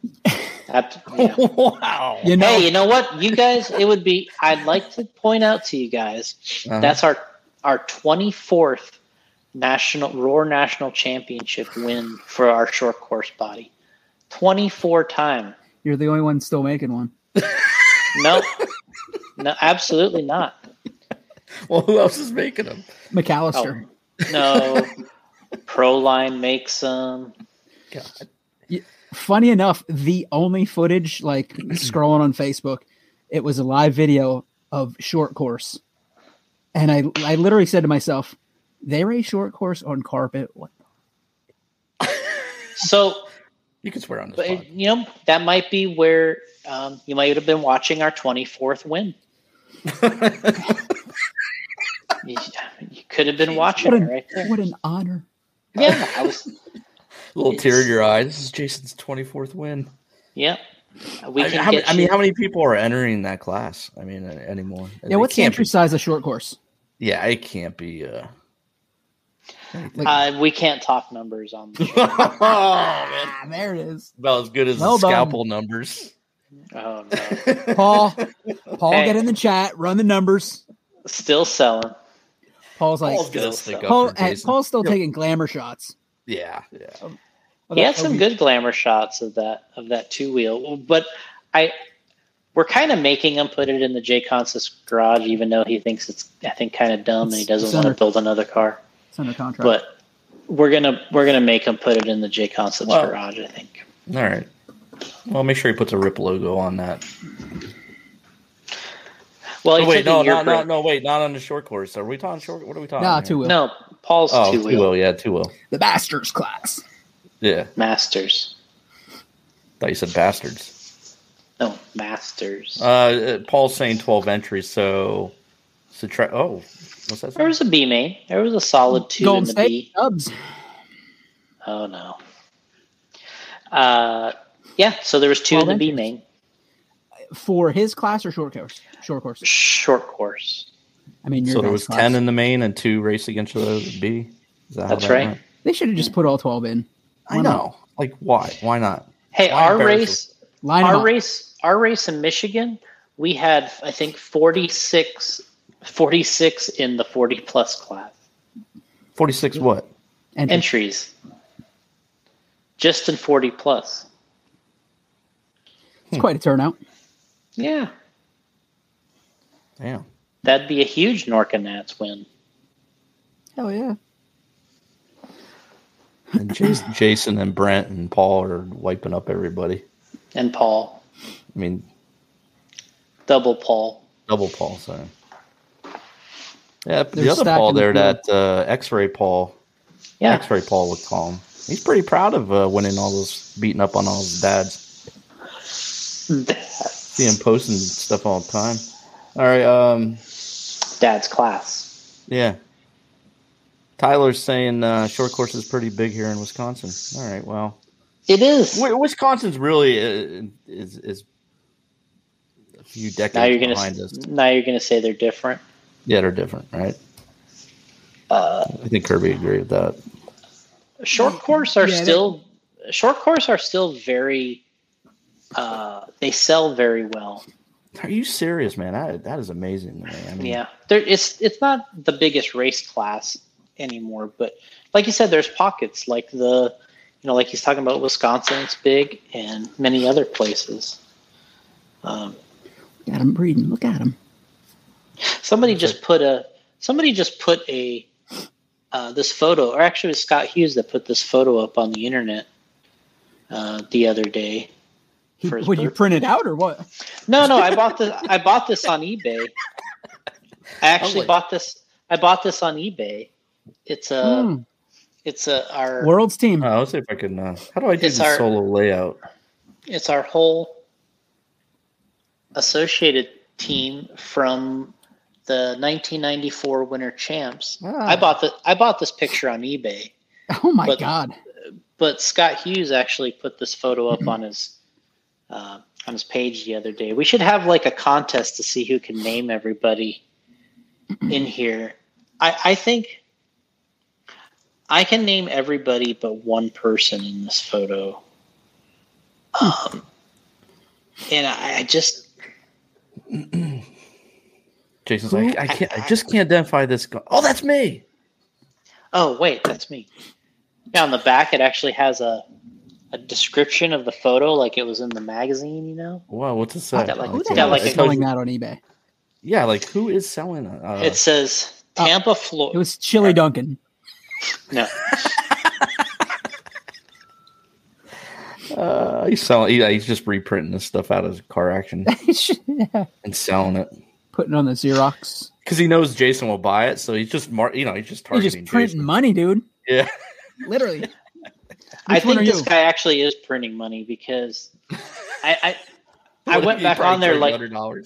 That, yeah. wow. You know, Hey, you know what? You guys, it would be, I'd like to point out to you guys Uh-huh. That's our our twenty fourth national Roar National Championship win for our short course body. Twenty four time. you're the only one still making one. No, no, absolutely not. well, who else is making them? McAllister. Oh, no, Proline makes them. God. Funny enough, the only footage, like scrolling on Facebook, it was a live video of short course, and I I literally said to myself, They race short course on carpet. What? So You can swear on this. But pod. you know that might be where um, you might have been watching our 24th win. You, you could have been watching What it an, right there. what an honor. Yeah, I was. A little tear in your eye. This is Jason's twenty fourth win. Yeah, we I, how, get. I mean, how many people are entering that class? I mean, uh, anymore? Yeah, It what's the entry be- size of short course? Yeah, it can't be. Uh, anything. uh, we can't talk numbers on. The show. oh, man. Ah, there it is. About as good as Well the done. scalpel numbers. oh no, Paul, Paul, Hey. get in the chat, run the numbers. still selling. Paul's like, Paul's gonna Still stick Paul, hey, Paul's still Yep. taking glamour shots. Yeah, yeah. Of He had some good glamour shots of that of that two wheel, but I. We're kind of making him put it in the J Concepts garage, even though he thinks it's, I think, kind of dumb, and he doesn't want to build another car. It's under contract. But we're gonna we're gonna make him put it in the J Concepts Well- garage. I think. All right. Well, make sure he puts a Rip logo on that. Well, Oh, wait, taking no, your not, no, wait, not on the short course. Are we talking short? What are we talking? nah, two wheel. No, Paul's Oh, two two wheel wheel. Yeah, two wheel. The Masters class. Yeah, masters. thought you said bastards. No masters. Uh, uh, Paul's saying twelve entries, so subtract. Oh, what's that? there was a B main. There was a solid two Golden in the State B. Cubs. Oh no. Uh, yeah. So there was two in the B main. for his class or short course? Short course. Short course. I mean, So there was class. ten in the main and two race against the B. Is that That's that right. went? They should have just put all twelve in. I Why not? know. Like, why? Why not? Hey, Why our race, Line 'em our up. race, our race in Michigan, we had I think 46, 46 in the forty plus class. Forty six. What? And entries just in 40 plus hmm. it's quite a turnout. yeah Damn. that'd be a huge norca nats win Hell yeah. And Jason, Jason and Brent and Paul are wiping up everybody. and paul I mean, double paul double Paul. Sorry. Yeah, the other Paul there, field. that uh, X-ray Paul, yeah X-ray Paul would call him. He's pretty proud of uh, winning all those, beating up on all his dads. See him posting stuff all the time. All right, um, dad's class yeah. Tyler's saying uh, short course is pretty big here in Wisconsin. All right, well, it is Wi- Wisconsin's really uh, is is a few decades now you're gonna behind us. now you're gonna say they're different Yeah, they're different, right? uh, I think Kirby agreed with that. short course are Yeah, they- still short course are still very uh, they sell very well Are you serious, man? That, that is amazing to me. I mean, Yeah, there it's it's not the biggest race class anymore, but like you said, there's pockets like the you know like he's talking about Wisconsin, it's big, and many other places. Um, Got him breeding. Look at him. Somebody just put a somebody just put a uh, this photo, or actually it was Scott Hughes that put this photo up on the internet uh, the other day. He, For his would you print it out or what? No, no, I bought this. I bought this on eBay. I actually like- bought this. I bought this on eBay. It's a. Hmm. It's a our. World's team. Oh, let's see if I can. Uh, how do I do It's the our- solo layout? It's our whole associated team from the 1994 Winter Champs. Ah. I bought the. I bought this picture on eBay, Oh my but- god. but Scott Hughes actually put this photo up on his. Uh, on his page the other day. We should have like a contest to see who can name everybody in here. I, I think I can name everybody but one person in this photo. Um, and I, I just Jason's like, I can't. I just can't identify this. Guy. Oh, that's me. oh wait, that's me. Yeah, on the back it actually has a a description of the photo like it was in the magazine, you know? Wow, what's it say? got like- Who it's the got like a- selling that on eBay? Yeah, like who is selling it? Uh, it says Tampa, Florida. It was Chili Duncan. no. uh, he's selling. Yeah, he's just reprinting this stuff out of car action yeah. and selling it. Putting on the Xerox. because he knows Jason will buy it, so he's just mar- you know he's just targeting. He's just printing Jason. money, dude. Yeah, Literally. I Which one think this you? guy actually is printing money because I I, I went back on there like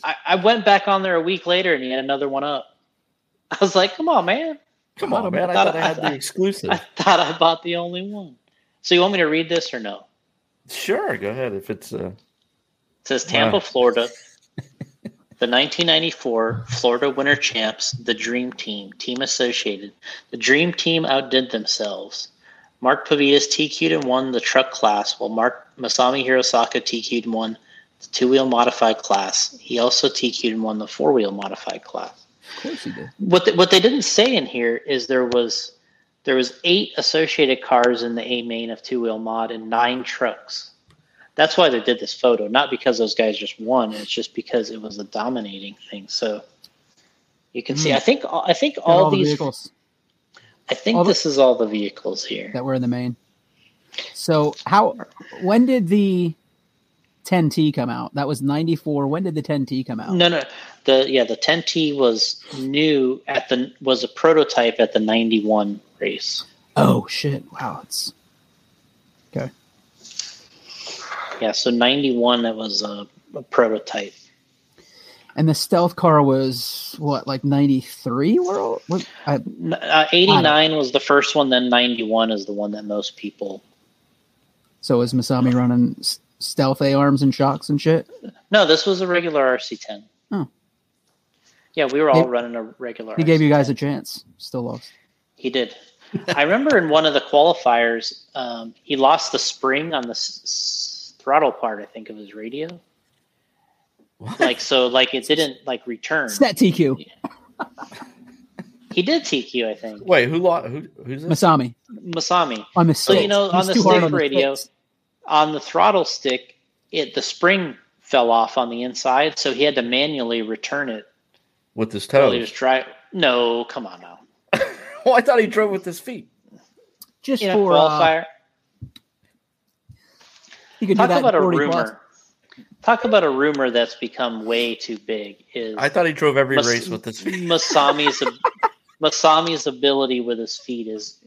I, I went back on there a week later and he had another one up. I was like, come on, man. Come on, man! I thought thought I I- had the exclusive. I thought I bought the only one. So you want me to read this or no? Sure, go ahead. If it's uh, It says Tampa, Wow. Florida. The 1994 Florida Winter Champs, the Dream Team, team associated. The Dream Team outdid themselves. Mark Pavidis TQ'd and won the truck class, while Mark Masami Hirosaka TQ'd and won the two wheel modified class. He also TQ'd and won the four wheel modified class. Of course he did. What the, what they didn't say in here is there was there was eight associated cars in the A main of two wheel mod and nine trucks. That's why they did this photo, not because those guys just won. It's just because it was a dominating thing. So you can see. Hmm. I think I think Got all, the these. vehicles I think all the- this is all the vehicles here. that were in the main. So how when did the 10T come out? That was 94. When did the 10T come out? No, no. The yeah, the 10T was new at the was a prototype at the 91 race. Oh shit. Wow, it's Yeah, so 91 that was a, a prototype. and the stealth car was what, like 93 world? What, I, Uh, 89 was the first one, then 91 is the one that most people. so is Masami running stealth A arms and shocks and shit? No, this was a regular RC10. Oh. Yeah, we were all He- running a regular. He gave you guys a chance. Still lost. He did. I remember in one of the qualifiers, um, he lost the spring on the s- throttle part. I think of his radio. what? Like so, like it didn't like return. That TQ. He did TQ, I think. wait, who lost? Who, who's this? Masami. Masami On the So, you know, on the stick on radio- sticks. on the throttle stick. It the spring fell off on the inside, so he had to manually return it with his while he was toes? driving. No, come on now. well, I thought he drove with his feet. Just You know, for uh, qualifier. he could do Talk that about a rumor. plus. Talk about a rumor that's become way too big. Is I thought he drove every Mas- race with his feet. Masami's Masami's ability with his feet is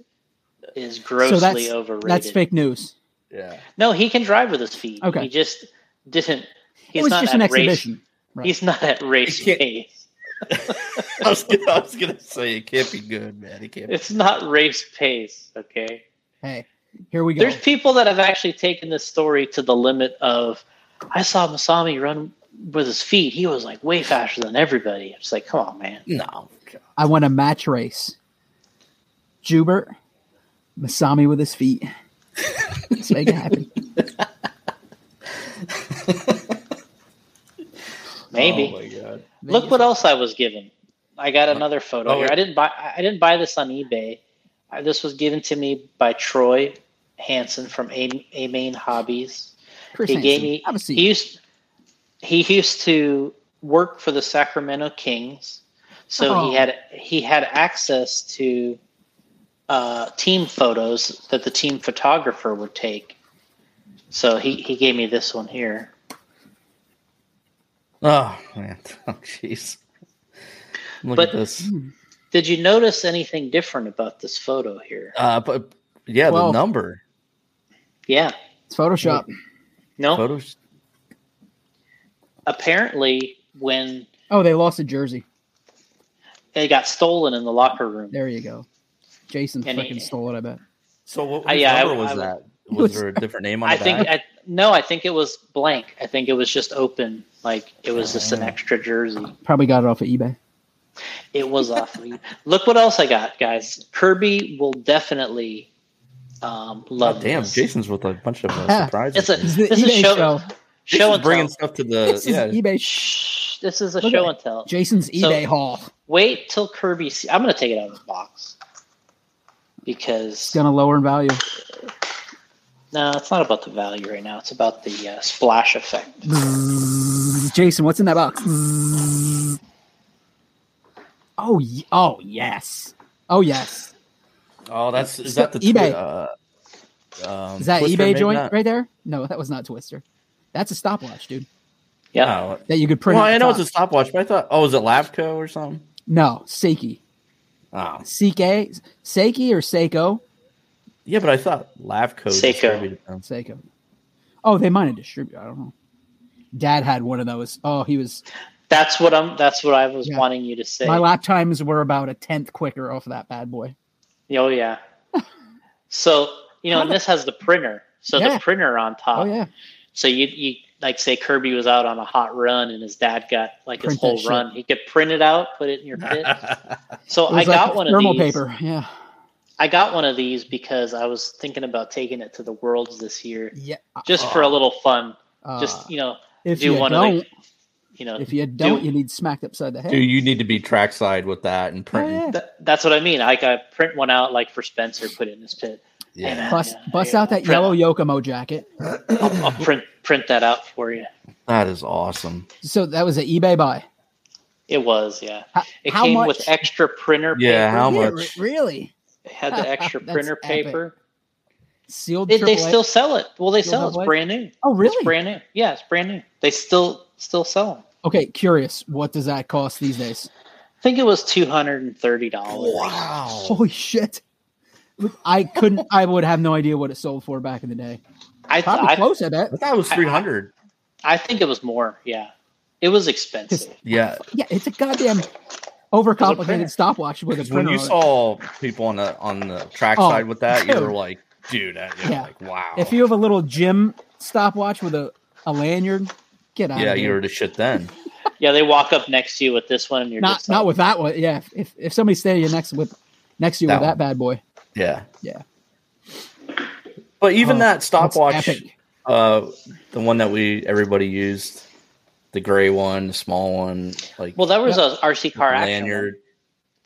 is grossly that's- overrated. That's fake news. Yeah. No, he can drive with his feet. Okay. He just didn't. He's it was not just at an race. exhibition. Right. He's not at race pace. I was, gonna, I was gonna say it can't be good, man. It can't. Be. It's not race pace. Okay. Hey, here we go. There's people that have actually taken this story to the limit of. I saw Masami run with his feet. He was like way faster than everybody. It's like, come on, man. No. I want a match race. Jubert, Masami with his feet. Let's make it happen. Maybe. Oh my god. Look what else I was given. I got another photo Oh, here. I didn't buy. I didn't buy this on eBay. I, this was given to me by Troy Hansen from A, a Main Hobbies. Chris he gave me. have a seat. He used. He used to work for the Sacramento Kings, so Oh. he had he had access to uh, team photos that the team photographer would take. So he, he gave me this one here. Oh man. Oh jeez. Look But- at this. Did you notice anything different about this photo here? Uh, but yeah, Well- the number Yeah. It's Photoshop. No. photos. apparently when Oh, they lost a jersey. it got stolen in the locker room There you go. Jason And freaking he- stole it. I bet. So what Uh, whose yeah, I- number was I- that? was- Was there a different name on it? i the think back? I, no i think it was blank i think it was just open like it was just an extra jersey Probably got it off of eBay. It was off look what else i got guys kirby will definitely um, love Oh, damn, this. Jason's with a bunch of uh, surprises. it's a This is the this is eBay show, show. show Jason's and bringing tell stuff to the This yeah. is eBay. Shh, this is a Look show and tell Jason's So- eBay haul. wait till kirby see, i'm gonna take it out of the box because It's because gonna lower in value. no it's not about the value right now it's about the uh, splash effect Jason, what's in that box? Oh, oh yes, oh yes. Oh, that's is So that the eBay. Uh, um, Is that Twister eBay joint not? right there? No, that was not Twister. That's a stopwatch, dude. yeah No. That you could print. Well, I know top. it's a stopwatch, but I thought, oh, is it Lavco or something? No, Seiki. Oh, Seike, Seiki or Seiko? yeah, but I thought Lavco Seiko. distributed. Seiko. Oh, they might have distributed. I don't know. Dad had one of those. Oh, he was. That's what I'm. That's what I was Yeah. wanting you to say. My lap times were about a tenth quicker off of that bad boy. Oh yeah. so you know, How and this has the printer. So Yeah. the printer on top. Oh yeah, So you you like say Kirby was out on a hot run and his dad got like his Print that whole shit. run. He could print it out, put it in your pit. So I was got one of these. paper. Yeah, I got one of these because I was thinking about taking it to the Worlds this year, yeah. just for a little fun. Uh, Just you know, if do you one don't, of the, you know, if you don't, do- you need smacked upside the head. Dude, you need to be trackside with that and Oh, print. yeah. Th- that's what I mean. I got print one out like for Spencer, put it in his pit. Yeah. Uh, bust, Yeah, bust yeah. out that Print- yellow Yokomo jacket. I'll, I'll print print that out for you. That is awesome. So that was an eBay buy. It was, yeah. How, It how came much? with extra printer Yeah, paper. how much? really? It had the extra printer epic. paper. Sealed. It, they still sell it. Well, they sell it. It's what? brand new. Oh, It's really? brand new. Yeah, it's brand new. They still still sell them. Okay, curious. What does that cost these days? I think it was two hundred and thirty dollars. Wow. Holy shit! I couldn't. I would have no idea what it sold for back in the day. I, Probably I close. I bet. I thought it was 300. I think it was more. Yeah, it was expensive. Yeah. Yeah, it's a goddamn overcomplicated stopwatch with a 'Cause when you saw people on the on the trackside Oh, with that, you were like, dude, that, you're Yeah. like, wow. if you have a little gym stopwatch with a, a lanyard, get out. yeah, of you here. were the shit then. Yeah, they walk up next to you with this one, and you're not just not with that one. Yeah, if if, if somebody's standing next with next to you That with that bad boy, Yeah. Yeah. But even Oh, that stopwatch, uh, the one that we everybody used, the gray one, the small one, like Well, that was a RC car action. lanyard.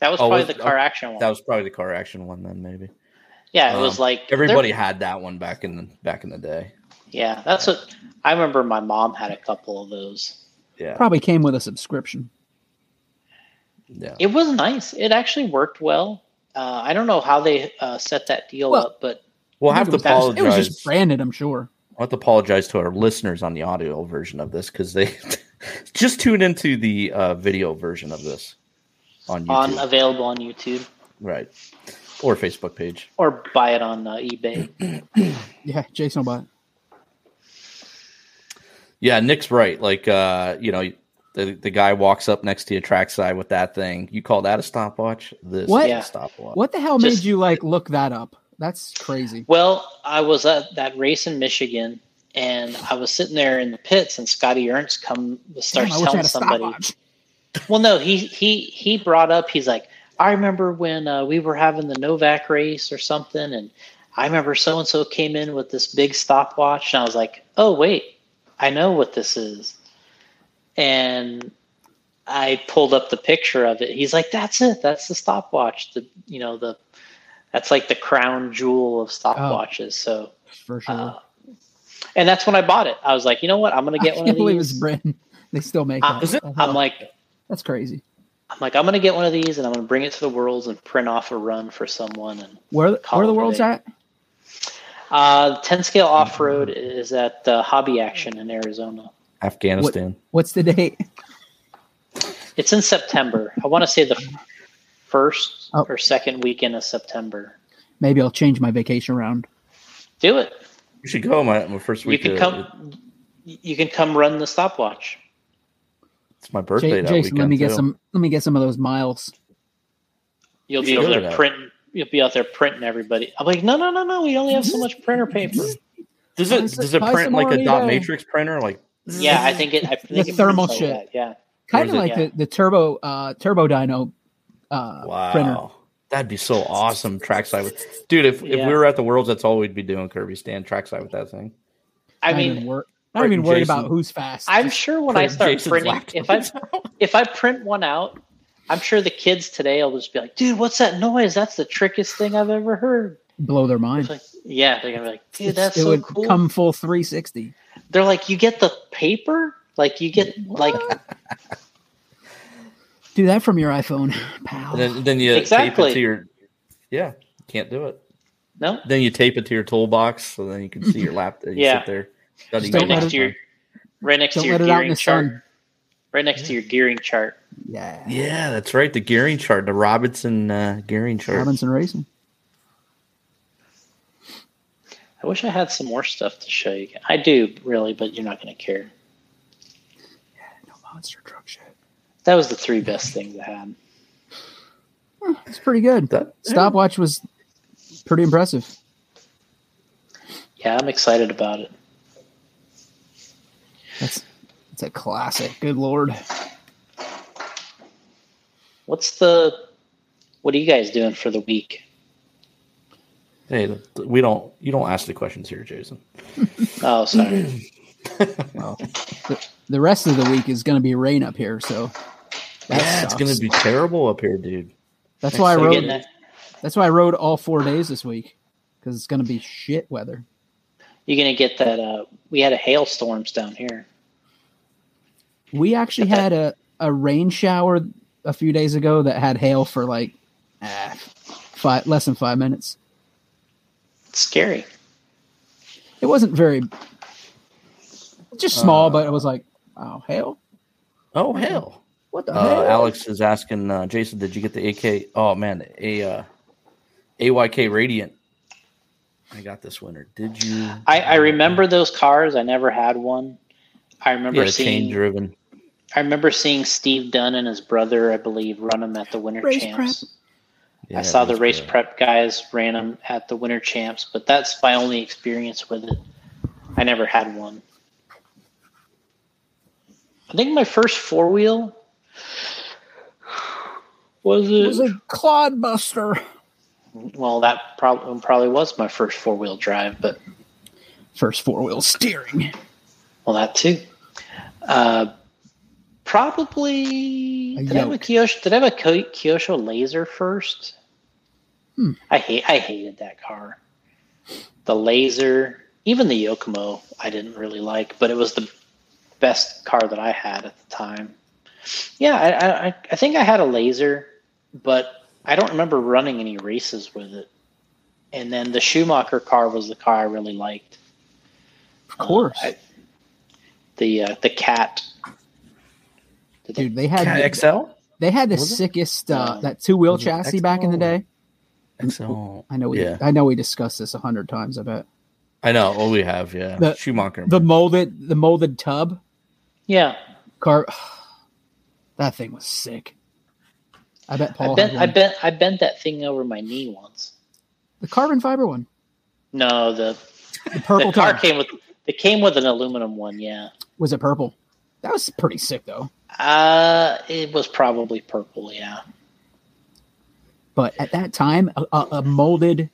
That was Oh, probably was- the car action one. That was probably the car action one then, maybe. Yeah, it was um, like Everybody had that one back in the back in the day. Yeah, that's what I remember. My mom had a couple of those. Yeah. probably came with a subscription. Yeah. It was nice. It actually worked well. Uh, I don't know how they uh, set that deal Well, up, but We'll have to it was- apologize. It was just branded, I'm sure. I'll have to apologize to our listeners on the audio version of this because they just tuned into the uh, video version of this on YouTube. on available on YouTube right. Or Facebook page. or buy it on uh, eBay. Yeah, Jason will buy it. Yeah, Nick's right. Like, uh, you know, the, the guy walks up next to you trackside with that thing. You call that a stopwatch? This What? is Yeah. stopwatch. What the hell Just- made you like look that up? That's crazy. Well, I was at that race in Michigan, and I was sitting there in the pits, and Scotty Ernst come starts Damn, I wish I telling somebody. stopwatch. Well, no, he he he brought up. He's like, I remember when uh, we were having the Novak race or something, and I remember so and so came in with this big stopwatch, and I was like, oh wait, I know what this is, and I pulled up the picture of it. He's like, that's it, that's the stopwatch. The you know the that's like the crown jewel of stopwatches. So. For sure. Uh, and that's when I bought it. I was like, you know what? I'm gonna get I get can't one of believe it's brand. They still make Uh, it? The? I'm like, That's crazy. I'm like, I'm gonna get one of these, and I'm gonna bring it to the worlds and print off a run for someone. And Where Call where the world's at? uh, 10 scale off road is at uh, Hobby Action in Arizona. Afghanistan. What's the date? It's in September. I want to say the first Oh. or second weekend of September. Maybe I'll change my vacation around. Do it. You should go my, my first week. You can of- come. You can come run the stopwatch. It's my birthday Ja- that Jason, weekend. let me get too. some. Let me get some of those miles. You'll be should over go to there that. printing. You'll be out there printing everybody. I'm like, no, no, no, no. We only have so much printer paper. Does it does it print like a dot matrix printer? Like Yeah, I think it. I think it thermal prints like shit. that, Yeah. Kind of like Yeah. the, the turbo uh, turbo dyno uh, wow, printer. that'd be so awesome. Trackside with dude. If, if we were at the worlds, that's all we'd be doing. Kirby stand trackside with that thing. I mean, even mean, wor- not even worried Jason- about who's fast. I'm sure when I start Jason's printing, if I out. if I print one out, I'm sure the kids today will just be like, "Dude, what's that noise? That's the trickiest thing I've ever heard." blow their It's mind. like, yeah, they're gonna be like, "Dude, It's- that's it so would cool." come full 360. they're like, "You get the paper? Like you get like Do that from your iPhone, pal. Then then you tape it to your yeah. Can't do it. no." Then you tape it to your toolbox so then you can see your laptop. You Yeah. sit there. Studying Don't Right next it- to your right next Don't to your let it out in gearing chart. sun. right next to your gearing chart. Yeah. Yeah, that's right. The gearing chart, the Robinson uh, gearing chart. Robinson Racing. I wish I had some more stuff to show you. I do really, but you're not going to care. Yeah, no monster truck shit. That was the three best things I had. It's pretty good. That- Stopwatch was pretty impressive. Yeah, I'm excited about it. That's it's a classic. Good lord. What's the? What are you guys doing for the week? Hey, we don't. You don't ask the questions here, Jason. Oh, sorry. Well, the, the rest of the week is going to be rain up here, so that yeah, it's gonna be terrible up here, dude. That's why I rode. that, That's why I rode all four days this week because it's going to be shit weather. You're gonna get that. Uh, we had a hailstorms down here. We actually had a, a rain shower a few days ago that had hail for like ah, five less than five minutes. It's scary. It wasn't very just small, but it was like, oh hail! Oh hell! What the Uh, hell? Alex is asking uh, Jason, did you get the AK? Oh man, a uh, AYK Radiant. I got this winter. Did you? I, I remember those cars. I never had one. I remember Yeah, chain seeing. driven. I remember seeing Steve Dunn and his brother, I believe, run them at the Winter Race Champs. Yeah, I saw the race good. prep guys ran them at the Winter Champs, but that's my only experience with it. I never had one. I think my first four wheel was It was it. a clodbuster. Well, that probably probably was my first four wheel drive, but First four wheel steering. well, that too. Uh, probably did I have a. Kyosho? Did I have a Kyo- Kyosho Laser first? Hmm. I hate I hated that car. The Laser, even the Yokomo, I didn't really like, but it was the best car that I had at the time. Yeah, I I, I think I had a Laser, but I don't remember running any races with it. And then the Schumacher car was the car I really liked. Of course. Uh, I- the uh, the cat. Did they- Dude, they had Cat XL. they had the sickest uh, that two wheel chassis back in the XL? day. XL. I know we Yeah. I know we discussed this a hundred times. I bet I know. Oh, we have. Yeah. The- Schumacher. the molded the molded tub yeah, car. That thing was sick. I bet I Paul had bent one. I bent I bent that thing over my knee once. the carbon fiber one, No, the the purple the car tub. came with it came with an aluminum one. Yeah, Was it purple? That was pretty sick though. uh, it was probably purple. Yeah, But at that time, a, a, a molded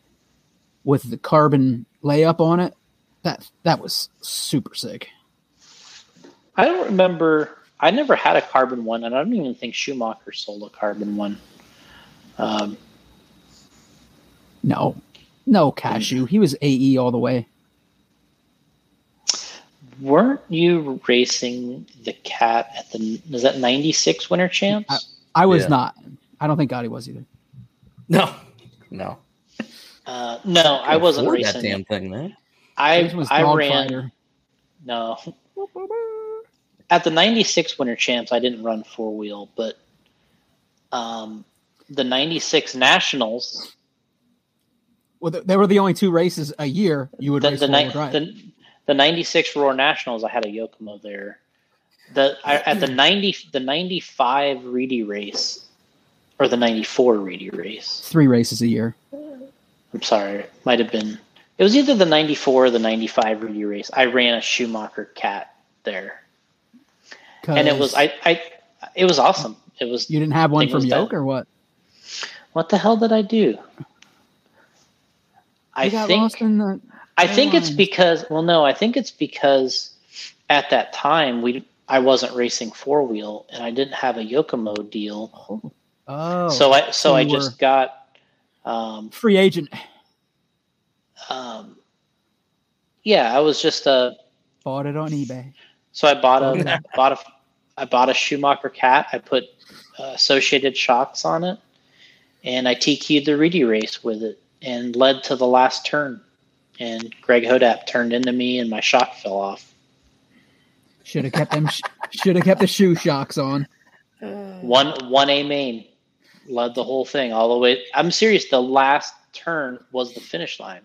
with the carbon layup on it, that that was super sick. I don't remember. I never had a carbon one, and I don't even think Schumacher sold a carbon one. Um, No, no cashew. He was AE all the way. weren't you racing the cat at the? Was that '96 Winter Champs? I was Yeah. not. I don't think Gotti was either. no. No. Uh, no, I wasn't racing. that damn thing, man. I was I ran Fighter. no at the '96 Winter Champs. I didn't run four wheel, but um, the '96 Nationals, Well, they were the only two races a year you would the race the, ni- the the '96 Roar Nationals, I had a Yokomo there. The I, at the '90 the '95 Reedy race, or the '94 Reedy race. Three races a year. I'm sorry, it might have been. It was either the '94 or the '95 Reedy race. I ran a Schumacher Cat there. And it was I, I it was awesome. It was You didn't have one from Yoke that- or what? what the hell did I do? I think the. I think it's because well no, I think it's because at that time we I wasn't racing four wheel and I didn't have a Yokomo deal. Oh, so I so so I just got um free agent um yeah, I was just a bought it on eBay. So I bought a bought a I bought a Schumacher cat. I put uh, associated shocks on it, and I TQ'd the Reedy race with it, and led to the last turn. And Greg Hodapp turned into me, and my shock fell off. Should have kept them. Should have kept the shoe shocks on. One one A main led the whole thing all the way. I'm serious. The last turn was the finish line.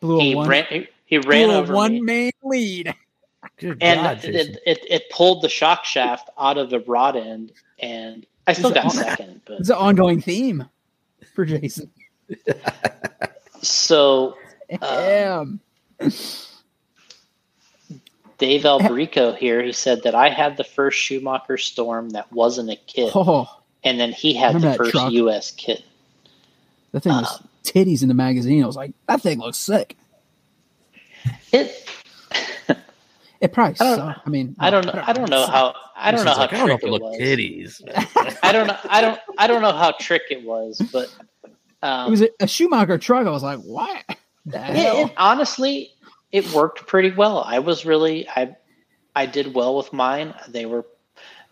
Blew a He one, ran. He, he ran blew a over one me, main lead. Good and God, it, it, it it pulled the shock shaft out of the rod end, and I still Is it got on- second. But It's an ongoing theme for Jason. so Damn. Dave Alberico here, he said that I had the first Schumacher Storm that wasn't a kit, Oh, and then he had the first truck? U.S. kit. that thing was Um, titties in the magazine. I was like, that thing looks sick. It. It probably I don't- sucked. I mean, I don't know. I don't know how. I don't know Jason's how I don't know trick it it was. titties. I don't know. I don't. I don't know how trick it was, but It um, was a, a Schumacher truck. I was like, what? The it, hell? it- honestly, it worked pretty well. I was really. I. I did well with mine. They were,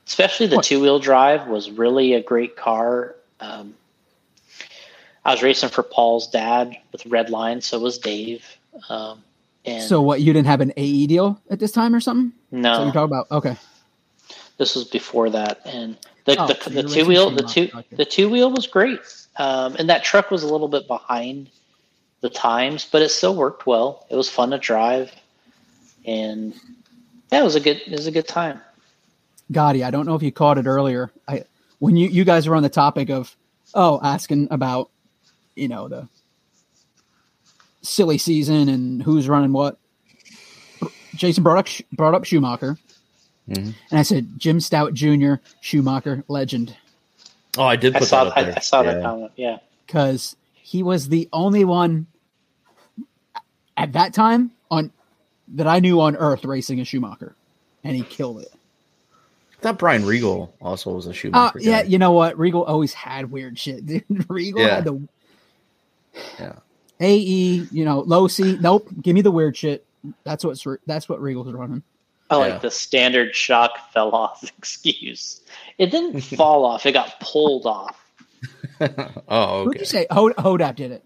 especially the two wheel drive was really a great car. Um, I was racing for Paul's dad with Red Line, so was Dave. Um, and So what? You didn't have an AE deal at this time or something? no, you're talking about? Okay. this was before that and the, Oh, the, the two wheel the two okay. the two wheel was great um, and that truck was a little bit behind the times but it still worked well it was fun to drive and yeah it was a good it was a good time Gotti, I don't know if you caught it earlier. I when you you guys were on the topic of oh asking about you know the silly season and who's running what. Jason brought up brought up Schumacher, Mhm. and I said Jim Stout Jr. Schumacher legend Oh, I did i put saw that up I, there. I saw yeah. that comment yeah because he was the only one at that time on that I knew on Earth racing a Schumacher, and he killed it. I thought Brian Regal also was a Oh Schumacher. yeah, guy. you know what? Regal always had weird shit. Dude. Regal Yeah. had the Yeah. AE, you know, low C. Nope, give me the weird shit. That's what's re- that's what Regal's running. Oh, i Yeah. like the standard shock fell off excuse it didn't fall off it got pulled off oh, Who'd you say? Hod- Hodapp did it.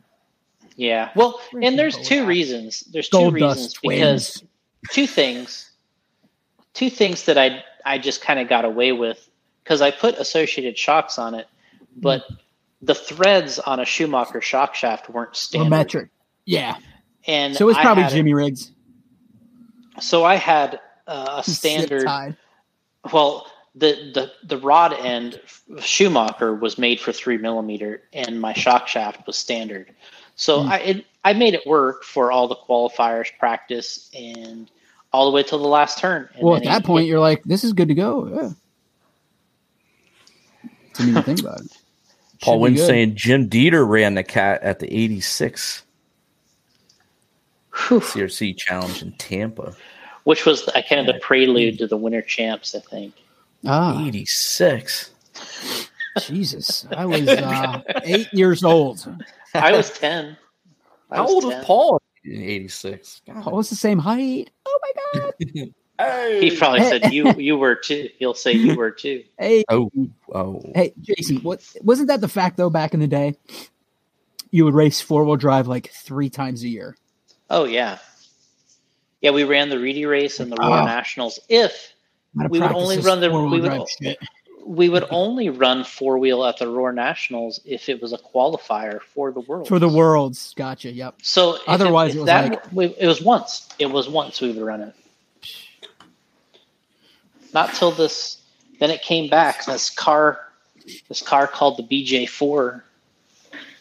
Yeah. Well, and there's Bodak. two reasons. There's two reasons because two things. Two things that I I just kind of got away with because I put associated shocks on it, but the threads on a Schumacher shock shaft weren't Or standard. metric. Yeah. And So it's probably Jimmy Riggs. So I had uh, a standard. Well, the, the the rod end Schumacher was made for three millimeter, and my shock shaft was standard. So Hmm. I it, I made it work for all the qualifiers, practice, and all the way till the last turn. And Well, at that point, you're like, this is good to go. Yeah. Didn't even think about it. Paul Should Wynn saying Jim Dieter ran the cat at the 86 Whew. CRC challenge in Tampa. which was the, kind of the prelude to the winter champs, I think. Ah, 86. Jesus. I was uh, eight years old. I was ten. I How old was Paul in 86? God. Paul was the same height. Oh my God. He probably said you you were too. He'll say you were too. Hey, Oh, oh. hey, Jason, what wasn't that the fact though back in the day? You would race four wheel drive like three times a year. Oh yeah, yeah. We ran the Reedy race and the Roar Ah. Nationals. If We would only run the- four-wheel we would- we would only run four wheel at the Roar Nationals if it was a qualifier for the world. for the worlds. Gotcha. Yep. So if Otherwise, if it was that, like- we, it was once. It was once we would run it. Not till this. Then it came back. This car, this car called the BJ4,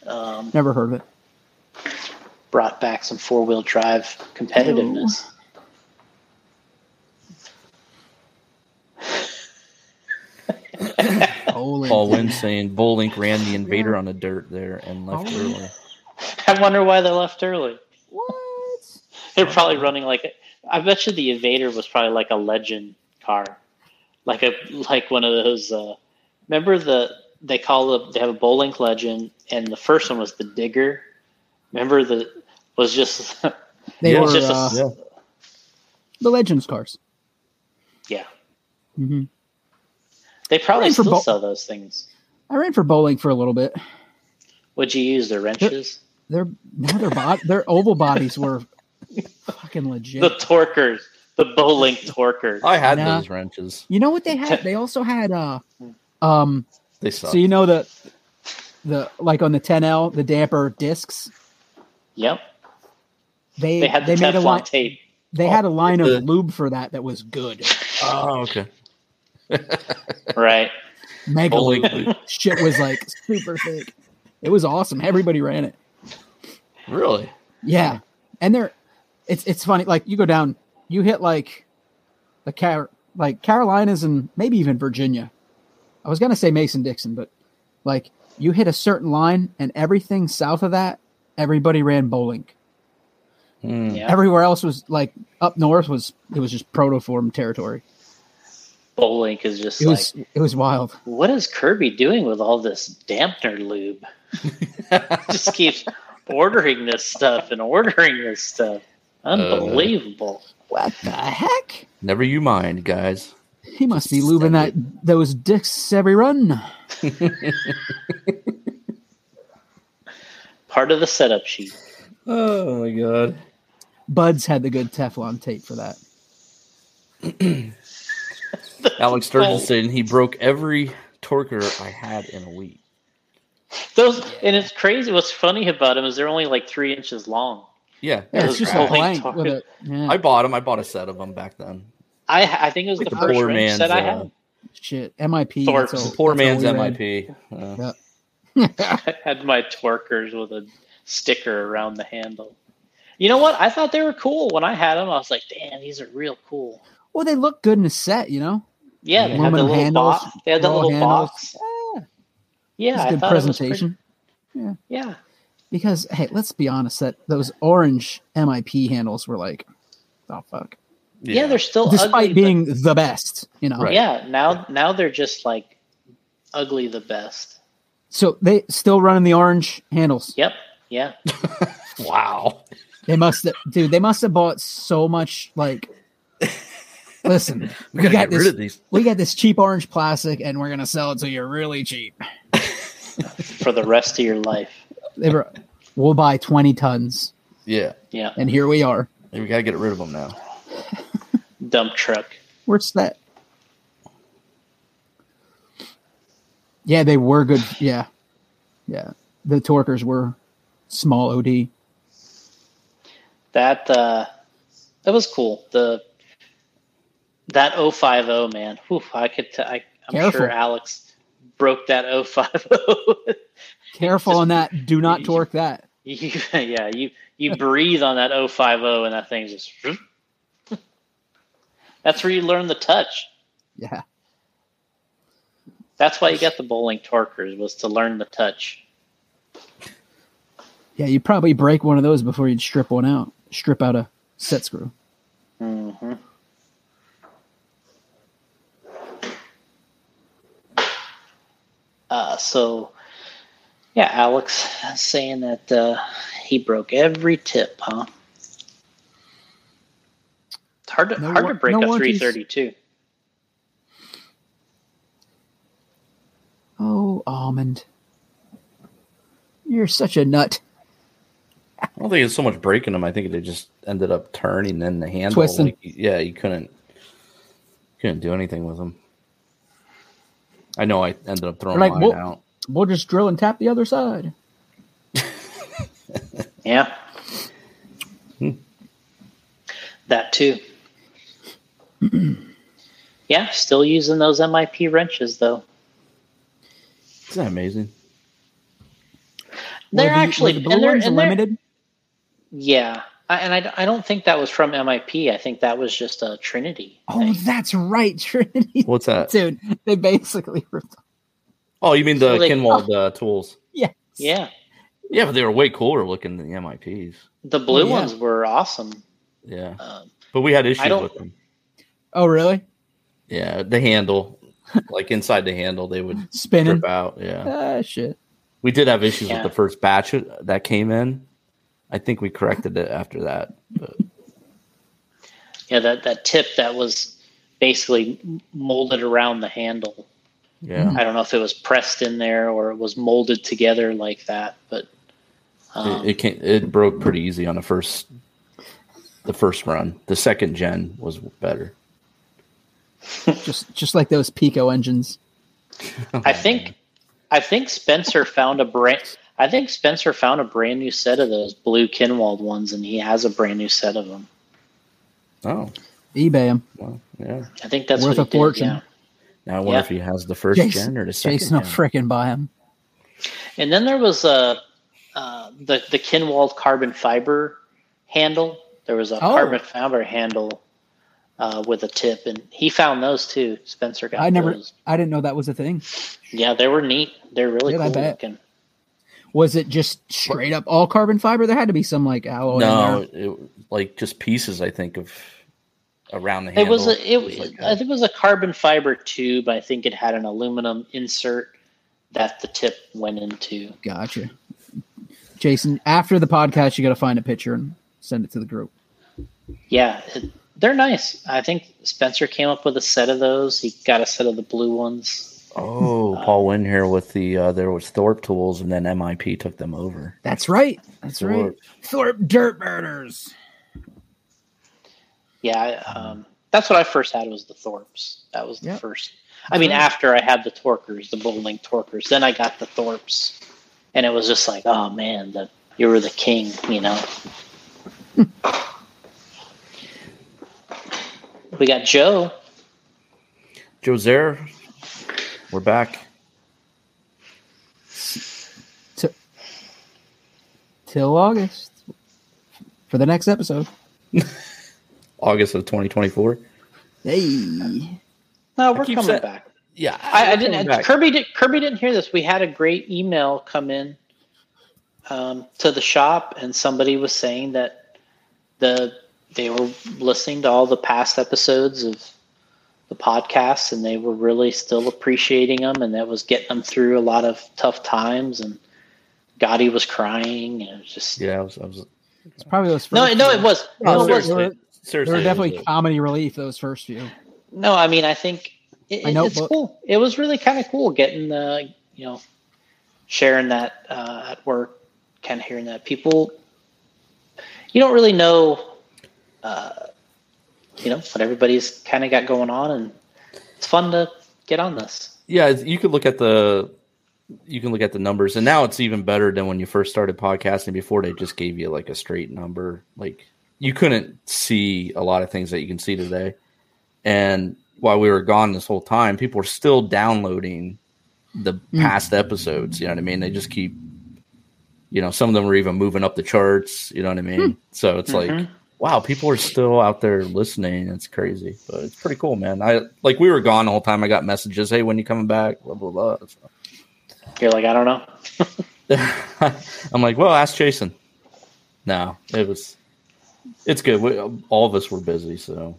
um, Never heard of it. brought back some four wheel drive competitiveness. Holy. Paul Wynn saying Bolink ran the Invader on the dirt there and left Oh. early. I wonder why they left early. What? They're probably running like a, I bet you the Invader was probably like a legend car, like a like one of those. Uh, remember the they call the they have a Bolink legend, and the first one was the Digger. Remember the was just They were it's just a- uh, Yeah. the Legends cars. yeah. Mm-hmm. They probably still bo- sell those things. I ran for Bolink for a little bit. Would you use the wrenches? Their now their bod their oval bodies were fucking legit. The torquers. The Bolink torquers. I had Nah. those wrenches. You know what they had? They also had uh um They suck. so you know the the like on the 10L, the damper discs, Yep, they they had the made a Teflon line tape. they had a line the- of lube for that that was good. oh, okay. Right. Mega Bolink lube. lube. Shit was like super thick. It was awesome. Everybody ran it. Really? Yeah, and they're it's it's funny. Like you go down, you hit like the Car like Carolinas and maybe even Virginia. I was gonna say Mason Dixon, but like you hit a certain line, and everything south of that, everybody ran Bolink. Hmm. Yeah. Everywhere else was like up north was it was just protoform territory. Bolink is just It like, was it was wild. what is Kirby doing with all this dampener lube? just keeps ordering this stuff and ordering this stuff. Unbelievable. What the heck? Never you mind, guys. He must be lubing that those dicks every run. Part of the setup sheet. Oh my god. Buds had the good Teflon tape for that. Alex Sturgeon he broke every torquer I had in a week. Those and it's crazy. What's funny about them is they're only like three inches long. Yeah. Yeah, it's just a blank targets. with it. Yeah. I bought them. I bought a set of them back then. I I think it was Like the, the first poor man's, set I uh, had. Shit, MIP. Thorpe's. that's all- Poor that's man's. MIP. Uh, I had my twerkers with a sticker around the handle. You know what? I thought they were cool when I had them. I was like, "Damn, these are real cool." Well, they look good in a set, you know. Yeah, they had the little handles, box. They had the little handles. box. Yeah, Yeah, it's I a good thought it pretty- presentation. yeah, Because hey, let's be honest, that those orange MIP handles were like, oh fuck. yeah, they're still Despite ugly, but- being the best, you know. Right. yeah. Now, now they're just like ugly the best. So they still running the orange handles. Yep. Yeah. Wow. They must have, dude. They must have bought so much. Like, listen, We gotta got get this. rid of these. We got this cheap orange plastic, and we're gonna sell it to you really cheap. For the rest of your life. They were, we'll buy twenty tons, Yeah. Yeah. and here we are. We gotta get rid of them now. Dump truck. Where's that? Yeah, they were good. Yeah, yeah. The Torkers were small OD. That uh that was cool. The that 050 man. Whew, I could t- I I'm Careful. sure Alex broke that 050. Careful Just- on that. Do not torque that. you, yeah, you you breathe on that 050 and that thing's just That's where you learn the touch. Yeah. That's why you got the Bolink torquers was to learn the touch. Yeah, you probably break one of those before you'd strip one out. Strip out a set screw. hmm Uh, so, yeah, Alex saying that uh, he broke every tip, huh? It's hard to No hard wa- to break no a 332. Oh, almond. You're such a nut. I don't think it's so much breaking them. I think they just ended up turning in the handle. Twisting. Like, yeah, you couldn't couldn't do anything with them. I know I ended up throwing Like, mine well- out. We'll just drill and tap the other side. Yeah. Hmm. that too. yeah, still using those MIP wrenches though. Isn't that amazing? They're Were the- actually the blue and they're- ones and they're- limited. Yeah, I, and I, I don't think that was from MIP. I think that was just a Trinity. Oh, thing. that's right, Trinity. What's that? Dude, they basically ripped. Oh, you mean the So they- Kinwald uh, tools? Yes. yeah. Yeah, but they were way cooler looking than the MIPs. The blue yeah. ones were awesome. Yeah, Um, but we had issues with them. Oh, really? Yeah, the handle, like inside the handle, they would Spinning. rip out. Yeah, Ah, shit. we did have issues Yeah. with the first batch that came in. I think we corrected it after that. But yeah, that that tip that was basically molded around the handle. Yeah, I don't know if it was pressed in there or it was molded together like that, but um, it, it came, it broke pretty easy on the first the first run. The second gen was better. just just like those Picco engines. I think I think Spencer found a brand. I think Spencer found a brand new set of those blue Kinwald ones, and he has a brand new set of them. Oh, eBay them. well, yeah. I think that's Worth what a fortune. Did, yeah. Now I wonder Yeah. if he has the first Jason, gen or the second. Jason will gen. frickin' buy him. And then there was a uh, the the Kinwald carbon fiber handle. There was a Oh. carbon fiber handle uh, with a tip, and he found those too. Spencer got I never, those. I didn't know that was a thing. Yeah, they were neat. They're really Yeah, I cool bet. looking. Was it just straight up all carbon fiber? There had to be some like alloy. in No, there. it, like just pieces. I think of around the It was a, it, was like I think it was a carbon fiber tube. I think it had an aluminum insert that the tip went into. Gotcha. Jason, after the podcast, you got to find a picture and send it to the group. Yeah, it, they're nice. I think Spencer came up with a set of those. He got a set of the blue ones. Oh, Paul went here with the uh, there was Thorpe tools, and then MIP took them over. That's right. That's Thorpe. right. Thorpe Dirt Murders. Yeah, I, um, that's what I first had was the Thorps. That was the Yep. first. I mean, after I had the Torkers, the Bolink Torkers, then I got the Thorps, and it was just like, oh man, the you were the king, you know. we got Joe. Joser, we're back. Till August for the next episode. August of 2024. Hey. No, we're coming saying- back. Yeah, I, I didn't. back. Kirby did. Kirby didn't hear this. We had a great email come in um, to the shop, and somebody was saying that the they were listening to all the past episodes of the podcast, and they were really still appreciating them, and that was getting them through a lot of tough times. And Gotti was crying, and it was just Yeah, I was. I was It's probably those first no, no, it was no, it they was were- seriously, They were definitely comedy relief those first few. No, I mean, I think it, My it- it's notebook. cool. It was really kind of cool getting the, you know, sharing that uh, at work, kind of hearing that people, you don't really know, uh, you know, what everybody's kind of got going on, and it's fun to get on this. yeah, you could look at the you can look at the numbers, and now it's even better than when you first started podcasting. Before they just gave you like a straight number, like you couldn't see a lot of things that you can see today. And while we were gone this whole time, people were still downloading the past episodes. You know what I mean? They just keep, you know, some of them were even moving up the charts. You know what I mean? So it's like, Mhm. wow, people are still out there listening. It's crazy, but it's pretty cool, man. I like we were gone the whole time. I got messages, hey, when you coming back? Blah blah blah. So- You're like, I don't know. I'm like, well, ask Jason. No, it was. It's good. We, all of us were busy, so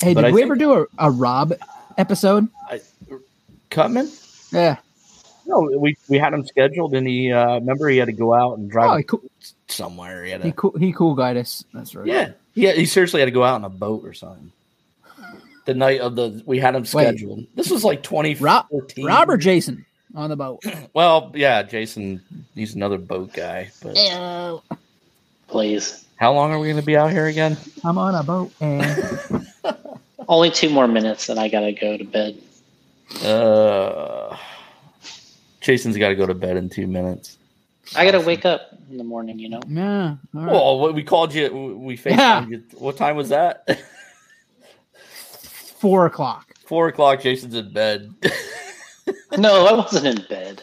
Hey, But did I we ever do a, a Rob episode? Cutman. Yeah. No, we we had him scheduled, and he uh, remember he had to go out and Oh, drive he cool, somewhere. He had he to, cool, he cool guide us. That's right. yeah, yeah. He seriously had to go out on a boat or something. The night of the we had him scheduled. This was like Rob, 2014. Rob or Jason on the boat? Well, yeah, Jason. He's another boat guy. But Ew. Please, how long are we going to be out here again? I'm on a boat and only two more minutes, and I gotta go to bed. Uh, Jason's got to go to bed in two minutes. I gotta wake up in the morning. You know. yeah. All right. Well, we called you. We FaceTimed Yeah. you. What time was that? Four o'clock. Four o'clock. Jason's in bed. No, I wasn't in bed.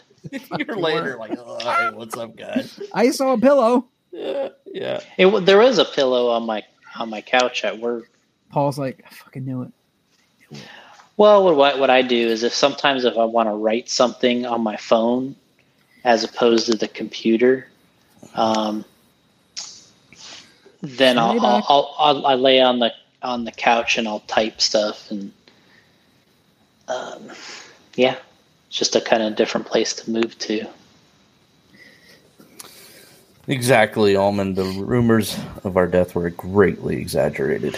You're later, like, oh, hey, what's up, guys? I saw a pillow. Yeah, yeah. It, w- there was a pillow on my on my couch at work. Paul's like, I fucking knew it. Well, what what, what I do is if sometimes if I want to write something on my phone as opposed to the computer, um, then I'll, I'll. I'll, I'll I lay on the on the couch and I'll type stuff and um, yeah, it's just a kind of different place to move to. Exactly, Almond. The rumors of our death were greatly exaggerated.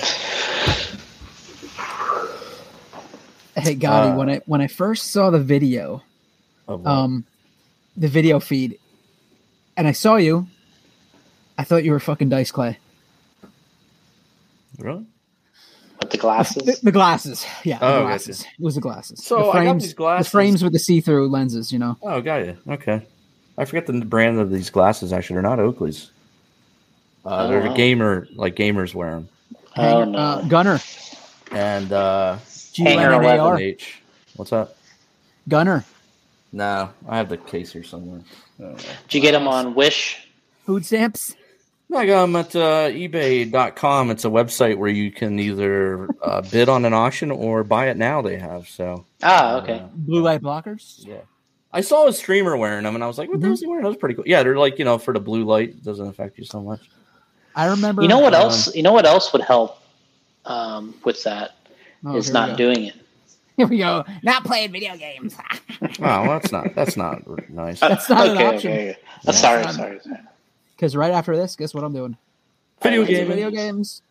Hey, Gotti, Uh, when I when I first saw the video, um, the video feed, and I saw you, I thought you were fucking Dice Clay. Really? with the glasses. The, the glasses, yeah, Oh, the gotcha. glasses. It was the glasses. So, the I got these glasses. the frames with the see-through lenses. You know, Oh, got you. Okay. I forget the brand of these glasses. Actually, they're not Oakley's. Uh, Oh, they're wow. gamer, like gamers wear them. Oh, Hang- no. uh, Gunnar, And uh, G Hanger U N N A 11. R, H. What's up? Gunnar, No, I have the case here somewhere. Did you get them on Wish? food stamps. I got them at uh, eBay.com. It's a website where you can either uh, bid on an auction or buy it now. They have so. Ah, okay. uh, Blue light blockers. yeah. I saw a streamer wearing them, and I was like, "What the hell's he wearing? That was pretty cool." Yeah, they're like you know for the blue light, it doesn't affect you so much. I remember. You know what um, else? You know what else would help um, with that Oh, is not doing it. Here we go. Not playing video games. Oh, well, that's not that's not nice. That's not an okay, option. okay, okay. Yeah. sorry, sorry, sorry. Because right after this, guess what I'm doing? Video games. Video games.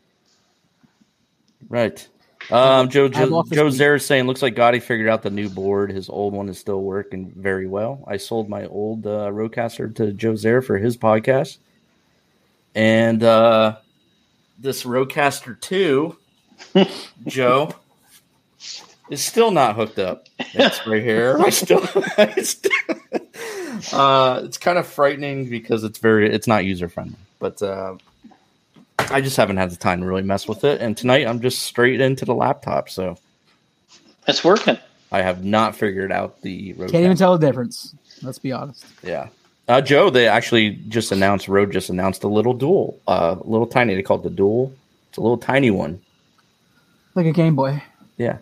Right. Um, Joe I'm Joe, Joe week. Zer is saying looks like Gotti figured out the new board. His old one is still working very well. I sold my old uh, Rodecaster to Joe Zer for his podcast, and uh, this Rodecaster two, Joe, is still not hooked up. It's right here. I still, it's, uh, it's kind of frightening because it's very it's not user friendly, but. Uh, I just haven't had the time to really mess with it. And tonight I'm just straight into the laptop. So It's working. I have not figured out the road. Can't even tell the difference. Let's be honest. Yeah. Uh, Joe, they actually just announced, Rode just announced a little dual, uh, little tiny. They call it the dual. It's a little tiny one. Like a Game Boy. Yeah.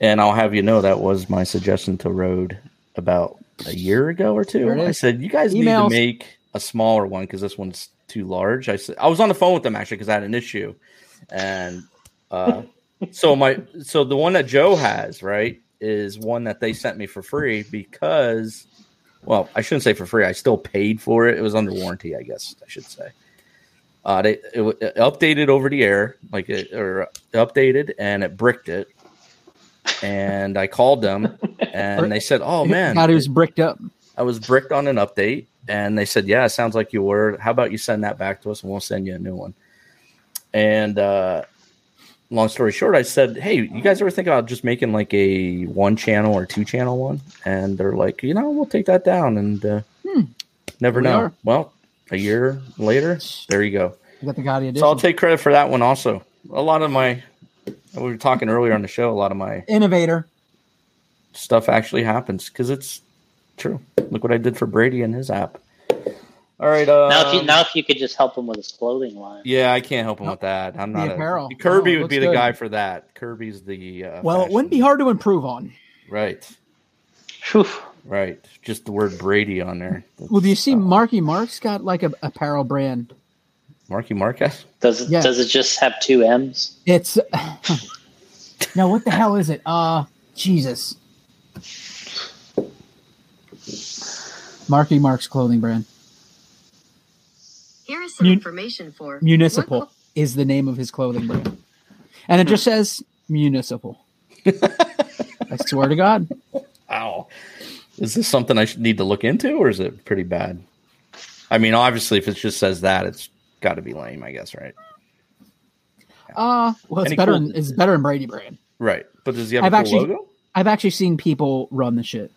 And I'll have you know that was my suggestion to Rode about a year ago or two. I said, you guys need to make a smaller one because this one's too large. I said, I was on the phone with them actually because I had an issue. And uh, so my, so the one that Joe has, right, is one that they sent me for free because, well, I shouldn't say for free. I still paid for it. It was under warranty, I guess I should say. Uh, they it, it updated over the air, like it or updated, and it bricked it. And I called them, and they said, "Oh man, he was bricked up. I was bricked on an update." And they said, "Yeah, it sounds like you were. How about you send that back to us, and we'll send you a new one." And uh, long story short, I said, "Hey, you guys ever think about just making like a one channel or two channel one?" And they're like, "You know, we'll take that down." And uh, Hmm. never we know. are. Well, a year later, there you go. You got the Gotti edition. So I'll take credit for that one also. A lot of my, we were talking earlier on the show, a lot of my Innovator. stuff actually happens because it's true. Look what I did for Brady and his app. All right. Uh, now, if you now if you could just help him with his clothing line. yeah, I can't help him with that. I'm The not. apparel. A, Kirby Oh, would be looks the good. guy for that. Kirby's the. Uh, Well, it wouldn't be hard to improve on. Right. Whew. Right. Just the word Brady on there. Well, do you see Uh, Marky Mark's got like a apparel brand? Marky Marquez? Does it Yeah. does it just have two M's? It's no, what the hell is it? Uh, Jesus. Marky Mark's clothing brand. Here is some Mun- information for Municipal What- is the name of his clothing brand, and it just says municipal. I swear to God. Ow. Is this something I should need to look into, or is it pretty bad? I mean, obviously, if it just says that, it's got to be lame, I guess, right? Uh well, it's Any better. cool- than it's better than Brady brand. Right. But does he have I've a cool actually- logo? I've actually seen people run the shit.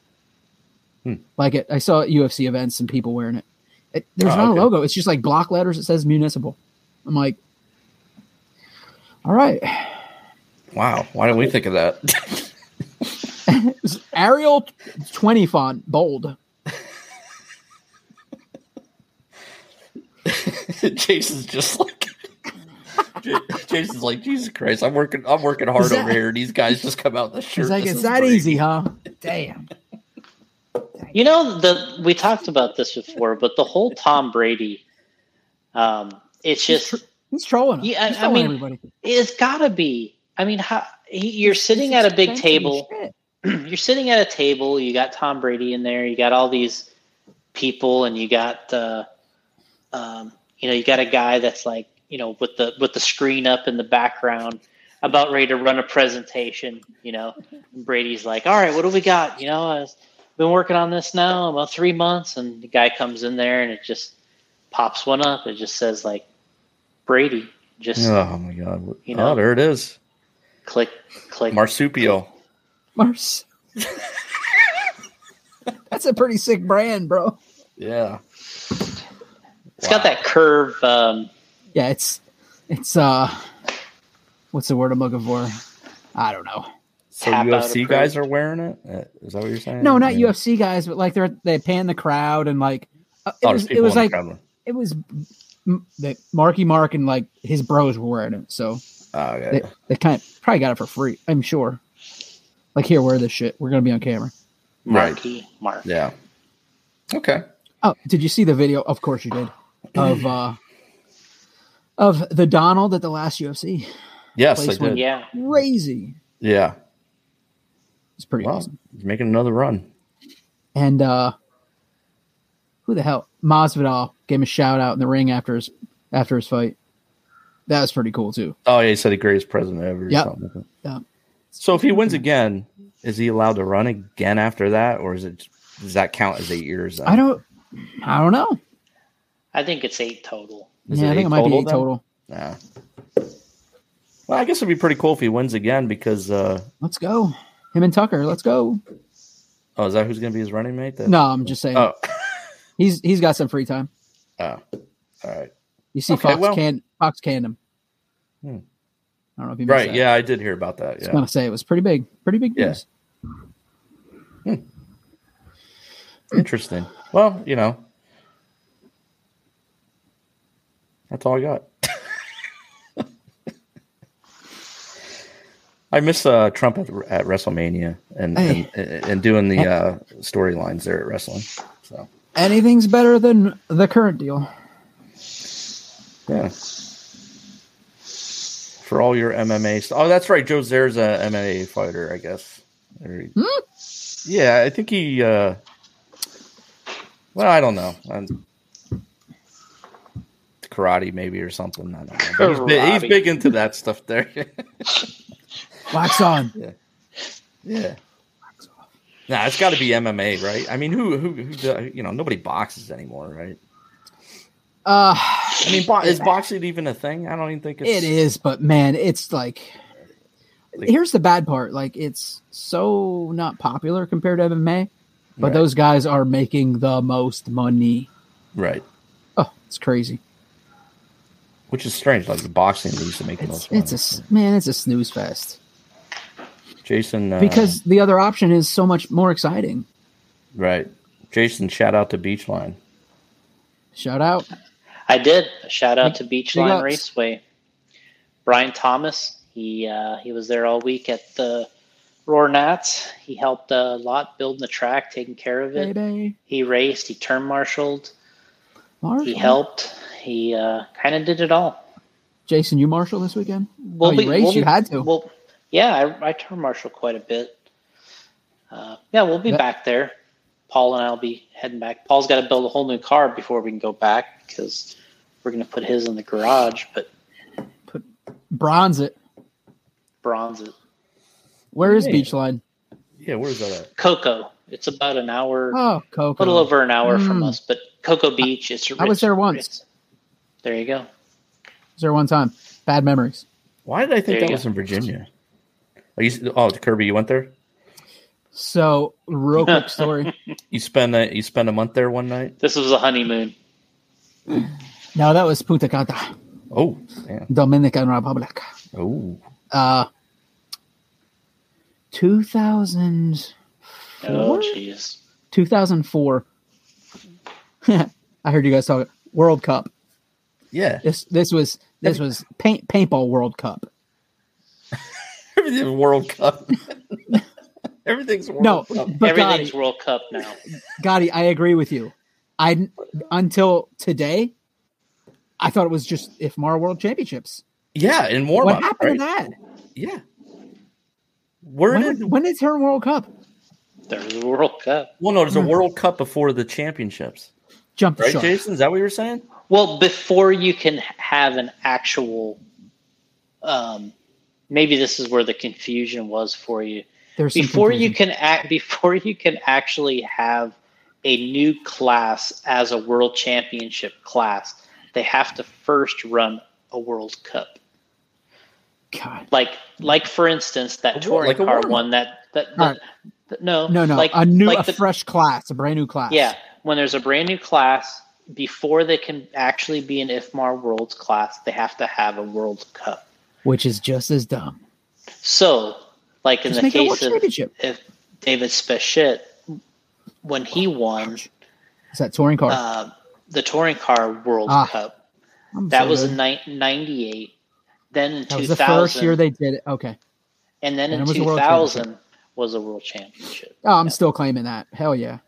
Hmm. Like it, I saw at UFC events and people wearing it. it there's Oh, not okay. a logo. It's just like block letters. It says municipal. I'm like, all right, Wow. Why didn't we think of that? Arial twenty font bold. Jason's just like. Jason's like Jesus Christ! I'm working. I'm working hard that- over here. and These guys just come out the shirt. It's like it's that great. easy, huh? Damn. You know the we talked about this before, but the whole Tom Brady, um, it's just He's trolling. Yeah, I- He's I trolling mean, everybody. it's got to be. I mean, how he, you're sitting It's at a big table. you're sitting at a table. You got Tom Brady in there. You got all these people, and you got uh, um, you know, you got a guy that's like, you know, with the with the screen up in the background, about ready to run a presentation. You know, and Brady's like, "All right, what do we got?" You know, been working on this now about three months, and the guy comes in there, and it just pops one up. It just says like Brady, Just Oh my god! You know? oh, there it is. click, click. Marsupial. Mars. That's a pretty sick brand, bro. Yeah. It's got that curve. Um, Yeah, it's it's uh what's the word I'm looking for? I don't know. So Tap out UFC guys are wearing it. Uh, that what you're saying? No, not Yeah. UFC guys, but like they're they pan the crowd and like uh, it Oh, was it was like it was that Marky Mark and like his bros were wearing it, so Oh, yeah. they, they kind of probably got it for free. I'm sure. Like here, wear this shit. We're gonna be on camera. Right. Marquee Mark. yeah. Okay. Oh, did you see the video? Of course you did. Of uh of the Donald at the last UFC. Yes, I Place did. Yeah. Crazy. Yeah. It's pretty Well, awesome. he's making another run. And uh who the hell? Masvidal gave him a shout out in the ring after his after his fight. That was pretty cool too. Oh, yeah, he said the greatest president ever. or Yep. something like that. Yeah. So if he wins again, is he allowed to run again after that, or is it does that count as eight years? then? I don't I don't know. I think it's eight total. Is yeah, I think it might be eight then? total. Yeah. Well, I guess it'd be pretty cool if he wins again because uh Let's go. Him and Tucker, let's go. oh, is that who's gonna be his running mate? Then? No, I'm just saying Oh. he's he's got some free time. oh. All right. You see Okay, Fox well- can Fox canned him. Hmm. I don't know if you Right. that. Yeah, I did hear about that. Yeah. I was gonna say it was pretty big. Pretty big Yeah. news. Interesting. Well, you know, that's all I got. I miss uh, Trump at, at WrestleMania and, Hey. and and doing the uh, storylines there at wrestling. So Anything's better than the current deal. yeah, for all your MMA stuff. Oh, that's right. Joe Zare's a MMA fighter, I guess. Or he- Hmm? Yeah, I think he. Uh, well, I don't know. Um, karate maybe or something. I don't know. He's, big, he's big into that stuff there. Wax on. yeah. Yeah. Nah, it's got to be MMA, right? I mean, who who who? You know, nobody boxes anymore, right? Uh I mean, bo- is boxing even a thing? I don't even think it's. it is, but man, it's like Like- here's the bad part. Like it's so not popular compared to MMA, but Right. those guys are making the most money. right, Oh, it's crazy. Which is strange. Like the boxing they used to make the It's most money. it's a s- man, it's a snooze fest. Jason uh, Because the other option is so much more exciting. right, Jason. Shout out to Beachline. Shout out. I did. Shout out to Beachline. Raceway. Brian Thomas. He uh, he was there all week at the Roar Nats. He helped a lot building the track, taking care of it. Baby. He raced. He turn marshaled. Marshall. He helped. He uh, kind of did it all. Jason, you marshal this weekend? We'll Oh, you raced? You had to. Well, yeah, I, I turn marshal quite a bit. Uh, yeah, we'll be That- back there. Paul and I'll be heading back. Paul's got to build a whole new car before we can go back because we're going to put his in the garage, but put Bronze it. bronze it. Where is Hey. Beachline? Yeah, where's that at? Cocoa. It's about an hour, Oh, Cocoa. a little over an hour from Mm. us, but Cocoa Beach. It's. I was there once. It's- There you go. Was there one time? Bad memories. Why did I think that go. was in Virginia? Are you, oh, Kirby, you went there. So, real quick story. You spend a you spend a month there one night. This was a honeymoon. no, that was Punta Cana, Oh, man. Dominican Republic. Oh, Uh, 2000, Oh, Four? jeez. 2004. I heard you guys talk World Cup. Yeah. This this was this was paint paintball World Cup. Everything's World Cup. Everything's World No, Cup. but Everything's Gotti, World Cup now. Gotti, I agree with you. I until today, I thought it was just IFMAR World Championships. Yeah, in warm what happened right? to that? Yeah. Where When, did when did it turn World Cup? There's a World Cup. well no, there's a Hmm. World Cup before the championships. Jump the Right, shark. Jason? Is that what you were saying? Well, before you can have an actual, um, maybe this is where the confusion was for you. There's Before you can act, before you can actually have a new class as a world championship class, they have to first run a World Cup. God. Like, like for instance, that A touring like a car one that that, that, Alright. that- no No, no, like a new, like a the- fresh class, a brand new class. yeah when there's a brand new class before they can actually be an IFMAR Worlds class, they have to have a World Cup. which is just as dumb. So, like in the make it a world case of championship. if David Spashett, when he won Is that touring car? uh, the touring car World Ah, Cup, I'm that so was in ni- 98. Then in that was 2000, the first year they did it. Okay. and then and in it was 2000 was a World Championship. Oh, I'm still claiming that. Hell yeah.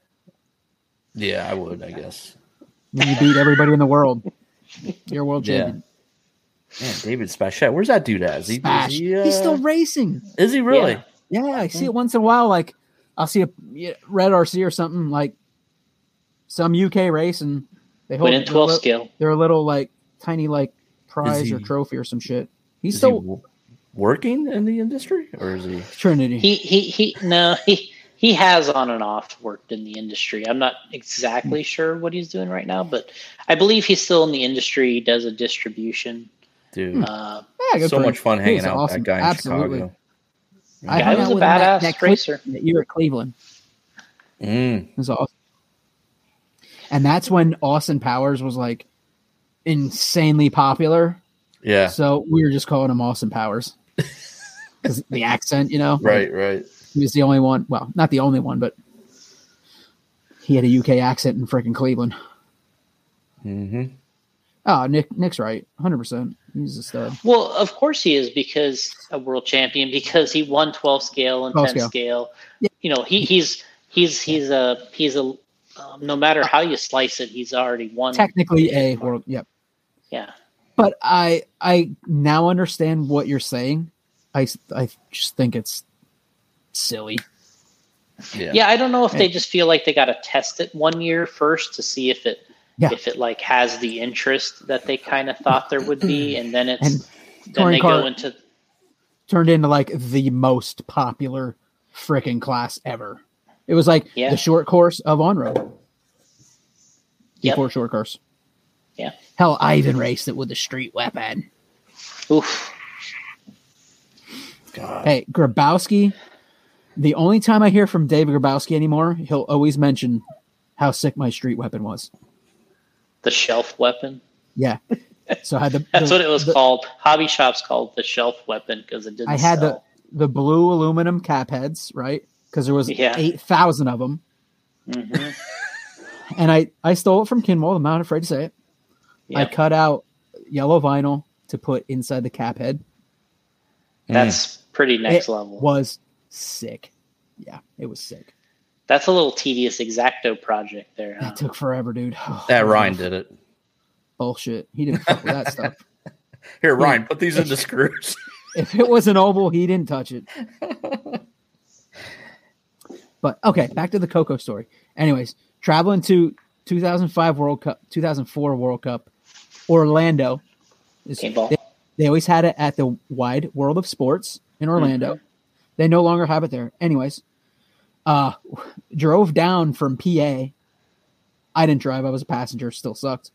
Yeah, I would, I guess. When you beat everybody in the world, you're world Yeah. champion. Man, David Spashett. Where's that dude at? Is he, is he, uh, He's still racing. is he really? Yeah. Yeah, I see it once in a while. Like I'll see a red RC or something like some UK race, and they hold Win in they're 12 li- scale. They're a little like tiny like prize or trophy or some shit. He's still he w- working in the industry, or is he? Trinity. He he he no he he has on and off worked in the industry. I'm not exactly sure what he's doing right now, but I believe he's still in the industry. He does a distribution. Dude, Uh, yeah, so much him. fun hanging was out with that guy in Absolutely. Chicago. I guy was a with him at badass that Cle- racer. that year at Cleveland. Mm, It was awesome. And that's when Austin Powers was like insanely popular. yeah, So we were just calling him Austin Powers. Because the accent, you know? right, right. He was the only one. Well, not the only one, but he had a UK accent in freaking Cleveland. Mm-hmm. Oh, Nick, Nick's right, hundred percent. He's a stud. well, of course he is because a world champion because he won 12 scale and 12 10 scale. scale. Yeah. You know he he's he's he's a he's a um, no matter how you slice it, he's already won. Technically, a world. Yep. Yeah. But I, I now understand what you're saying. I, I just think it's silly. Yeah. Yeah, I don't know if they just feel like they got to test it one year first to see if it Yeah. if it like has the interest that they kind of thought there would be, and then it's And then they car go into turned into like the most popular freaking class ever. It was like Yeah. the short course of on road Yep. before short course. Yeah. Hell, I even raced it with the street weapon. oof. God. Hey, Grabowski. The only time I hear from David Grabowski anymore, he'll always mention how sick my street weapon was. The shelf weapon. Yeah. So I had the That's the- what it was the, called. Hobby shops called the shelf weapon because it didn't. I had sell. the blue aluminum cap heads, right? Because there was Yeah. eight thousand of them, Mhm. and I I stole it from Kinwald. I'm not afraid to say it. I cut out yellow vinyl to put inside the cap head. that's pretty next It level. Was sick. Yeah, it was sick. That's a little tedious exacto project there. Huh? That took forever, dude. Oh, that Ryan did it. Bullshit. He didn't fuck with that stuff. Here, Ryan, put these into screws. If it was an oval, he didn't touch it. But okay, back to the Cocoa story. Anyways, traveling to 2005 World Cup, 2004 World Cup, Orlando. is- They, they always had it at the Wide World of Sports in Orlando. Mm-hmm. They no longer have it there. Anyways, uh, drove down from PA. I didn't drive. I was a passenger. Still sucked.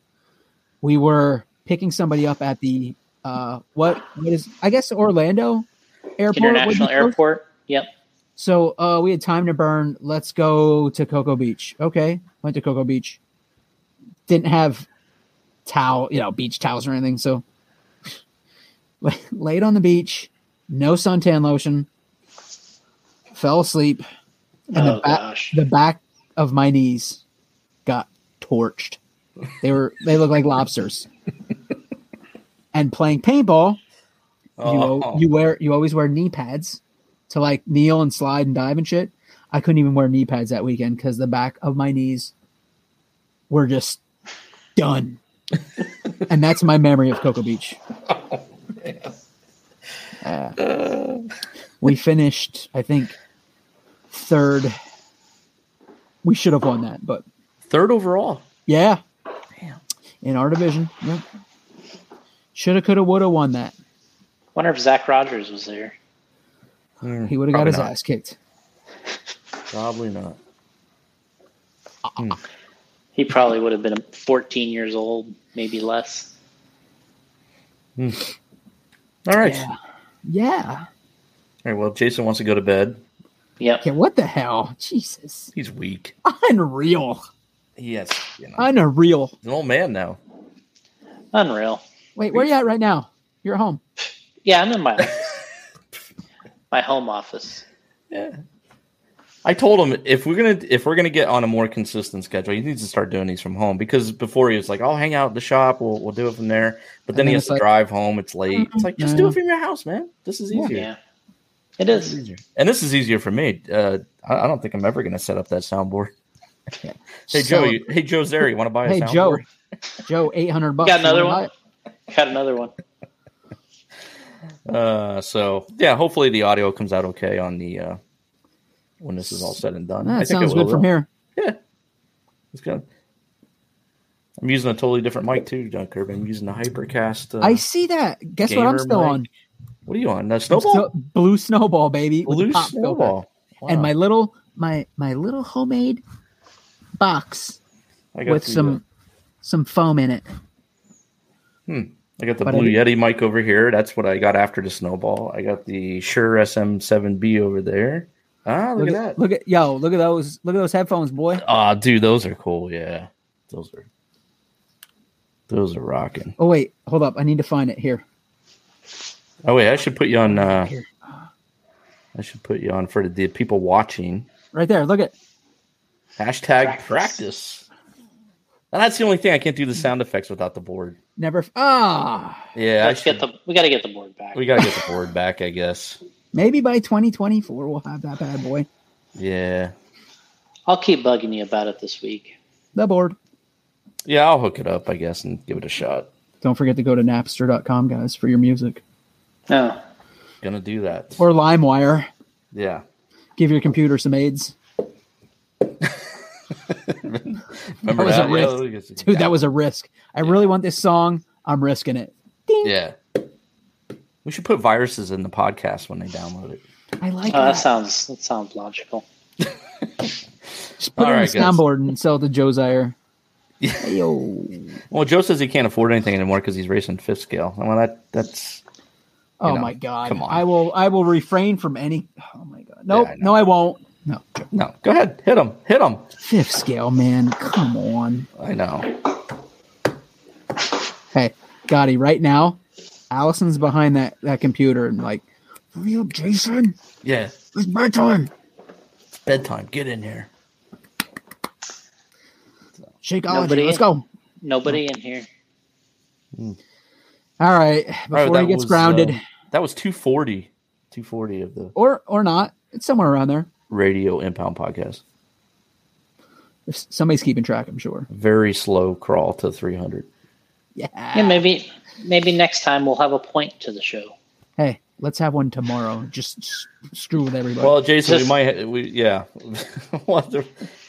We were picking somebody up at the uh, what what is I guess Orlando airport. International would be close. Airport. Yep. So uh, we had time to burn. Let's go to Cocoa Beach. Okay, went to Cocoa Beach. Didn't have towel, you know, beach towels or anything. So laid on the beach, no suntan lotion. Fell asleep, and oh the back gosh. the back of my knees got torched. They were they look like lobsters. and playing paintball, you Oh. you wear you always wear knee pads to like kneel and slide and dive and shit. I couldn't even wear knee pads that weekend because the back of my knees were just done. and that's my memory of Cocoa Beach. Uh, we finished, I think, third. We should have won that, but Third overall. yeah, Damn. in our division, yep. Shoulda, coulda, woulda won that. Wonder if Zach Rogers was there. Hmm. He would have got his not. ass kicked. Probably not. Uh-uh. Hmm. He probably would have been 14 years old, maybe less. Hmm. All right. Yeah. Yeah. All right. Well, Jason wants to go to bed. Yep. Okay, what the hell? Jesus. He's weak. Unreal. He has, you know, Unreal. he's an old man now. Unreal. Wait, where are you at right now? You're at home. Yeah, I'm in my my home office. Yeah. I told him if we're gonna if we're gonna get on a more consistent schedule, he needs to start doing these from home because before he was like, "I'll hang out at the shop, we'll we'll do it from there." But then And he has to like, drive home. It's late. It's like just do it mm-hmm. from your house, man. This is easier. Yeah, it This is is. easier. And this is easier for me. Uh, I, I don't think I'm ever gonna set up that soundboard. Hey So- Joe, you, hey Joe Zeri, you want to buy a Hey soundboard? Joe. Joe, eight hundred bucks. Got another one? Got another one. Uh, so yeah, hopefully the audio comes out okay on the uh, when this is all said and done. I That think it sounds will, good from here. Yeah, it's good. I'm using a totally different mic too, John Kirby. I'm using the Hypercast. Uh, I see that. Guess what I'm still mic. on? What are you on? I'm snowball. blue snowball, baby. Blue snowball. And my little my my little homemade box with some some foam in it. uh, I got the but Blue Yeti mic over here. That's what I got after the snowball. I got the Shure SM7B over there. Ah, look, Look at at that. look at yo, look at those look at those headphones, boy. Ah, dude, those are cool. Yeah, those are those are rocking. Oh wait, hold up. I need to find it here. Oh wait, I should put you on. Uh, I should put you on for the people watching. Right there. Look at Hashtag practice. Practice. And that's the only thing I can't do the sound effects without the board. never ah. Yeah, Let's should, get the. We got to get the board back. we gotta get the board back. I guess. Maybe by 2024 we'll have that bad boy. Yeah, I'll keep bugging you about it this week. The board. yeah, I'll hook it up. I guess and give it a shot. Don't forget to go to napster.com, guys, for your music. No. Gonna do that. Or LimeWire. yeah. Give your computer some AIDS. Remember was a that? Yeah, risk. look at- Dude, that was a risk. I really want this song. I'm risking it. Ding. Yeah. We should put viruses in the podcast when they download it. I like Oh, that that. sounds. That sounds logical. Just put All it right, on the guys. soundboard and sell it to Joe Zaire. Yeah. Hey, yo. Well, Joe says he can't afford anything anymore because he's racing fifth scale. Well, that that's Oh know, my god. come on. I will I will refrain from any Oh my god. Nope, I no I won't. No. no. Go ahead, hit him, hit him. Fifth scale, man. Come on. I know. Hey, Gotti, right now, Allison's behind that, that computer and like, hurry up, Jason. Yeah, It's bedtime. it's bedtime. Get in here. Shakeology. Nobody Let's in. go. Nobody in here. All right. Before All right, he gets was, grounded. uh, that was 240. 240 of the or or not. It's somewhere around there. radio impound podcast. If somebody's keeping track, I'm sure. Very slow crawl to 300. Yeah. Yeah, maybe. Maybe next time we'll have a point to the show. Hey, let's have one tomorrow. Just screw with everybody. Well, Jason, we might, we yeah.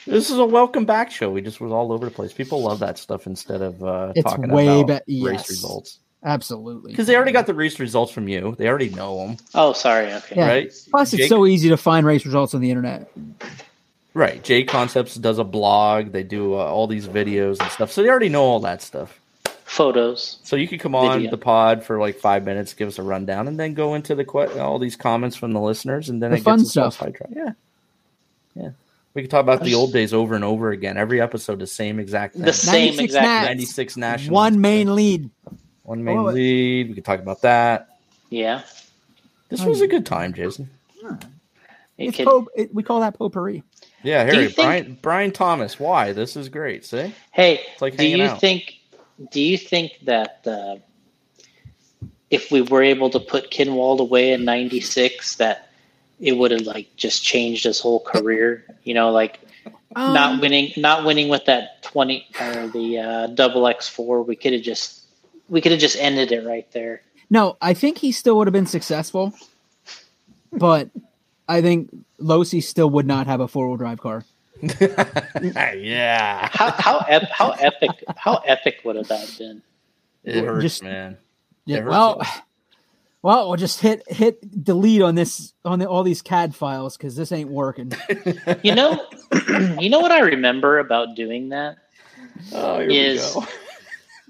This is a welcome back show. We just was all over the place. People love that stuff instead of uh, It's talking way about be- race yes. results Absolutely. because they already got the race results from you. They already know them, Oh, sorry. Okay. Yeah. right? Plus, it's so easy to find race results on the internet. Right. J Concepts does a blog. They do uh, all these videos and stuff. So they already know all that stuff. Photos. So you could come on Video. the pod for like five minutes, give us a rundown, and then go into the que- all these comments from the listeners, and then The it fun gets us all stuff. sidetracked. Yeah, yeah. We could talk about the old days over and over again. Every episode, the same exact thing. The same 96 exact. Nats. Ninety six national. One main lead. One main Oh, lead. We could talk about that. Yeah. This was a good time, Jason. It It's could- po- it, we call that potpourri. Yeah, Harry, think- Brian, Brian Thomas. Why? This is great. See, Hey, like do you out. think? Do you think that uh, if we were able to put Kinwald away in '96, that it would have like just changed his whole career? You know, like Um, not winning, not winning with that twenty or the uh, double X four. We could have just, we could have just ended it right there. No, I think he still would have been successful, but I think Losi still would not have a four wheel drive car. yeah, How how ep- how epic how epic would have that been? it hurts, Just- man. Yeah, It hurts well, us. well, we'll just hit hit delete on this on the, all these CAD files because this ain't working. You know, you know what I remember about doing that. Oh, here is- we go.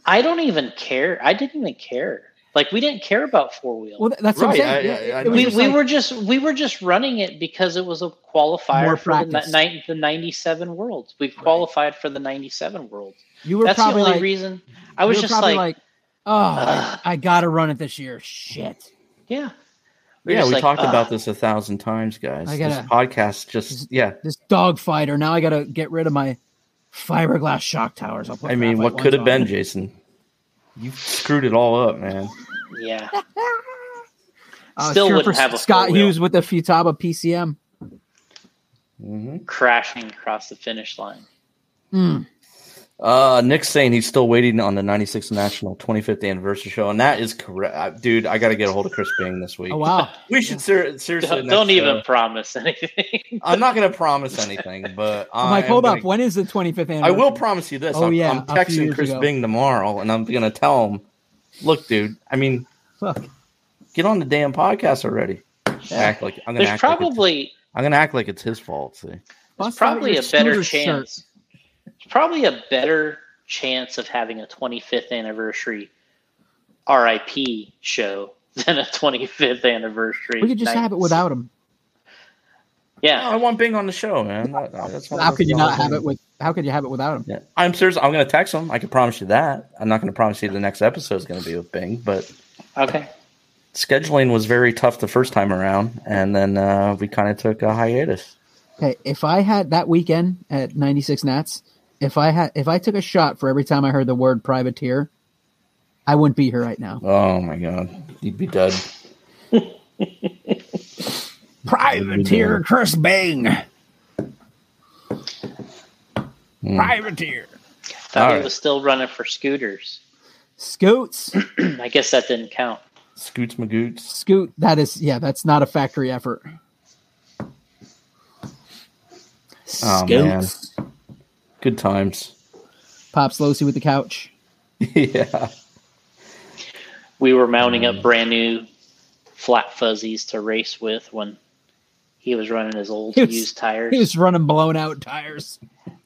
I don't even care. I didn't even care. Like we didn't care about four wheel. Well, that's what I'm Right, saying. I- I- I we, we like- were just we were just running it because it was a qualifier for the, practice. the 97 worlds. We qualified for the 97 worlds. you were That's the probably only like, reason. I was just probably like, oh, I, I gotta run it this year. Shit. yeah. We're yeah, we like, talked "Ugh." about this a thousand times, guys. I this gotta- podcast just yeah. This dog fighter. Now I gotta get rid of my fiberglass shock towers. I'll put I mean, what could have been, on. Jason? You screwed it all up, man. Yeah. Uh, Still sure wouldn't for have a Scott four-wheel. Hughes with the Futaba PCM. hmm crashing across the finish line. Mm. Uh, Nick's saying he's still waiting on the 96th National 25th Anniversary Show, and that is correct, Uh, dude. I got to get a hold of Chris Bing this week. Oh wow. We should ser- seriously. Don't, don't even show- promise anything. I'm not going to promise anything, but I'm like, hold gonna- up. When is the 25th anniversary? I will promise you this. Oh, I'm, yeah, I'm texting Chris ago. Bing tomorrow, and I'm going to tell him, "Look, dude. I mean, Fuck. get on the damn podcast already. Act like I'm going to There's act like it's, probably I'm going to act like it's his fault. See, there's probably a better chance. shirt. Chance. There's probably a better chance of having a 25th anniversary RIP show than a 25th anniversary. We could just night- have it without him. Yeah, I want Bing on the show, man. That- that's what- How could you not have it with? How could you have it without him? Yeah. I'm serious. I'm going to text him. I can promise you that. I'm not going to promise you the next episode is going to be with Bing, but okay. scheduling was very tough the first time around, and then uh, we kind of took a hiatus. Okay, if I had that weekend at 96 Nats, if I had if I took a shot for every time I heard the word privateer, I wouldn't be here right now. Oh my god, you'd be dead. Privateer Chris Bing. Hmm. Privateer. Thought All he right. was still running for scooters. Scoots. I guess that didn't count. Scoots Magoots. Scoot. That is yeah. That's not a factory effort. Oh, man. Good times. Pops Losi with the couch. yeah. We were mounting Mm. up brand new flat fuzzies to race with when he was running his old was- used tires, He was running blown out tires.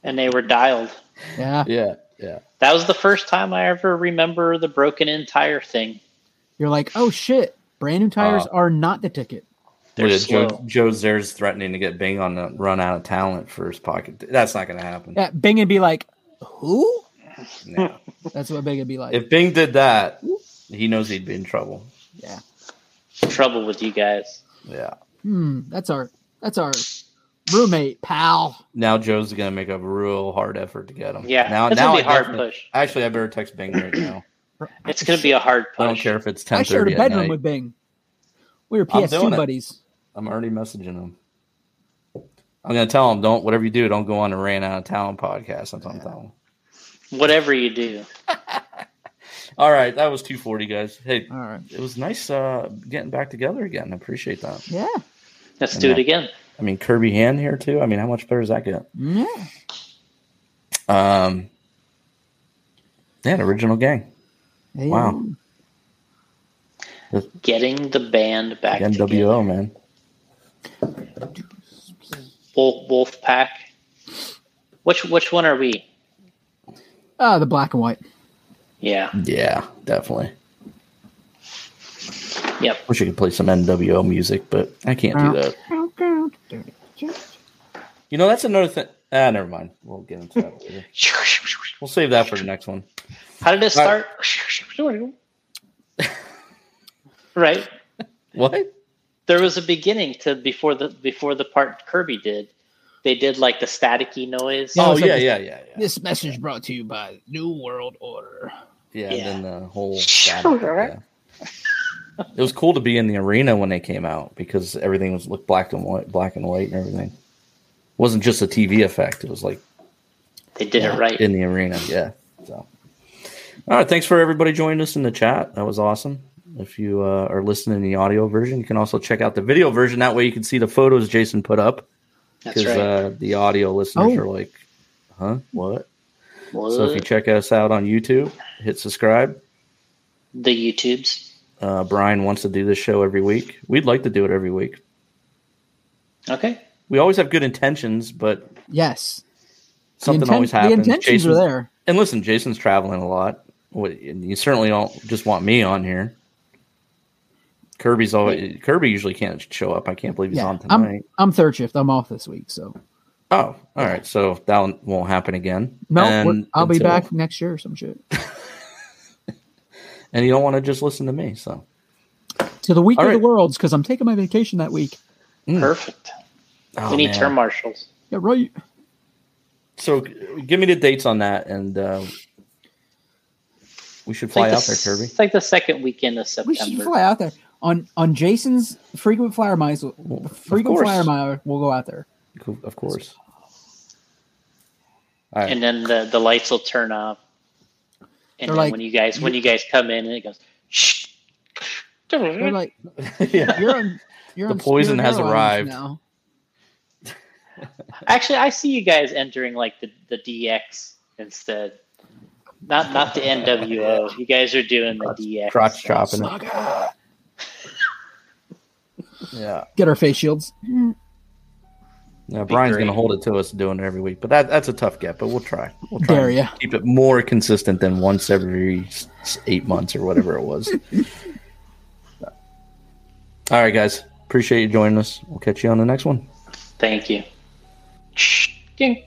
and they were dialed. Yeah, Yeah. Yeah. That was the first time I ever remember the broken in tire thing. you're like, oh shit, brand new tires Uh, are not the ticket. They're Look at Joe, slow. Joe Zares threatening to get Bing on the run out of talent for his pocket. That's not going to happen. Yeah, Bing would be like, who? No. That's what Bing would be like. if Bing did that, he knows he'd be in trouble. yeah. Trouble with you guys. Yeah. Hmm. That's our that's our roommate pal. Now Joe's going to make a real hard effort to get him. Yeah, Now, it's now gonna be I a hard push. Actually, I better text Bing right now. It's going to be a hard push. I don't care if it's I ten shared thirty a at bedroom night. with Bing. We were PS2 it. Buddies. I'm already messaging him. I'm gonna tell him, don't whatever you do, don't go on a ran out of talent podcast. That's what I'm telling him. Whatever you do. All right, that was 240, guys. Hey, All right. it was nice uh, getting back together again. I appreciate that. Yeah. Let's And do it that- again. I mean, Kirby Hand here too. I mean, how much better does that get? Yeah. Um, yeah, an original gang, Hey, Wow. Getting the band back NWO, man. Wolf, Wolf Pack. Which which one are we? Ah, the black and white. Yeah. Yeah, definitely. Yep. Wish I could play some NWO music, but I can't do that. You know, that's another thing. Ah, never mind. We'll get into that. later. We'll save that for the next one. How did it start? right. What? There was a beginning to before the before the part Kirby did. They did like the staticky noise. Yeah, oh it's like yeah, yeah, yeah, yeah. This message brought to you by New World Order. Yeah, Yeah. and then the whole. static, yeah. It was cool to be in the arena when they came out because everything was looked black and white, black and white, and everything. It wasn't just a TV effect; it was like They did Yeah. it right. in the arena. Yeah. So, all right. Thanks for everybody joining us in the chat. That was awesome. If you uh, are listening in the audio version, you can also check out the video version. That way, you can see the photos Jason put up because right. uh, the audio listeners Oh. are like, "Huh? What?" What? So if you check us out on YouTube, hit subscribe. the YouTubes. Uh, Brian wants to do this show every week. We'd like to do it every week. Okay. We always have good intentions, but Yes. Something inten- always happens. The intentions Jason- are there. And listen, Jason's traveling a lot. And You certainly don't just want me on here. Kirby's always Kirby usually can't show up. I can't believe he's Yeah, on I'm. I'm third shift. I'm off this week, so oh, all right. So that won't happen again. no, And I'll be until- back next year or some shit. And you don't want to just listen to me, so To the week All of right. the worlds because I'm taking my vacation that week. Mm. Perfect. Oh, we need man. term marshals. Yeah, right. So give me the dates on that, and uh, we should It's like fly the out there, Kirby. It's like the second weekend of September. We September. should fly out there on on Jason's frequent flyer miles. Well, Frequent flyer mile. We'll go out there. Cool, Of course. All right. and then the, the lights will turn off. And They're then like- when you guys when you guys come in and it goes shh. They're like, yeah. you're on. You're The on poison has arrived. now. Actually, I see you guys entering like the, the DX instead. Not not the NWO. You guys are doing the DX. Crotch chopping. It. Saga. Yeah. Get our face shields. Yeah, Brian's great. going to hold it to us doing it every week, but that that's a tough get. But we'll try. We'll try. Dare and ya. Keep it more consistent than once every s- s- eight months or whatever it was. All right, guys. Appreciate you joining us. We'll catch you on the next one. Thank you. Shh. Ding.